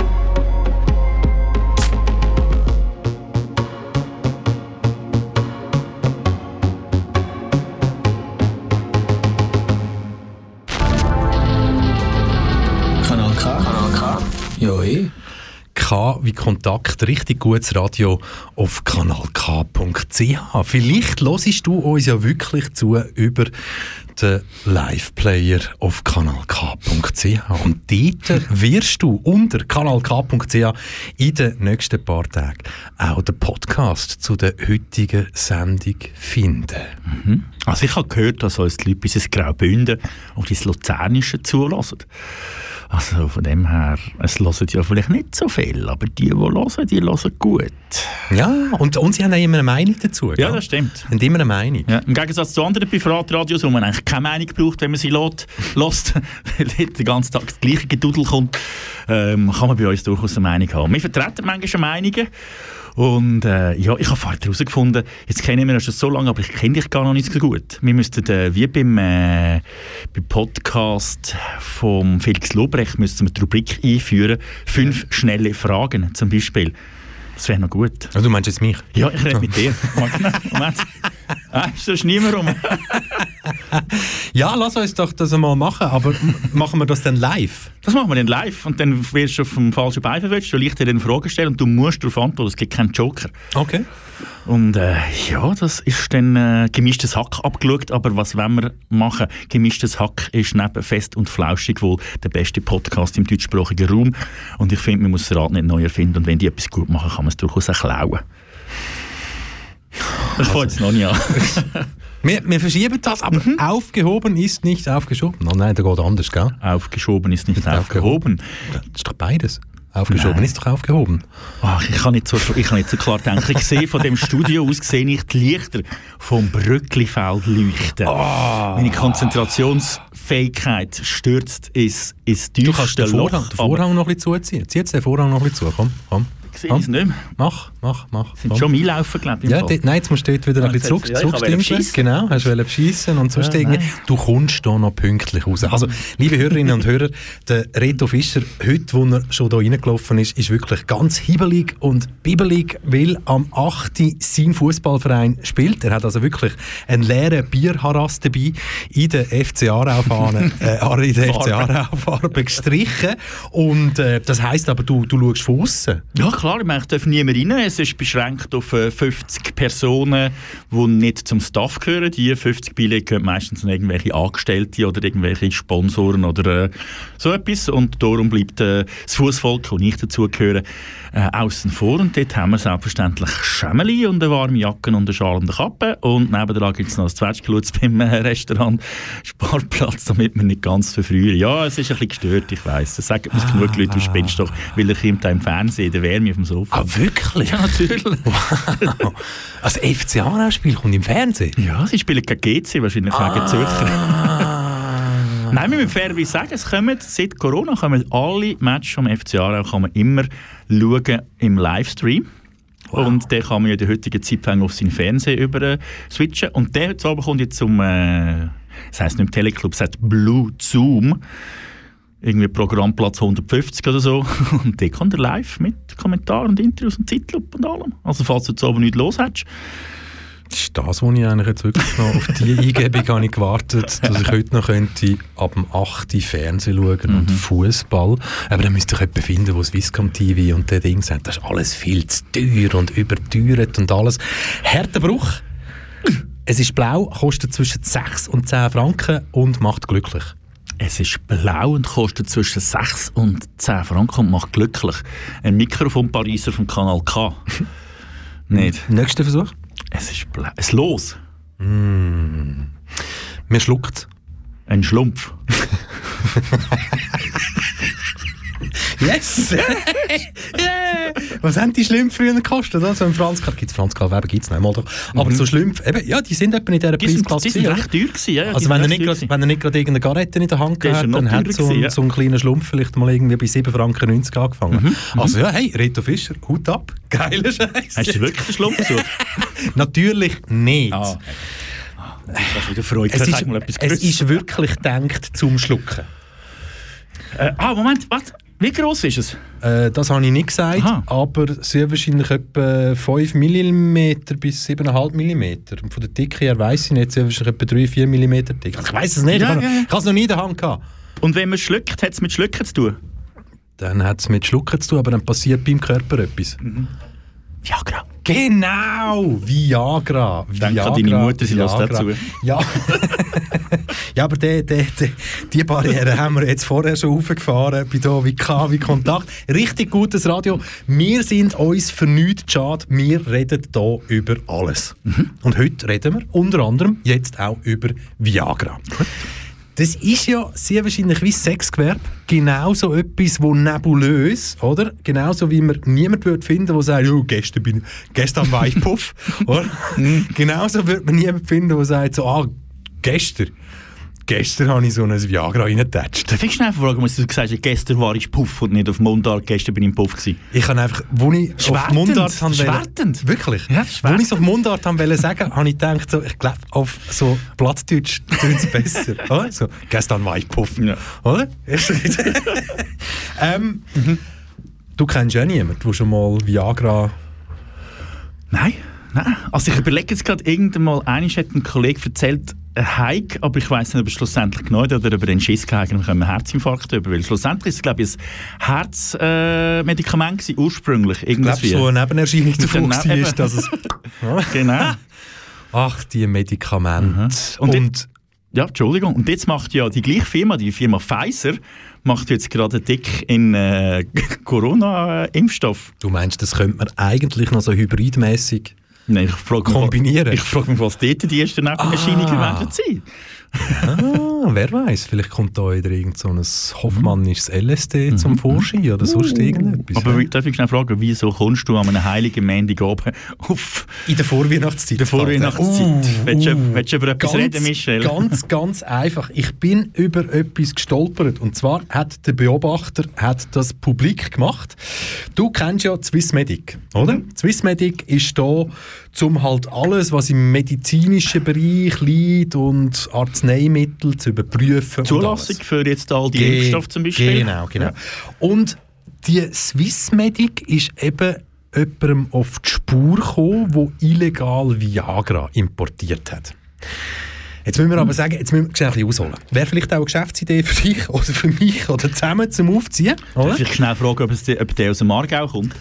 Kanal K. Kanal K. Ja, eh. K wie Kontakt, richtig gutes Radio auf kanalk.ch. Vielleicht hörst du uns ja wirklich zu über den Live-Player auf kanalk.ch. Und dort wirst du unter kanalk.ch in den nächsten paar Tagen auch den Podcast zu der heutigen Sendung finden. Also ich habe gehört, dass uns die Leute bis ins Graubünden und ins Luzernische zulassen. Also von dem her, es hören ja vielleicht nicht so viel, aber die, die hören, die hören gut. Ja, und, und sie haben auch immer eine Meinung dazu. Ja, gell? das stimmt. Haben immer eine Meinung. Ja, Im Gegensatz zu anderen Privatradios, wo man eigentlich keine Meinung braucht, wenn man sie lässt, lässt weil den ganzen Tag das gleiche Gedudel kommt, ähm, kann man bei uns durchaus eine Meinung haben. Wir vertreten manchmal Meinungen und äh, ja, ich habe vorher herausgefunden, jetzt kennen wir uns schon so lange, aber ich kenne dich gar noch nicht so gut. Wir müssten äh, wie beim, äh, beim Podcast von Felix Lobrecht müssten wir die Rubrik einführen, fünf schnelle Fragen zum Beispiel. Das wäre noch gut. Also du meinst jetzt mich? Ja, ich rede mit dir. Moment. Moment. Ah, ist das niemand rum? Ja, lass uns doch das einmal machen, aber machen wir das dann live? Das machen wir dann live und dann wirst du auf dem falschen Bein verwetscht, weil ich dir dann Fragen stelle und du musst darauf antworten, es gibt keinen Joker. Okay. Und äh, ja, das ist dann äh, gemischtes Hack abgeschaut, aber was wollen wir machen? Gemischtes Hack ist neben Fest und Flauschig wohl der beste Podcast im deutschsprachigen Raum und ich finde, man muss das Rad nicht neu erfinden und wenn die etwas gut machen, kann man es durchaus auch klauen. Das fängt jetzt noch nicht an. Wir, wir verschieben das, aber aufgehoben ist nicht aufgeschoben. Oh nein, da geht anders, gell? Aufgeschoben ist nicht Ist aufgehoben. Das ist doch beides. Aufgeschoben Nein. ist doch aufgehoben. Ach, ich kann nicht so, ich kann nicht so klar denken. Ich sehe von dem Studio aus sehe ich die Lichter vom Brücklifeld leuchten. Meine Konzentrationsfähigkeit stürzt ins, ins Du kannst den Vorhang, Loch. den Vorhang noch ein bisschen zuziehen. Zieh jetzt den Vorhang noch ein bisschen zu. Komm, komm. Ich sehe es nicht mehr. Mach, mach, mach. Sind komm. schon einlaufen, glaube ich. Ja, dort, nein, jetzt musst du dort wieder ein Ah, bisschen jetzt- zurück, ja, ich beschissen. Genau, hast du beschissen und sonst Ja, irgendwie. Du kommst da noch pünktlich raus. Also, liebe Hörerinnen und Hörer, der Reto Fischer, heute, wo er schon da reingelaufen ist, ist wirklich ganz hibbelig und bibbelig, weil am 8. sein Fußballverein spielt. Er hat also wirklich einen leeren Bierharass dabei in der FC Aarau-Fahne, äh, in der FC Farbe. Aarau-Farbe gestrichen. Und äh, das heisst aber, du, du schaust von außen. Ja, klar. Klar, ich meine, es darf niemand rein. Es ist beschränkt auf äh, 50 Personen, die nicht zum Staff gehören. Die 50 Billette gehören meistens an irgendwelche Angestellte oder irgendwelche Sponsoren oder äh, so etwas. Und darum bleibt äh, das Fußvolk, wo ich dazugehöre, äh, außen vor. Und dort haben wir selbstverständlich Schemmeli und eine warme Jacke und eine schalende Kappe. Und nebenan gibt es noch ein Zwetschgelutz beim äh, Restaurant Sparplatz, damit wir nicht ganz verfrühen. Ja, es ist ein bisschen gestört, ich weiss. Es sagen Ah. genug Leute, du spinnst doch, weil da im Fernsehen, der Wärme dem Sofa. Ah, wirklich? Ja, natürlich. Wow. Also FC Aarau-Spiel kommt im Fernsehen? Ja, sie spielen gegen GC, wahrscheinlich Ah. gegen Zürcher. Nein, wir müssen fairerweise sagen, es kommen, seit Corona kommen alle Matches vom FC Aarau kann man immer schauen im Livestream. Und den kann man ja in der heutigen Zeit auf seinen Fernseher über äh, switchen. Und der heute Abend kommt jetzt zum, äh, das heisst nicht im Teleclub, es heißt Blue Zoom. Irgendwie Programmplatz 150 oder so. Und der kommt er live mit Kommentaren und Interviews und Zeitlupe und allem. Also falls du jetzt oben nichts los hättest. Das ist das, wo ich eigentlich jetzt wirklich noch auf die Eingebung habe ich gewartet, dass ich heute noch könnte ab dem 8. Uhr Fernsehen schauen und Fußball. Aber dann müsste ich jemanden finden, der Swisscom TV und der Ding sagt, das ist alles viel zu teuer und überteuert und alles. Harter Bruch. Es ist blau, kostet zwischen 6 und 10 Franken und macht glücklich. Es ist blau und kostet zwischen 6 und 10 Franken und macht glücklich. Ein Mikrofon Pariser vom Kanal K. Nicht. Nächster Versuch. Es ist blau. Es los. Mm. Mir schluckt Ein Schlumpf. Yes! yeah. Was haben die Schlümpfe früher gekostet? Also im Franz gibt es Franz Karl Weber gibt es noch einmal doch. Aber so Schlümpfe, eben, ja, die sind etwa in dieser Mhm. Die sind, Preisklasse. die sind recht teuer gewesen. Ja, Also wenn er, nicht grad, wenn er nicht gerade irgendeine Garette in der Hand gehabt hat, dann hat so, ein, gewesen, ja. so ein kleiner Schlumpf vielleicht mal irgendwie bei 7 Franken 90 angefangen. Mhm, Also ja, hey, Reto Fischer, Hut ab. Geiler Scheiß. Hast du wirklich einen Schlumpf gesucht? Natürlich nicht. Ah, ist wieder Freude. Es, ist, mal es ist wirklich gedacht zum Schlucken. Äh, ah, Moment, was? Wie groß ist es? Äh, das habe ich nicht gesagt, Aha. aber sehr wahrscheinlich etwa 5 mm bis 7,5 mm. Und von der Dicke her weiss ich nicht, sehr wahrscheinlich etwa 3-4 mm dick. Also ich weiss es nicht, Ja, ich habe ja, ich habe es noch nie in der Hand gehabt. Und wenn man schluckt, hat es mit Schlucken zu tun? Dann hat es mit Schlucken zu tun, aber dann passiert beim Körper etwas. Viagra. Genau! Viagra. Denke an deine Mutter, sie hört dazu. Ja. ja, aber die, die, die, die Barriere haben wir jetzt vorher schon aufgefahren, bei hier wie K, wie Kontakt. Richtig gutes Radio. Wir sind uns für nichts schade. Wir reden hier über alles. Und heute reden wir unter anderem jetzt auch über Viagra. Das ist ja sehr wahrscheinlich wie Sexgewerbe. Genauso etwas, wo nebulös, oder? Genauso wie man niemand würde finden, der sagt, oh, gestern, bin, gestern war ich Puff. oder? Genauso würde man niemand finden, der sagt, so, ah, gestern. Gestern habe ich so ein Viagra reingetatscht. Darf ich schnell fragen, was du gesagt hast, gestern war ich Puff und nicht auf Mundart, gestern bin ich im Puff gewesen. Ich habe einfach, wo ich auf Mundart habe schwertend. wirklich, Ja, wo schwertend. ich es auf Mundart wollte sagen, habe ich gedacht, so, ich glaube, auf so Plattdeutsch tönt es besser. oder? So, gestern war ich Puff. Ja. Oder? Ähm, Du kennst ja niemanden, der schon mal Viagra... Nein, nein. Also ich überlege jetzt gerade, irgendwann mal, einmal hat ein Kollege erzählt, Hike, aber ich weiß nicht, ob er schlussendlich genommen hat oder ob er einen Schiss gehabt hat einen Herzinfarkt über. Weil schlussendlich ist es, glaube ich, ein Herzmedikament äh, ursprünglich. Irgendwie. so eine Nebenerscheinung davon war, eben. dass es... Genau. Ach, die Medikamente. Mhm. Und Und, Ja, Entschuldigung. Und jetzt macht ja die gleiche Firma, die Firma Pfizer, macht jetzt gerade dick in äh, Corona-Impfstoff. du meinst, das könnte man eigentlich noch so hybridmäßig Nein, ich frage mich, kombinieren? Ich frage mich, was dort die ersten Nebenerscheinungen Ah. werden sein. Ah, wer weiß, vielleicht kommt da wieder irgend so ein hoffmannisches LSD zum Vorschein oder sonst irgendetwas. Aber darf ich schnell fragen, wieso kommst du an einem heiligen Montag oben auf in der Vorweihnachtszeit. in der Vorweihnachtszeit? Uh, willst, du, uh, willst du über etwas ganz, reden, Michel? Ganz, ganz einfach. Ich bin über etwas gestolpert. Und zwar hat der Beobachter hat das publik gemacht. Du kennst ja Swissmedic, oder? Mhm. Swissmedic ist da, um halt alles, was im medizinischen Bereich liegt und Arzneimittel zu überprüfen. Zulassung für jetzt all die Ge- Impfstoffe zum Beispiel? Genau, genau. Und die Swissmedic ist eben jemandem auf die Spur gekommen, der illegal Viagra importiert hat. Jetzt müssen wir aber sagen, jetzt müssen wir schnell ein bisschen ausholen. Wäre vielleicht auch eine Geschäftsidee für dich oder für mich oder zusammen zum Aufziehen? Oder? Darf ich schnell fragen, ob, es, ob der aus dem Aargau kommt?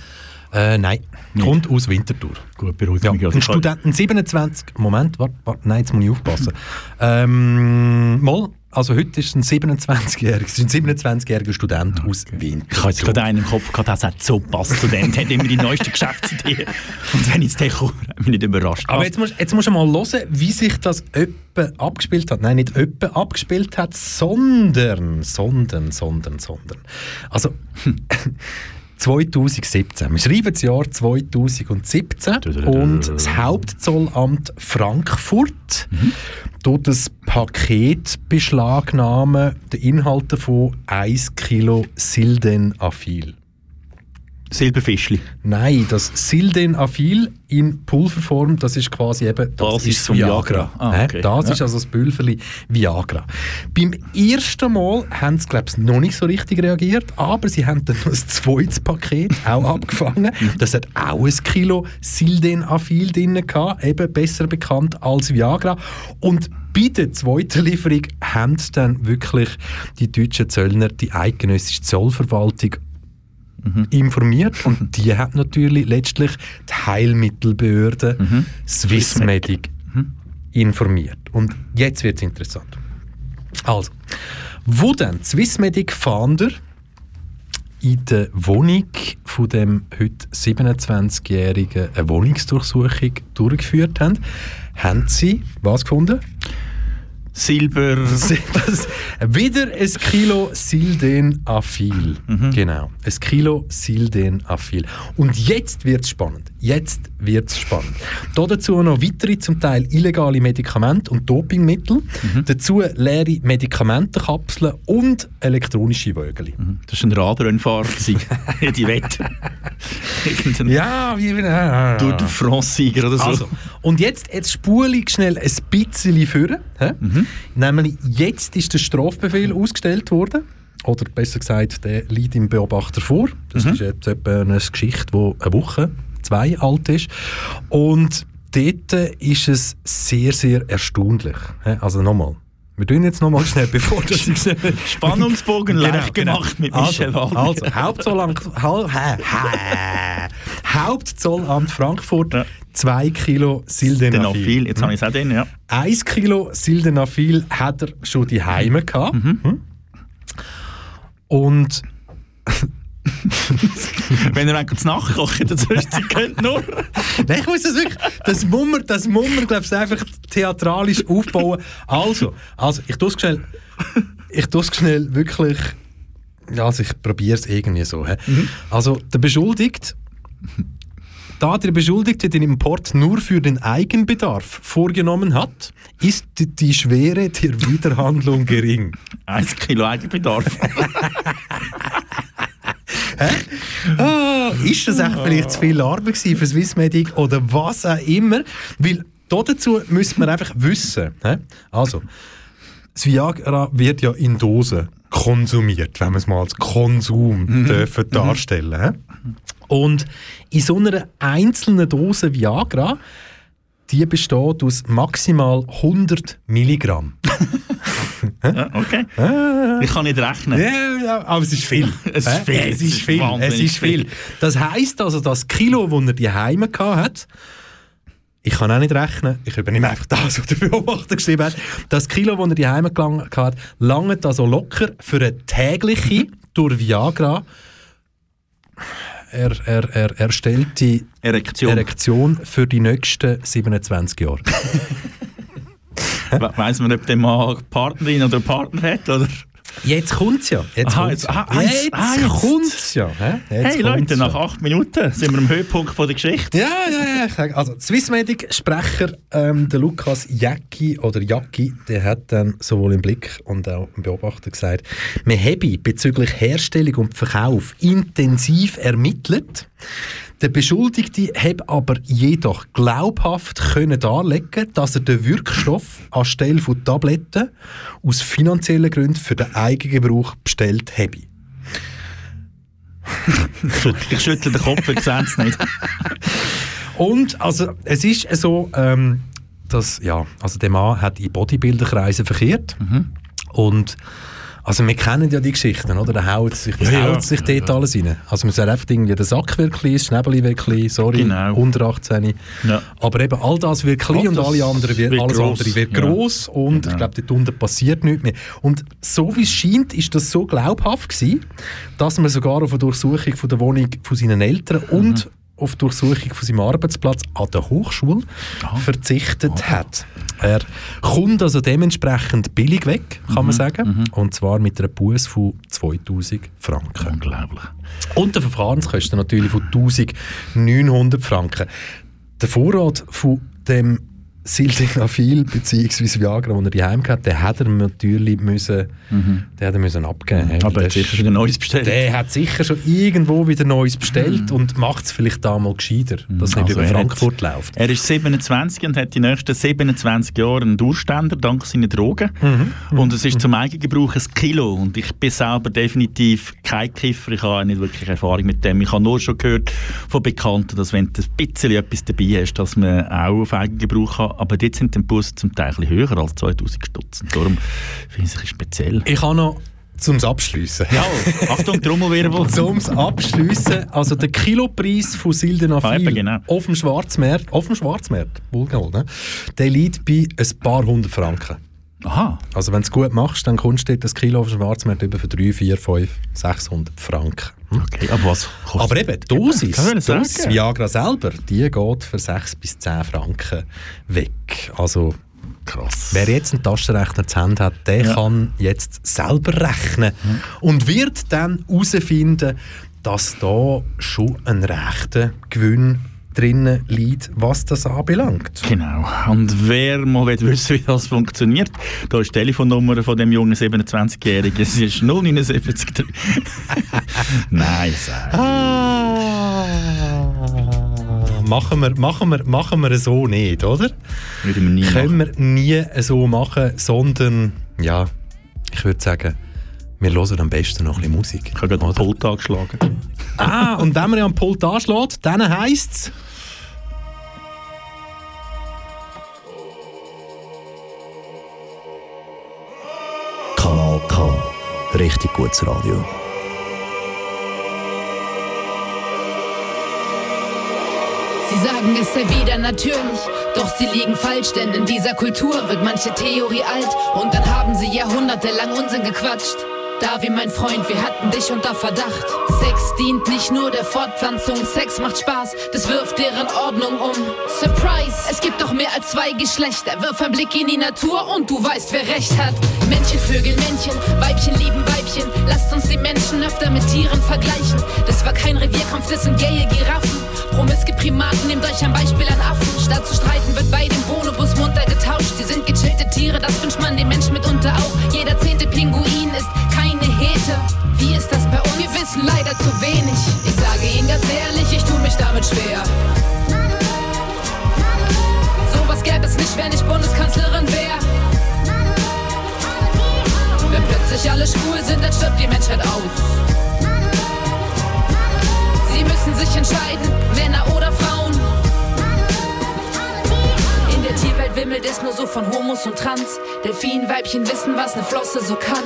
Äh, nein, kommt aus Winterthur. Gut, beruhigt Ja, mich. ein Student, ein 27, Moment, warte, warte, nein, jetzt muss ich aufpassen. ähm, mal, also heute ist es ein 27-jähriger, es ist ein 27-jähriger Student aus Winterthur. Ich habe jetzt gerade einen im Kopf gehabt, das hat so passt zu dem. Der hat immer die neueste Geschäftsidee. Und wenn ich jetzt den komme, hat mich nicht überrascht. Aber jetzt musst, jetzt musst du mal hören, wie sich das öppe abgespielt hat. Nein, nicht öppe abgespielt hat, sondern, sondern, sondern, sondern. Also, 2017. Wir schreiben das Jahr 2017 und das Hauptzollamt Frankfurt tut das Paket beschlagnahmen, der Inhalt davon 1 Kilo Sildenafil. Silberfischli. Nein, das Sildenafil in Pulverform, das ist quasi eben das Basis ist zum Viagra. Ah, Hä? okay. Das Ja. ist also das Pülverli Viagra. Beim ersten Mal haben sie, glaube ich, noch nicht so richtig reagiert, aber sie haben dann noch ein zweites Paket auch abgefangen. Das hat auch ein Kilo Sildenafil drin gehabt, eben besser bekannt als Viagra. Und bei der zweiten Lieferung haben dann wirklich die deutschen Zöllner, die eidgenössische Zollverwaltung informiert. Und die hat natürlich letztlich die Heilmittelbehörde Swissmedic informiert. Und jetzt wird es interessant. Also, wo die Swissmedic Fahnder in der Wohnung von dem heute 27-Jährigen eine Wohnungsdurchsuchung durchgeführt haben, haben sie was gefunden? Silber. Wieder ein Kilo Sildenafil. Genau, ein Kilo Sildenafil. Und jetzt wird es spannend. Jetzt wird es spannend. Da dazu noch weitere, zum Teil illegale Medikamente und Dopingmittel. Dazu leere Medikamentenkapseln und elektronische Wögeli. Das war ein Radrennfahrer. die Wette. Ja, wie... Äh, Tour de France-Sieger oder so. Also, und jetzt, jetzt spule ich schnell ein bisschen führen. hä? Nämlich jetzt ist der Strafbefehl ausgestellt worden. Oder besser gesagt, der liegt im Beobachter vor. Das ist jetzt etwa eine Geschichte, die eine Woche, zwei alt ist. Und dort ist es sehr, sehr erstaunlich. Also nochmal. Wir tun jetzt nochmal schnell, bevor das ich schnell... Spannungsbogen leicht gemacht mit Michel also, also, Hauptzollamt, hä- hä- Hauptzollamt Frankfurt, 2 Kilo Sildenafil. Jetzt habe ich es auch drin, ja. 1 Kilo Sildenafil hat er schon die Heime gehabt. Hm? Und Wenn ihr wollt, nachkochen dann sonst könnt nur. Nein, ich muss das wirklich, das Mummer, das Mummer, glaubst einfach theatralisch aufbauen. Also, also ich tue es schnell, ich tue es schnell wirklich, also ich probiere es irgendwie so. hä? Also, der Beschuldigte, da der Beschuldigte den Import nur für den Eigenbedarf vorgenommen hat, ist die, Schwere der Widerhandlung gering. 1 Kilo Eigenbedarf. Ah, ist das echt vielleicht zu viel Arbeit für Swissmedic oder was auch immer? Weil da dazu müssen wir einfach wissen. hä? Also, das Viagra wird ja in Dosen konsumiert, wenn wir es mal als Konsum dürfen darstellen. hä? Und in so einer einzelnen Dose Viagra, die besteht aus maximal 100 Milligramm. Ja, okay. Ich kann nicht rechnen. Ja, aber es ist viel. Es ist viel. Es ist viel. Es ist viel. Das heisst also, das Kilo, das er die Heime hat, ich kann auch nicht rechnen, ich übernehme einfach das, was der Beobachter geschrieben hat. Das Kilo, das er die Heime hat, langt also locker für eine tägliche durch Viagra er, er, er, erstellte Erektion. Erektion für die nächsten 27 Jahre. We weiss man, ob der Mann Partnerin oder Partner hat? Oder? Jetzt kommt es ja. Jetzt Aha, kommt's jetzt- ja. ah, jetzt- jetzt, ah, jetzt. kommt's ja. hä? Jetzt hey Leute, nach ja. acht Minuten sind wir am Höhepunkt von der Geschichte. Ja, ja, ja. Also, Swissmedic-Sprecher, ähm, der Lukas Jacki oder Jacki, der hat dann sowohl im Blick und auch im Beobachter gesagt, man habe bezüglich Herstellung und Verkauf intensiv ermittelt. Der Beschuldigte hat aber jedoch glaubhaft können darlegen, dass er den Wirkstoff anstelle von Tabletten aus finanziellen Gründen für den Eigengebrauch bestellt habe. Ich schüttle den Kopf, ihr seht es nicht. Und also es ist so, ähm, dass ja, also der Mann hat in Bodybuilder-Kreisen verkehrt und Also wir kennen ja die Geschichten, oder? Da haut sich, Ja, ja. haut sich dort alles rein. Also man sagt einfach irgendwie, der Sack wird klein, das Schnäbeli wird klein, sorry, Genau. unter 18. Ja. Aber eben all das wird klein und das alle anderen wird, wird alles gross. andere wird Ja. gross und ich glaube, dort unten passiert nichts mehr. Und so wie es scheint, ist das so glaubhaft gewesen, dass man sogar auf eine Durchsuchung von der Wohnung von seinen Eltern Mhm. und auf die Durchsuchung von seinem Arbeitsplatz an der Hochschule verzichtet hat. Er kommt also dementsprechend billig weg, kann Mhm. man sagen. Und zwar mit einer Buß von 2000 Franken. Unglaublich. Und der Verfahrenskosten natürlich von 1900 Franken. Der Vorrat von dem Sildenafil bzw. Viagra, den er daheim hatte, den hat er natürlich müssen, den hat er müssen abgeben. Mhm. Aber er hat sicher wieder Neues bestellt. Der hat sicher schon irgendwo wieder Neues bestellt und macht es vielleicht da mal gescheiter, dass es nicht Also über er hat- Frankfurt läuft. Er ist 27 und hat die nächsten 27 Jahre einen Durchständer dank seiner Drogen. Mhm. Und es ist zum Eigengebrauch ein Kilo. Und ich bin selber definitiv kein Kiffer. Ich habe nicht wirklich Erfahrung mit dem. Ich habe nur schon gehört von Bekannten, dass wenn du ein bisschen etwas dabei hast, dass man auch auf Eigengebrauch kann. Aber dort sind die Bussen zum Teil ein bisschen höher als 2000 Stutz. Darum finde ich es ein speziell. Ich habe noch zum Abschliessen. Ja, Achtung, Trommelwirbel. Zum Abschliessen, also der Kilopreis von Sildenafil Ah, eben, genau. auf dem Schwarzmarkt, auf dem Schwarzmarkt, wohlgewohl, ne? der liegt bei ein paar hundert Franken. Aha. Also wenn du es gut machst, dann kommst du dort das Kilo auf dem Schwarzmarkt über für 3, 4, 5, 600 Franken. Hm? Okay, aber was kostet Aber eben, die Dosis, sagen. Dosis Viagra selber, die geht für 6 bis 10 Franken weg. Also Krass. Wer jetzt einen Taschenrechner zu Hause hat, der Ja. kann jetzt selber rechnen und wird dann herausfinden, dass da schon ein rechter Gewinn drinnen liegt, was das anbelangt. Genau. Und wer mal wissen, wie das funktioniert, da ist die Telefonnummer von dem jungen 27-Jährigen. Es ist 079. Nein, sag. Ah, machen wir, machen wir, machen wir so nicht, oder? Man nie Können machen. wir nie so machen, sondern, ja, ich würde sagen, wir hören am besten noch ein bisschen Musik. Ich habe gerade den? Pult angeschlagen. Ah, und wenn man ja am Pult anschlägt, dann heisst es... Kanal K. Richtig gutes Radio. Sie sagen, es sei wieder natürlich, doch sie liegen falsch, denn in dieser Kultur wird manche Theorie alt und dann haben sie jahrhundertelang Unsinn gequatscht. Da wie mein Freund, wir hatten dich unter Verdacht. Sex dient nicht nur der Fortpflanzung, Sex macht Spaß, das wirft deren Ordnung um. Surprise, es gibt doch mehr als zwei Geschlechter. Wirf ein Blick in die Natur und du weißt, wer recht hat. Männchen vögeln Männchen, Weibchen lieben Weibchen. Lasst uns die Menschen öfter mit Tieren vergleichen. Das war kein Revierkampf, das sind gaye Giraffen. Promiske Primaten, nehmt euch ein Beispiel an Affen. Statt zu streiten wird bei dem Bonobus munter getauscht. Sie sind gechillte Tiere, das wünscht man dem Mensch mitunter auch. Jeder zehnte Pinguin ist Hete. Wie ist das bei uns? Wir wissen leider zu wenig. Ich sage Ihnen ganz ehrlich, ich tue mich damit schwer. Sowas gäbe es nicht, wenn ich Bundeskanzlerin wäre. Wenn plötzlich alle schwul sind, dann stirbt die Menschheit aus. Sie müssen sich entscheiden, Männer oder Frauen. Tierwelt wimmelt es nur so von Homos und Trans. Delfinweibchen wissen, was ne Flosse so kann.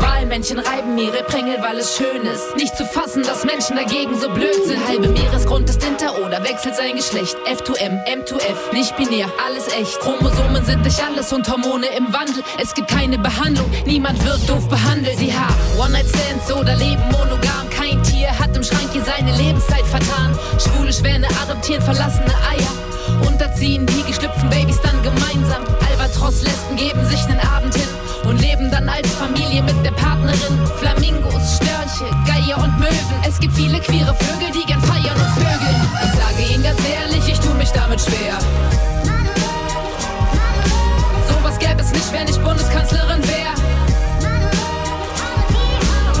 Walmännchen reiben ihre Prängel, weil es schön ist. Nicht zu fassen, dass Menschen dagegen so blöd sind. Halbe Meeresgrund ist hinter oder wechselt sein Geschlecht. F2M, M2F, nicht binär, alles echt. Chromosomen sind nicht alles und Hormone im Wandel. Es gibt keine Behandlung, niemand wird doof behandelt. Sie haben One-Night-Stands oder leben monogam. Kein Tier hat im Schrank hier seine Lebenszeit vertan. Schwule Schwäne adoptieren verlassene Eier. Unterziehen die geschlüpften Babys dann gemeinsam. Albatros-Lesben geben sich nen Abend hin und leben dann als Familie mit der Partnerin. Flamingos, Störche, Geier und Möwen. Es gibt viele queere Vögel, die gern feiern und vögeln. Ich sage Ihnen ganz ehrlich, ich tu mich damit schwer. Sowas gäbe es nicht, wenn ich Bundeskanzlerin wäre.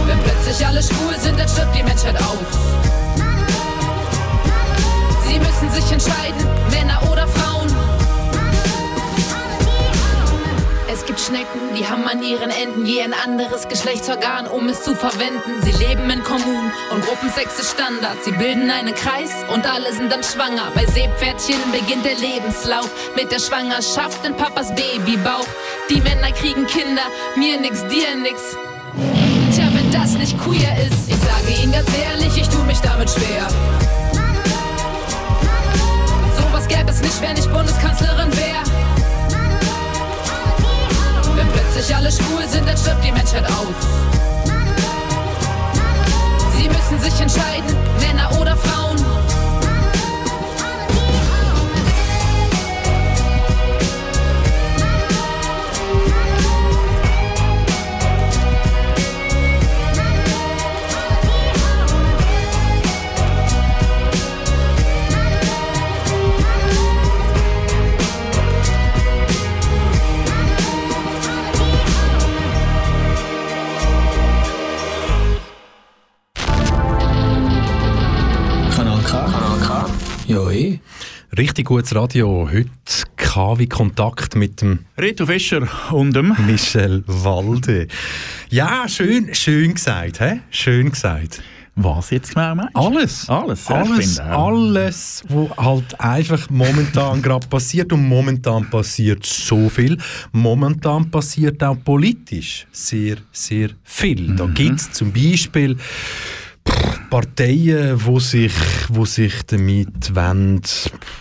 Wenn plötzlich alle schwul sind, dann stirbt die Menschheit aus. Sie müssen sich entscheiden, Männer oder Frauen. Es gibt Schnecken, die haben an ihren Enden je ein anderes Geschlechtsorgan, um es zu verwenden. Sie leben in Kommunen und Gruppensex ist Standard. Sie bilden einen Kreis und alle sind dann schwanger. Bei Seepferdchen beginnt der Lebenslauf mit der Schwangerschaft in Papas Babybauch. Die Männer kriegen Kinder, mir nix, dir nix. Tja, wenn das nicht queer ist, ich sage Ihnen ganz ehrlich, ich tu mich damit schwer. Es nicht, wenn ich Bundeskanzlerin wäre. Wenn plötzlich alle schwul sind, dann stirbt die Menschheit aus. Sie müssen sich entscheiden, Männer oder Frauen. Richtig gutes Radio. Heute KW Kontakt mit dem Reto Fischer und dem Michel Walde. Ja, schön, schön gesagt, hä? Schön gesagt. Was jetzt genau meinst? Alles. Alles, ja, Alles, finde auch. alles, was halt einfach momentan gerade passiert. Und momentan passiert so viel. Momentan passiert auch politisch sehr, sehr viel. Da gibt es zum Beispiel Parteien, wo sich, wo sich damit wollen,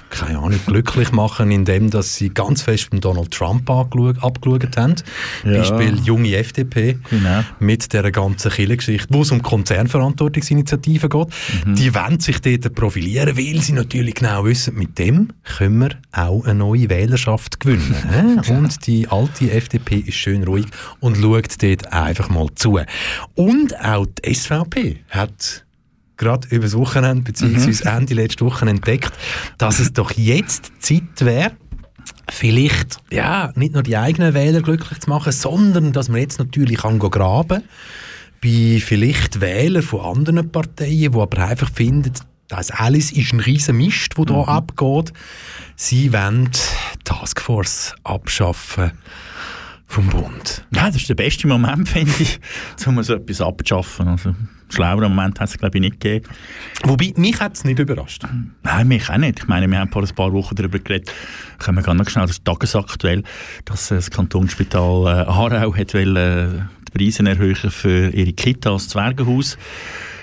keine Ahnung, glücklich machen, indem dass sie ganz fest mit Donald Trump abgeschaut haben. Ja. Beispiel junge FDP Genau. mit der ganzen Kirchengeschichte, wo es um Konzernverantwortungsinitiativen geht. Mhm. Die wollen sich dort profilieren, weil sie natürlich genau wissen, mit dem können wir auch eine neue Wählerschaft gewinnen. und die alte FDP ist schön ruhig und schaut dort einfach mal zu. Und auch die SVP hat gerade über das Wochenende, beziehungsweise Mhm. Ende letzte Woche entdeckt, dass es doch jetzt Zeit wäre, vielleicht ja, nicht nur die eigenen Wähler glücklich zu machen, sondern dass man jetzt natürlich kann graben bei vielleicht Wählern von anderen Parteien, die aber einfach finden, das alles ist ein riesen Mist, der Mhm. hier abgeht. Sie wollen die Taskforce abschaffen vom Bund. Ja, das ist der beste Moment, finde ich, um so etwas abzuschaffen. Also, schlaueren Moment hat es, glaube ich, nicht gegeben. Wobei, mich hat es nicht überrascht. Nein, mich auch nicht. Ich meine, wir haben vor ein paar Wochen darüber geredet, können wir gar noch schnell, das ist tagesaktuell, dass äh, das Kantonsspital äh, Aarau hat wollen, äh, die Preise erhöhen für ihre Kita als Zwergenhaus.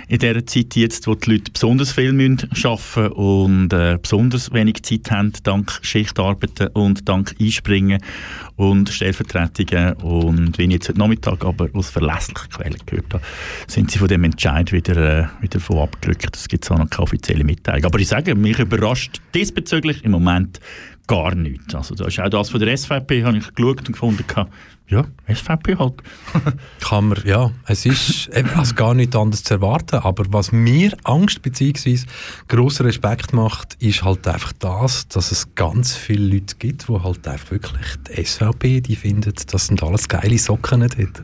In dieser Zeit jetzt, wo die Leute besonders viel müssen arbeiten und äh, besonders wenig Zeit haben, dank Schichtarbeiten und dank Einspringen und Stellvertretungen. Und wenn ich jetzt heute Nachmittag aber aus verlässlichen Quellen gehört habe, sind sie von dem Entscheid wieder, äh, wieder von abgerückt. Es gibt auch noch keine offizielle Mitteilung. Aber ich sage, mich überrascht diesbezüglich im Moment gar nichts. Also da ist auch das von der SVP, habe ich geschaut und gefunden, ja, SVP halt. Kann man, ja, es ist eben, also gar nicht anders zu erwarten, aber was mir Angst bzw. grossen Respekt macht, ist halt einfach das, dass es ganz viele Leute gibt, die halt einfach wirklich die SVP, die finden, das sind alles geile Socken dort.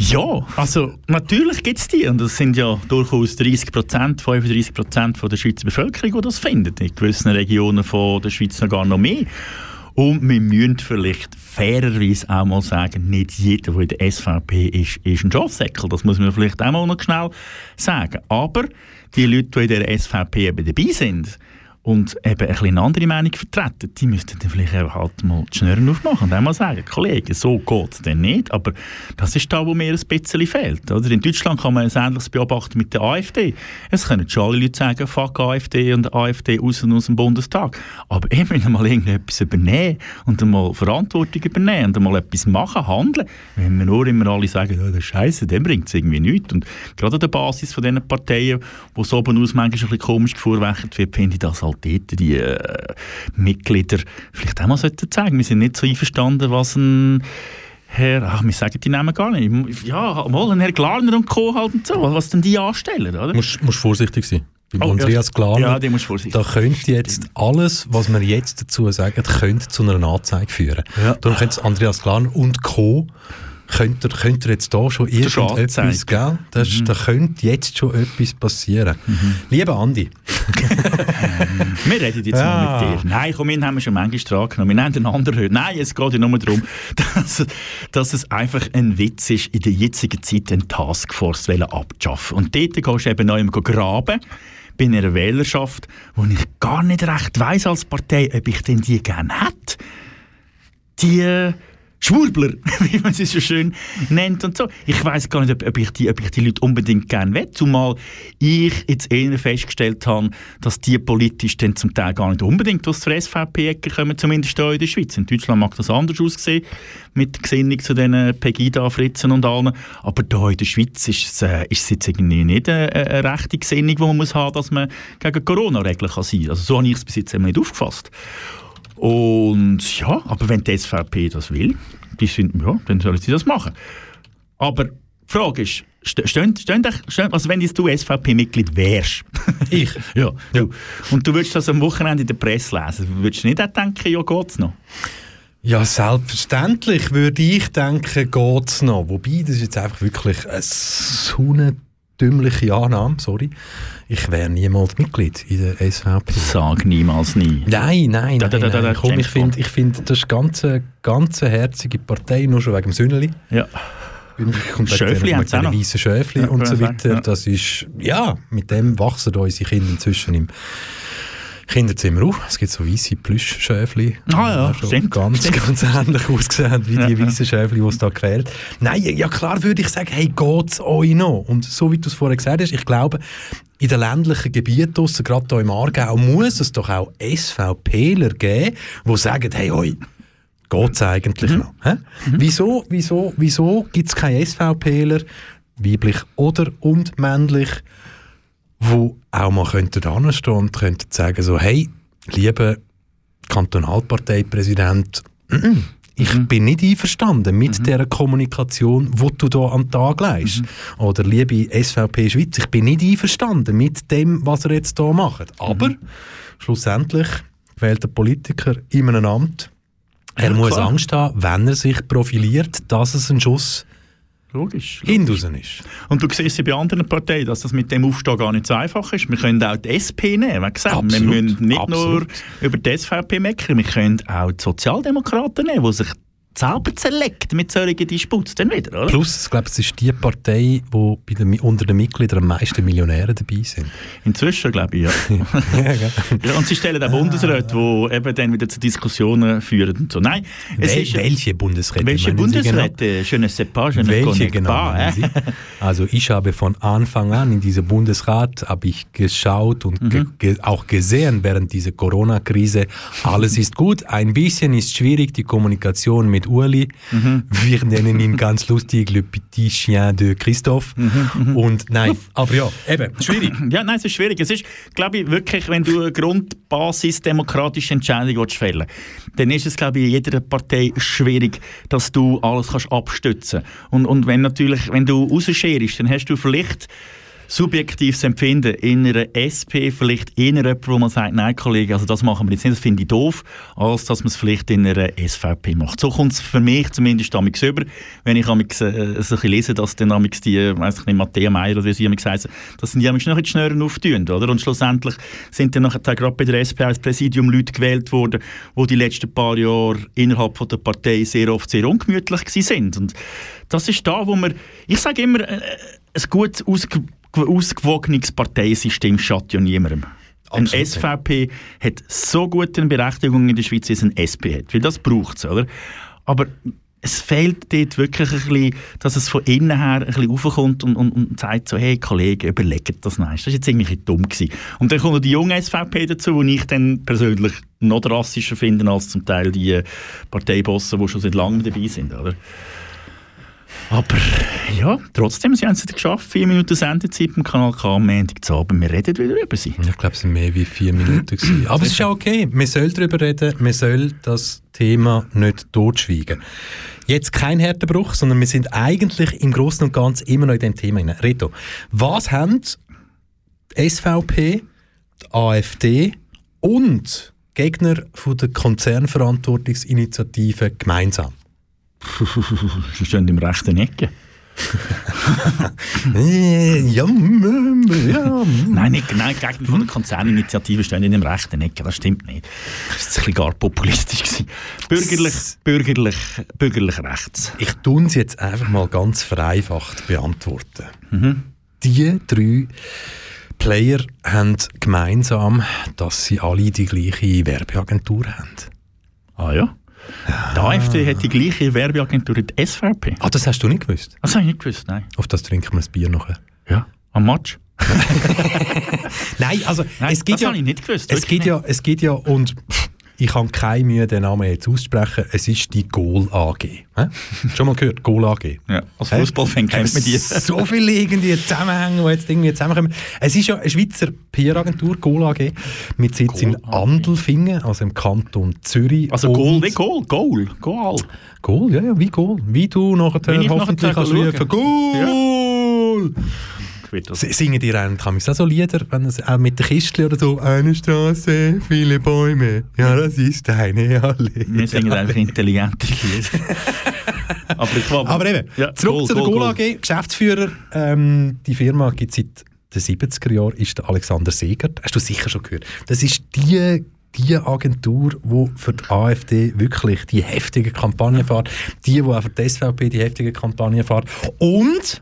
Ja, also natürlich gibt es die und das sind ja durchaus 30 Prozent, 35 Prozent von der Schweizer Bevölkerung, die das findet. In gewissen Regionen von der Schweiz sogar noch mehr. Und wir müssen vielleicht fairerweise auch mal sagen, nicht jeder, der in der SVP ist, ist ein Schafsäckel. Das muss man vielleicht auch mal noch schnell sagen. Aber die Leute, die in der SVP eben dabei sind und eben ein eine andere Meinung vertreten, die müssten dann vielleicht halt mal die Schnürren aufmachen und einmal sagen, Kollegen, so geht es dann nicht, aber das ist da, wo mir ein bisschen fehlt. Oder? In Deutschland kann man ein Ähnliches beobachten mit der AfD. Es können schon alle Leute sagen, fuck AfD und AfD raus aus dem Bundestag. Aber ihr müsst mal irgendetwas übernehmen und einmal Verantwortung übernehmen und einmal etwas machen, handeln. Wenn wir nur immer alle sagen, oh, das ist scheiße, dann bringt es irgendwie nichts. Und gerade an der Basis von diesen Parteien, wo so oben aus manchmal ein bisschen komisch gefuhrwerkt wird, finde ich, dass halt dort die äh, Mitglieder vielleicht auch mal sollten sagen, wir sind nicht so einverstanden, was ein Herr, ach, wir sagen die Namen gar nicht. Ja, mal ein Herr Glarner und Co. halt und so, was denn die anstellen, oder? Du musst, musst vorsichtig sein. Beim Oh, Andreas. Glarner, Ja, die musst vorsichtig da könnte jetzt alles, was wir jetzt dazu sagen, könnte zu einer Anzeige führen. Ja. Darum könnte es Andreas Glarner und Co. Könnt ihr, könnt ihr jetzt da schon irgendetwas, gell? Das, Da könnte jetzt schon etwas passieren. Lieber Andi, Wir reden jetzt Ja. mal mit dir. Nein, komm, ihn haben wir schon manchmal dran genommen. Wir haben den anderen heute. Nein, es geht ja nur darum, dass, dass es einfach ein Witz ist, in der jetzigen Zeit eine Taskforce abzuschaffen. Und dort gehst du eben noch einmal graben bei einer Wählerschaft, wo ich gar nicht recht weiss als Partei, ob ich denn die gerne hätte. Die Schwurbler, wie man sie so schön nennt und so. Ich weiß gar nicht, ob, ob, ich die, ob ich die Leute unbedingt gerne will, zumal ich jetzt eher festgestellt habe, dass die politisch dann zum Teil gar nicht unbedingt aus der SVP-Ecke kommen, zumindest hier in der Schweiz. In Deutschland mag das anders aussehen, mit der Gesinnung zu diesen Pegida-Fritzen und allen, aber hier in der Schweiz ist es, äh, ist es jetzt irgendwie nicht eine, eine rechte Gesinnung, die man muss haben, dass man gegen Corona-Regeln sein kann. Also so habe ich es bis jetzt immer nicht aufgefasst. Und ja, aber wenn die SVP das will, die sind, ja, dann sollen sie das machen. Aber die Frage ist, stehen, stehen, stehen, also wenn du SVP-Mitglied wärst, ich, ja, du, und du würdest das am Wochenende in der Presse lesen, würdest du nicht auch denken, ja, geht's noch? Ja, selbstverständlich würde ich denken, geht's noch. Wobei, das ist jetzt einfach wirklich eine so eine dümmliche Annahme, sorry. Ich wäre niemals Mitglied in der SVP. Sag niemals nie. Nein, nein, Da, da, da, nein. Komm, ich finde, ich find, das ist eine ganz, herzige Partei, nur schon wegen dem Sünneli. Ja. Schöfli haben sie weißen Schöfli Ja, und so weiter. ja. Das ist, ja, mit dem wachsen unsere Kinder inzwischen im Kinderzimmer auf. Es gibt so weiße Plüschschöfli. Ah ja, schon stimmt, Ganz, stimmt. ganz ähnlich aussehen wie die Ja. weißen Schöfli, die es da quält. Nein, ja klar würde ich sagen, hey, geht's euch noch? Und so wie du es vorher gesagt hast, ich glaube, in den ländlichen Gebieten, gerade hier im Aargau, muss es doch auch SVPler geben, die sagen, hey, hoi, geht's eigentlich Mhm. noch? Hä? Wieso, wieso, wieso gibt es keine SVPler, weiblich oder und männlich, wo auch mal könnten anstehen und könnten sagen so, hey, lieber Kantonalparteipräsident, mm, ich Mhm. bin nicht einverstanden mit der Kommunikation, die du da an den Tag legst. Mhm. Oder liebe SVP Schweiz, ich bin nicht einverstanden mit dem, was er jetzt hier macht. Aber Mhm. schlussendlich wählt der Politiker in einem Amt, er Ja, muss klar. Angst haben, wenn er sich profiliert, dass es ein Schuss Logisch. hindaußen ist. Und du siehst ja bei anderen Parteien, dass das mit dem Aufstehen gar nicht so einfach ist. Wir können auch die SP nehmen. Wie gesagt, wir Absolut, müssen nicht absolut. nur über die SVP meckern, wir können auch die Sozialdemokraten nehmen, die sich selber zerlegt mit solchen Disputen dann wieder, oder? Plus, ich glaube, es ist die Partei, den, unter den Mitgliedern am meisten Millionäre dabei sind. Inzwischen, glaube ich, ja. ja. Und sie stellen auch Bundesräte, die eben dann wieder zu Diskussionen führen und so. Nein, es Wel ist... welche Bundesräte? Welche genau? Bundesräte? Je ne sais pas, je ne Welche genau pas. Also ich habe von Anfang an in diesem Bundesrat habe ich geschaut und ge Mhm. ge auch gesehen während dieser Corona-Krise, alles ist gut. Ein bisschen ist schwierig die Kommunikation mit Uli. Mhm. Wir nennen ihn ganz lustig Le Petit Chien de Christophe. Mhm, Und nein, aber ja, eben schwierig. Ja, nein, es ist schwierig. Es ist, glaube ich, wirklich, wenn du eine grundbasisdemokratische Entscheidung willst fällen dann ist es, glaube ich, in jeder Partei schwierig, dass du alles kannst abstützen Und, und wenn natürlich, wenn du rausscherst, dann hast du vielleicht subjektives Empfinden in einer SP vielleicht eher jemand, wo man sagt, nein Kollege, also das machen wir jetzt nicht, das finde ich doof, als dass man es vielleicht in einer SVP macht. So kommt es für mich zumindest damals über, wenn ich amix, äh, so ein bisschen lese, dass dann amix die, äh, weiss ich nicht, Matthäa Meier oder wie sie amix heißen, dass die amix noch die Schnüren auftun, oder? Und schlussendlich sind dann nachher gerade bei der SP als Präsidium Leute gewählt worden, die die letzten paar Jahre innerhalb von der Partei sehr oft sehr ungemütlich gewesen sind. Und das ist da, wo man, ich sage immer, äh, ein gut ausge ausgewogenes Parteisystem schadet ja niemandem. Ein Absolut, SVP hat so gute Berechtigung in der Schweiz, wie es ein SP hat. Weil das braucht es, oder? Aber es fehlt dort wirklich ein bisschen, dass es von innen her ein bisschen raufkommt und, und, und sagt so, hey Kollegen, überlegt das noch. Das war jetzt irgendwie ein dumm. Gewesen. Und dann kommt noch die junge SVP dazu, die ich dann persönlich noch drastischer finde als zum Teil die äh, Parteibosse, die schon seit langem dabei sind, oder? Aber ja, trotzdem, sie haben es geschafft. Vier Minuten Sendezeit im Kanal K am Abend. Wir reden wieder über sie. Ich glaube, es sind mehr wie vier Minuten. gewesen. Aber es ist auch okay. Man soll darüber reden. Man soll das Thema nicht totschweigen. Jetzt kein Härtebruch, sondern wir sind eigentlich im Großen und Ganzen immer noch in dem Thema. Rein. Reto, was haben die SVP, die AfD und Gegner von der Konzernverantwortungsinitiative gemeinsam? Sie stehen im rechten Ecke. Nein, nicht, nein, Gegner von der Konzerninitiative stehen in dem rechten Ecke. Das stimmt nicht. Das ist ein bisschen gar populistisch. Gewesen. Bürgerlich, bürgerlich, bürgerlich rechts. Ich tue es jetzt einfach mal ganz vereinfacht beantworten. Mhm. Die drei Player haben gemeinsam, dass sie alle die gleiche Werbeagentur haben. Ah ja? Die AfD hat die gleiche Werbeagentur wie die SVP. Ah, das hast du nicht gewusst? Das habe ich nicht gewusst, nein. Auf das trinken wir ein Bier nachher. Ja, am Match. Nein, also Nein, es gibt das ja, habe ich nicht gewusst. es wirklich gibt ja, es gibt ja und pff, ich habe keine Mühe, den Namen jetzt auszusprechen. Es ist die Goal AG. Schon mal gehört? Goal AG. Ja, als? Fußballfan kennt man die. So viele irgendwie Zusammenhänge, die jetzt irgendwie zusammenkommen. Es ist ja eine Schweizer PR-Agentur, Goal AG, mit Sitz in Andelfingen, also im Kanton Zürich. Also Goal, nicht Goal, Goal, Goal. Goal, ja, ja, wie Goal. Wie du nachher Wie ich hoffentlich nachher kannst rufen, Goal! Wird S- Singen die rein, kann auch so Lieder, wenn es auch mit der Kiste oder so, eine Straße, viele Bäume, ja, das ist eine Allee. Wir singen einfach intelligente Lieder. Aber ich war... Aber eben, Ja, zurück Goal, zu der Goal. AG, Geschäftsführer, ähm, die Firma gibt es seit den 70er Jahren, ist der Alexander Segert. Hast du sicher schon gehört. Das ist die, die Agentur, die für die AfD wirklich die heftige Kampagne fährt, die, die auch für die SVP die heftige Kampagne fährt. Und,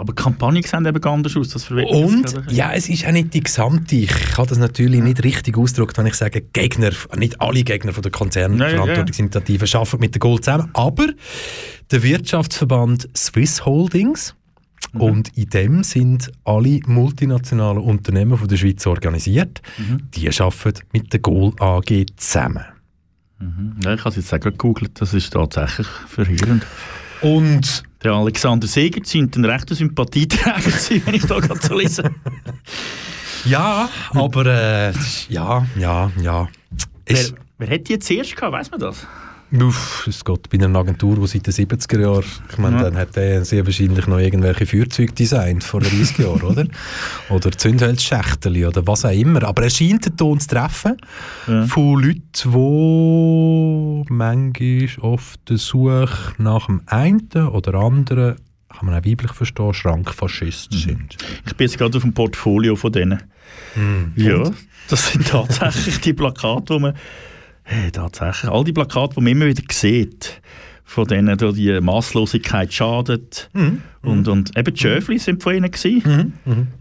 Aber die Kampagnen sehen eben anders aus, das und ja, es ist auch nicht die gesamte, ich habe das natürlich nicht richtig ausgedrückt, wenn ich sage, Gegner, nicht alle Gegner von der Konzernverantwortungsinitiative arbeiten mit der Gold zusammen, aber der Wirtschaftsverband Swiss Holdings und in dem sind alle multinationalen Unternehmen von der Schweiz organisiert. Die arbeiten mit der Goal AG zusammen. Mhm. Ja, ich habe es jetzt auch gegoogelt, das ist tatsächlich verheerend. Und der Alexander Seger scheint ein rechter Sympathieträger zu sein, wenn ich da gerade so lese. Ja, aber äh, ja, ja, ja. wer, wer hätte die jetzt zuerst gehabt, weiss man das? Uff, es geht bei einer Agentur, die seit den 70er Jahren, ich meine, Ja. dann hat er sehr wahrscheinlich noch irgendwelche Feuerzeuge designt vor 30 Jahren, oder? Oder Zündholzschächteli oder was auch immer. Aber er scheint den Ton zu treffen von Leuten, die manchmal auf der Suche nach dem einen oder anderen, kann man auch weiblich verstehen, Schrankfaschisten sind. Ich bin jetzt gerade auf dem Portfolio von denen. Ja, Und? das sind tatsächlich die Plakate, die man... Tatsächlich, all die Plakate, die man immer wieder sieht, von denen da die Masslosigkeit schadet. Mhm. Und, und eben die Schöfli sind von ihnen gewesen.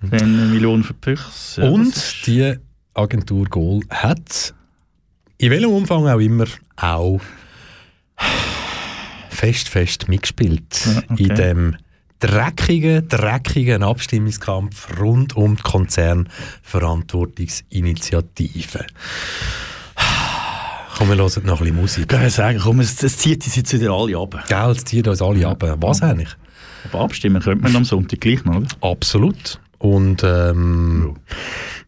Dann Millionen für die Füchse. Ja, Und die Agentur Goal hat in welchem Umfang auch immer auch fest, fest mitgespielt okay. in dem dreckigen, dreckigen Abstimmungskampf rund um die Konzernverantwortungsinitiative. Komm, wir hören noch ein bisschen Musik. Ich sagen, komm, es, es zieht uns jetzt wieder alle ab. Gell, es zieht uns alle ab. Was eigentlich? Aber abstimmen könnte man am Sonntag gleich noch, oder? Absolut. Und ähm,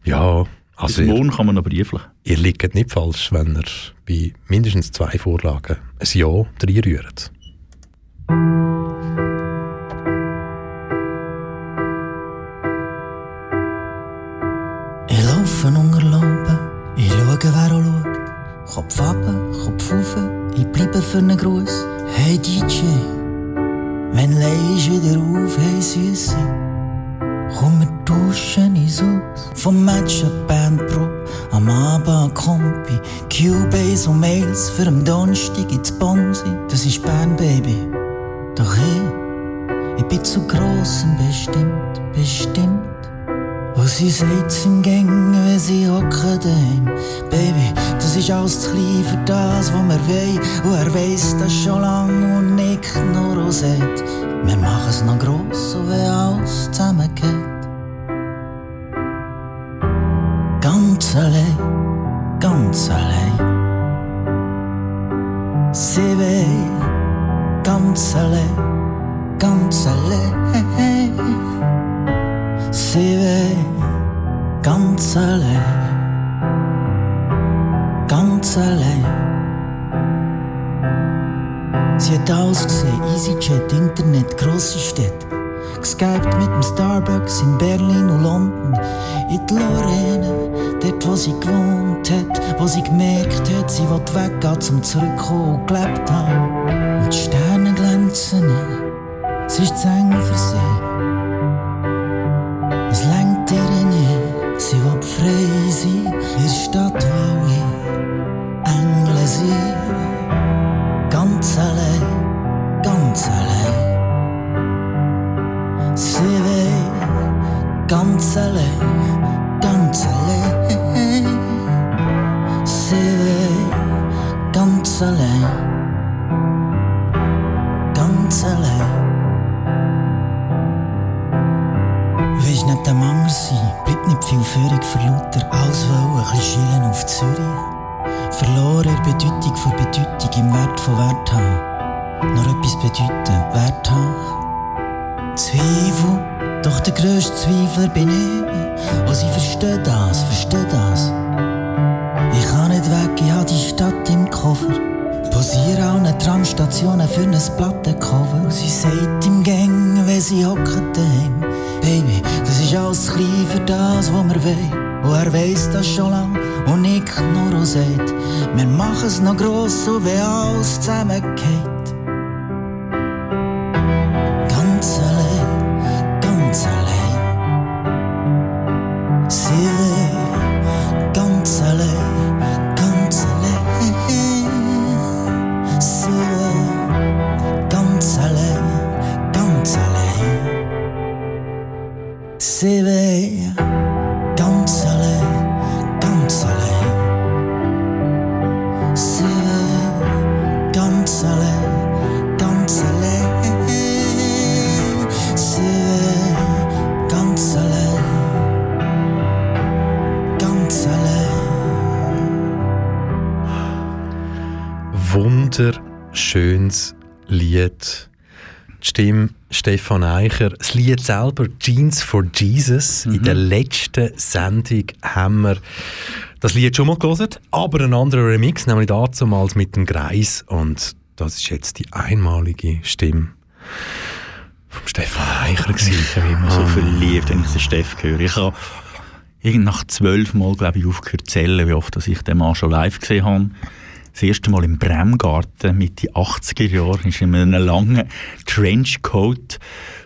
ja, also Bis ihr, kann man noch brieflich. ihr liegt nicht falsch, wenn ihr bei mindestens zwei Vorlagen ein Ja reinrührt. Ich laufe unterlaufen, ich schaue, wer auch schaut. Kopf ab, Kopf rauf, ich bleibe für einen Gruß. Hey DJ, wenn leist wieder auf, hey Süße. Komm, wir duschen uns aus. Vom Match eine Bandprobe, am Abend Kompi. Cubase und Mails für am Donnerstag ins Bonsi. Das ist Band, Baby. Doch hey, ich bin zu gross und bestimmt, bestimmt. Und sie sagt im Gang, wenn sie hocken daheim. Baby, das ist alles zu klein für das, was wir wollen. Und er weiss das schon lang und nickt nur und sagt, wir machen es noch gross, und wenn alles zusammengeht. Ganz allein, ganz allein. Sie will, ganz allein, ganz allein. Sie will ganz allein, ganz allein. Sie hat alles gesehen, EasyJet, Internet, grosse Städte. Geskypt mit dem Starbucks in Berlin und London. In die Lorraine, dort wo sie gewohnt hat, wo sie gemerkt hat, sie will weggehen zum Zurückkommen und gelebt haben. Und die Sterne glänzen es ist zu eng für sie. In der Stadt, wo alle Engel. Ganz allein, ganz allein. Sie will ganz allein, ganz allein. Sie will ganz allein. Von Wert haben. Noch etwas bedeuten, Wert haben. Zweifel, doch der grösste Zweifler bin ich. Und sie verstehen das, verstehen das. Ich kann nicht weg, ich hab die Stadt im Koffer. Posiere an den Tramstationen für ein Plattencover. Sie sagt im Gang, wenn sie hocken daheim. Baby, das ist alles klein für das, was wir wollen. Und er weiss das schon lang und nickt nur und sagt, es noch gross, so wie alles zusammengeht. Stefan Eicher. Das Lied selber, Jeans for Jesus. In der letzten Sendung haben wir das Lied schon mal gelesen, aber ein anderer Remix, nämlich damals mit dem Greis. Und das ist jetzt die einmalige Stimme vom Stefan Eicher. Ich bin immer so verliebt, wenn ich den Steff höre. Ich habe nach zwölf Mal, glaube ich, aufgehört zu zählen, wie oft dass ich den Mann schon live gesehen habe. Das erste Mal im Bremgarten Mitte 80er Jahren ist in einem langen Trenchcoat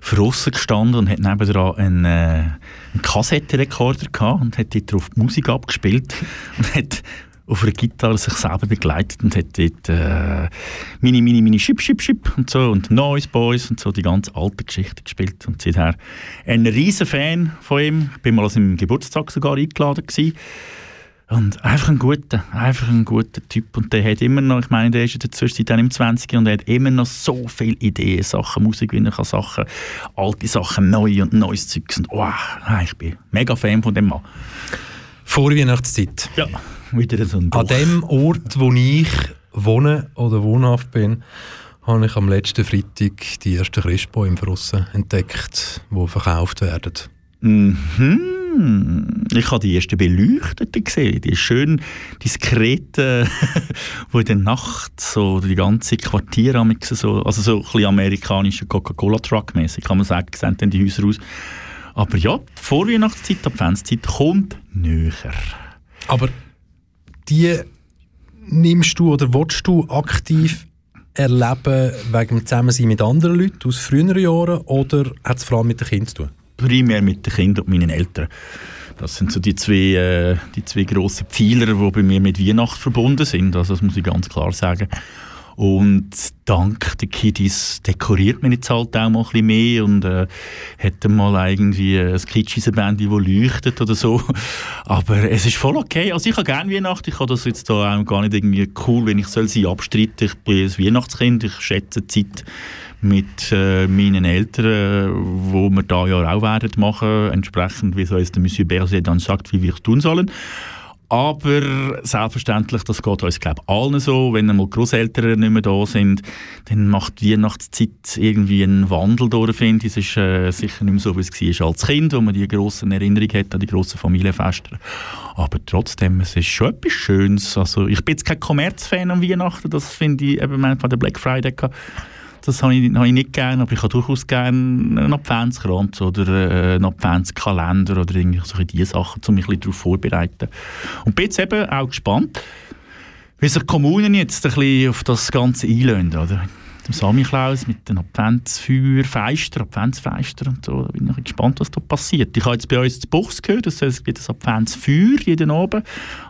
draussen gestanden und hat nebenan einen, äh, einen Kassettenrekorder gehabt und hat dort drauf die Musik abgespielt und hat auf einer Gitarre sich selber begleitet und hat dort äh, Mini, Mini, Mini, Schip, Schip, Schip und so und Noise Boys und so die ganz alte Geschichte gespielt und seither ein riesen Fan von ihm. Ich bin mal an seinem Geburtstag sogar eingeladen gewesen. Und einfach ein guter, einfach ein guter Typ. Und der hat immer noch, ich meine, der ist in der Zwischenzeit dann im 20 und er hat immer noch so viele Ideen, Sachen, Musik, wie er kann Sachen, alte Sachen, neu und neues Zeugs. Und wow, ich bin mega Fan von dem Mann. Vor Weihnachtszeit. Ja, wieder so ein An dem Ort, wo ich wohne oder wohnhaft bin, habe ich am letzten Freitag die ersten Christbäume im Frossen entdeckt, die verkauft werden. Mhm. Ich habe die ersten Beleuchteten gesehen, die schön diskreten, wo in der Nacht so die ganze Quartiere so, also so ein bisschen amerikanischer Coca-Cola-Truck mäßig kann man sagen, sehen dann die Häuser aus. Aber ja, die Vorweihnachtszeit, die Adventszeit kommt näher. Aber die nimmst du oder willst du aktiv erleben wegen dem Zusammensein mit anderen Leuten aus früheren Jahren oder hat es vor allem mit den Kindern zu tun? Primär mit den Kindern und meinen Eltern. Das sind so die zwei, äh, die zwei grossen Pfeiler, die bei mir mit Weihnachten verbunden sind. Also das muss ich ganz klar sagen. Und dank der Kiddies dekoriert man jetzt halt auch mal ein bisschen mehr und äh, hätte mal irgendwie ein kitschiges Band, das leuchtet oder so. Aber es ist voll okay. Also ich habe gerne Weihnachten. Ich habe das jetzt da auch gar nicht irgendwie cool, wenn ich soll sie abstreiten. Ich bin ein Weihnachtskind. Ich schätze die Zeit mit äh, meinen Eltern, wo wir da ja auch werden machen, entsprechend, wie so es der Monsieur Berset dann sagt, wie wir es tun sollen. Aber selbstverständlich, das geht uns, glaube ich, allen so. Wenn einmal Großeltern nicht mehr da sind, dann macht die Weihnachtszeit irgendwie einen Wandel durch, finde. Es ist äh, sicher nicht mehr so, wie es war als Kind, wo man die grossen Erinnerungen hat an die grossen Familienfeste. Aber trotzdem, es ist schon etwas Schönes. Also, ich bin jetzt kein Kommerzfan an Weihnachten, das finde ich, eben, hatten den Black Friday gehabt. Das habe ich, habe ich nicht gerne, aber ich habe durchaus gerne einen Adventskranz oder äh, einen Adventskalender oder irgendwie so diese Sachen, um mich ein darauf vorzubereiten. Und bin jetzt eben auch gespannt, wie sich die Kommunen jetzt ein bisschen auf das Ganze einlösen, oder? Mit dem Samichlaus, mit den Adventsfeuer, Feister, Adventsfeister und so. Da bin ich gespannt, was da passiert. Ich habe jetzt bei uns zu Buchs gehört, es gibt ein Adventsfeuer jeden Abend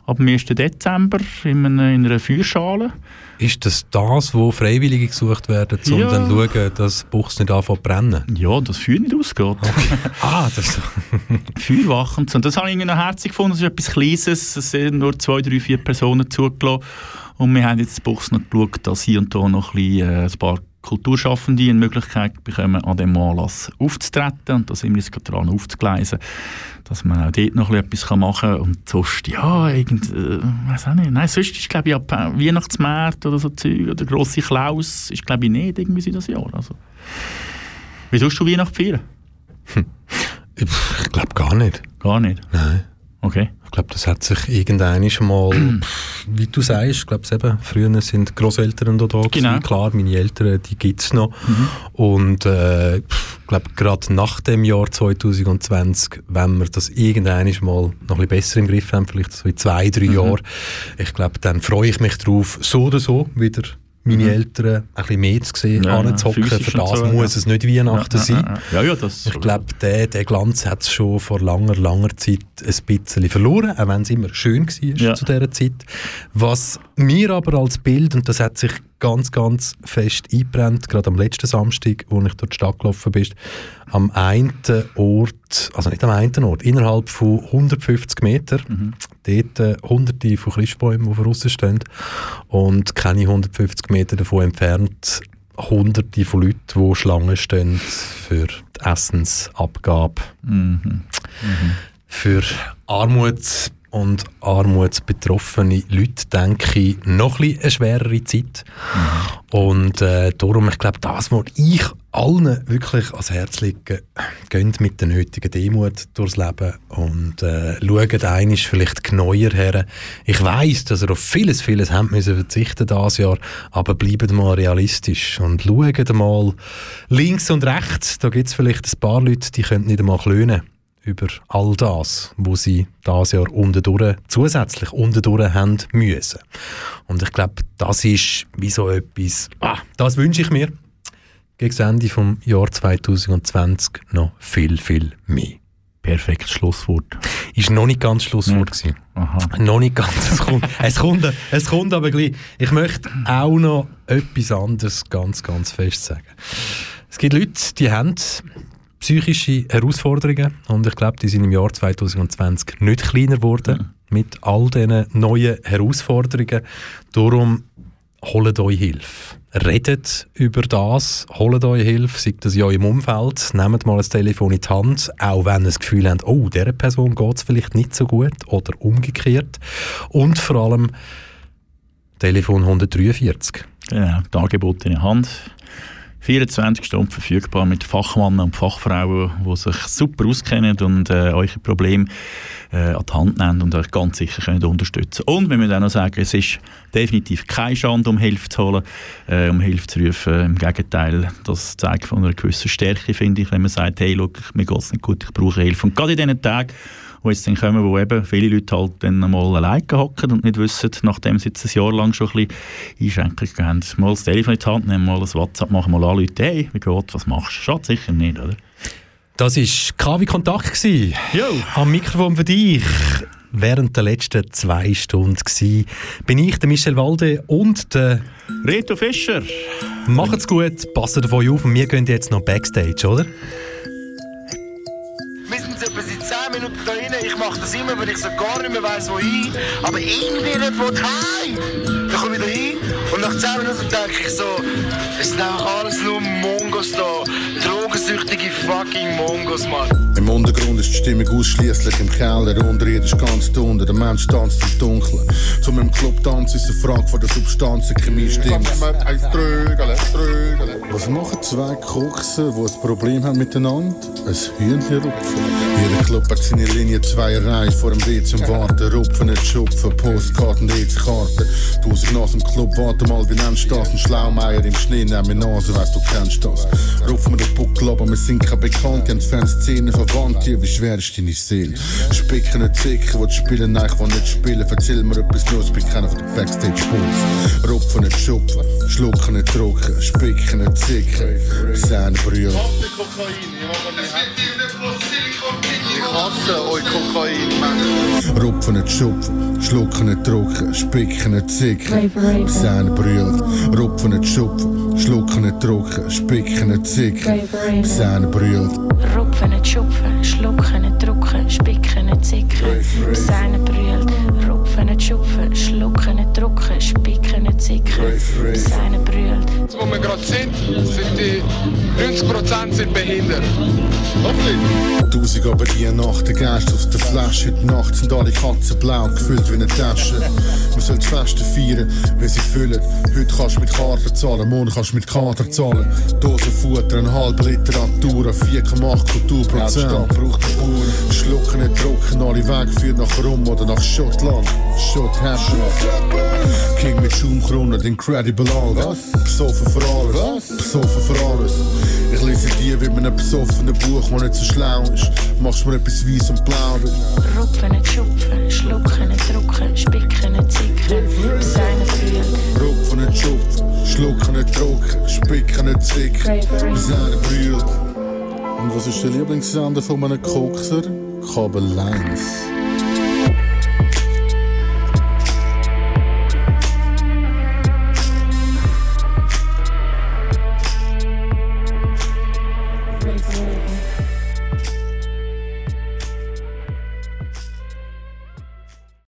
ab dem 1. Dezember in einer, in einer Feuerschale. Ist das das, wo Freiwillige gesucht werden, um Ja. dann zu schauen, dass die Buchs nicht anfängt zu brennen? Ja, das Feuer nicht ausgeht. ah, das Feuerwachen. Und das habe ich irgendwie noch herzig gefunden. Das ist etwas Kleines. Es sind nur zwei, drei, vier Personen zugelassen. Und wir haben jetzt in Buchs noch geschaut, dass hier und da noch ein, bisschen, äh, ein paar Kulturschaffende eine Möglichkeit bekommen, an dem Anlass aufzutreten. Und da sind wir jetzt gerade dran aufzugleisen, dass man auch dort noch etwas machen kann. Und sonst, ja, irgend, äh, weiß auch nicht. Nein, sonst ist, glaube ich, ab äh, Weihnachtsmärkte oder so Zeug, oder grosse Klaus, ist, glaube ich, nicht irgendwie das Jahr. Also. Wie sollst du Weihnachten feiern? Ich glaube gar nicht. Gar nicht? Nein. Okay. Ich glaube, das hat sich irgendwann mal, wie du sagst, ich glaube eben, früher sind Großeltern da da Genau. Klar, meine Eltern, die gibt es noch. Und äh, ich glaube, gerade nach dem Jahr 2020, wenn wir das irgendwann mal noch ein bisschen besser im Griff haben, vielleicht so in zwei, drei Jahren, ich glaube, dann freue ich mich drauf, so oder so wieder meine Eltern ein bisschen mehr zu sehen, Ja, anzuhocken. Für das so, muss ja. es nicht Weihnachten Ja, ja, sein. ja. Ja, das ich glaube, der, der Glanz hat es schon vor langer, langer Zeit ein bisschen verloren, auch wenn es immer schön war zu dieser Zeit. Was mir aber als Bild, und das hat sich ganz, ganz fest eingebrennt, gerade am letzten Samstag, wo ich durch die Stadt gelaufen bin, am einen Ort, also nicht am einen Ort, innerhalb von 150 Metern, Mhm. dort äh, hunderte von Christbäumen, die draussen stehen und keine 150 Meter davon entfernt hunderte von Leuten, die Schlangen stehen für die Essensabgabe, Mhm. für Armut und armutsbetroffene Leute, denke ich, noch ein eine schwerere Zeit. Und äh, darum, ich glaube, das, was ich allen wirklich ans Herz lege, geht mit der nötigen Demut durchs Leben und äh, schaut einmal vielleicht genauer her. Ich weiß, dass ihr auf vieles, vieles habt müssen verzichten dieses Jahr, aber bleibt mal realistisch und schaut mal links und rechts, da gibt es vielleicht ein paar Leute, die können nicht einmal klönen über all das, wo sie das Jahr unterdurch, zusätzlich unterdurch haben müssen. Und ich glaube, das ist wie so etwas, ah, das wünsche ich mir gegen das Ende vom Jahr 2020 noch viel, viel mehr. Perfektes Schlusswort. Ist noch nicht ganz Schlusswort gewesen. Aha. Noch nicht ganz. Es kommt, es kommt, es kommt aber gleich. Ich möchte auch noch etwas anderes ganz, ganz fest sagen. Es gibt Leute, die haben psychische Herausforderungen und ich glaube, die sind im Jahr 2020 nicht kleiner geworden mit all diesen neuen Herausforderungen. Darum holt euch Hilfe. Redet über das, holt euch Hilfe, sei das in eurem Umfeld, nehmt mal ein Telefon in die Hand, auch wenn ihr das Gefühl habt, oh, dieser Person geht es vielleicht nicht so gut oder umgekehrt. Und vor allem Telefon 143. Genau, die Angebote in der Hand. 24 Stunden verfügbar mit Fachmännern und Fachfrauen, die sich super auskennen und äh, eure Probleme äh, an die Hand nehmen und euch ganz sicher können unterstützen Und wir müssen auch noch sagen, es ist definitiv keine Schande, um Hilfe zu holen, äh, um Hilfe zu rufen. Im Gegenteil, das zeigt von einer gewissen Stärke, finde ich, wenn man sagt, hey, look, mir geht es nicht gut, ich brauche Hilfe. Und gerade in diesen Tagen, wo jetzt dann kommen, wo eben viele Leute halt dann mal alleine hocken und nicht wissen, nachdem sie jetzt ein Jahr lang schon ein bisschen Einschränkungen haben, mal das Telefon in die Hand nehmen, mal ein WhatsApp machen, mal anrufen, hey, wie geht, was machst du? Schadet sicher nicht, oder? Das war KW Kontakt. gewesen. Am Mikrofon für dich. Während der letzten zwei Stunden gsi bin ich, der Michel Walde und der Reto Fischer. Macht's gut, passt auf euch auf und wir gehen jetzt noch Backstage, oder? Ich mache das immer, weil ich so gar nicht mehr weiss, wohin. Aber irgendwie nicht von heim. Dann komme ich da hin und nach 10 Minuten denke ich so, es sind einfach alles nur Mongos da. Drogensüchtige fucking Mongos, Mann. Im Untergrund ist die Stimmung ausschließlich im Keller, unterirdisch ganz unten. Der Mensch tanzt im Dunkeln. Zu meinem Club tanzen ist eine Frage von der Substanz, die Chemie stimmt. Was machen zwei Kochsen, die ein Problem haben miteinander? Ein Hühnchen rupfen. Jeder Club hat seine Linie, zwei Reihen vor dem W zum Warten. Rupfen, nicht schupfen, Postkarten, EC-Karten. Tausend nach dem Club, warte mal, wie nennst du das? Ein Schlaumeier im Schnee, nimm mir Nase, weißt du, kennst das. Rupfen wir den Buckel, aber wir sind kein Bekannte, haben Fanszenen verwandt, hier, wie schwer ist deine Seele? Spicken nicht zicken, will spielen, nein, ich will nicht spielen. Erzähl mir etwas los, bin keiner von den Backstage-Puls. Rupfen, nicht schupfen, schlucken, nicht drucken, spicken, nicht zicken. Zähne brüllen. Ich hasse euch Kokain, Mann. Rupfen nicht schupfen, schlucken nicht drucken, spicken nicht zicken. Zähne brüllt. Rupfen nicht schupfen, schlucken nicht drucken, spicken nicht zicken. Zähne brüllt. Rupfen, nicht schupfen, schlucken, nicht drucken, spicken, nicht zicken. Einer brüllt. Rupfen, nicht schupfen, schlucken, nicht drucken, spicken, bis einer brüllt. Wo wir gerade sind, sind die 90% sind behindert. Tausend aber die Nacht, der Geist aus der Flasche. Heute Nacht sind alle Katzen blau, gefüllt wie eine Tasche. Man soll das Feste feiern, wenn sie füllen. Heute kannst du mit Karte zahlen, morgen kannst du mit Kater zahlen. Dose Futter, ein halb Literatur, 4,8 Kulturprozent. braucht der Bauer. Schlucken nicht trocken, alle Wege führen nach Rum oder nach Schottland. Shot happen. King mit Schaumkronen, Incredible Alga. Besoffen für alles. Besoffen für alles. Ich lese dir wie mit einem besoffenen Buch, das nicht so schlau ist. Machst mir etwas weiss und plaudert. Rupfen, nicht schupfen, schlucken, drucken, spicken, zicken, bis einer. Rupfen nicht schupfen, schlucken trocken, spicken zicken, bis einer brüllt. Und was ist der Lieblingssender von einem Kokser? Kabel 1.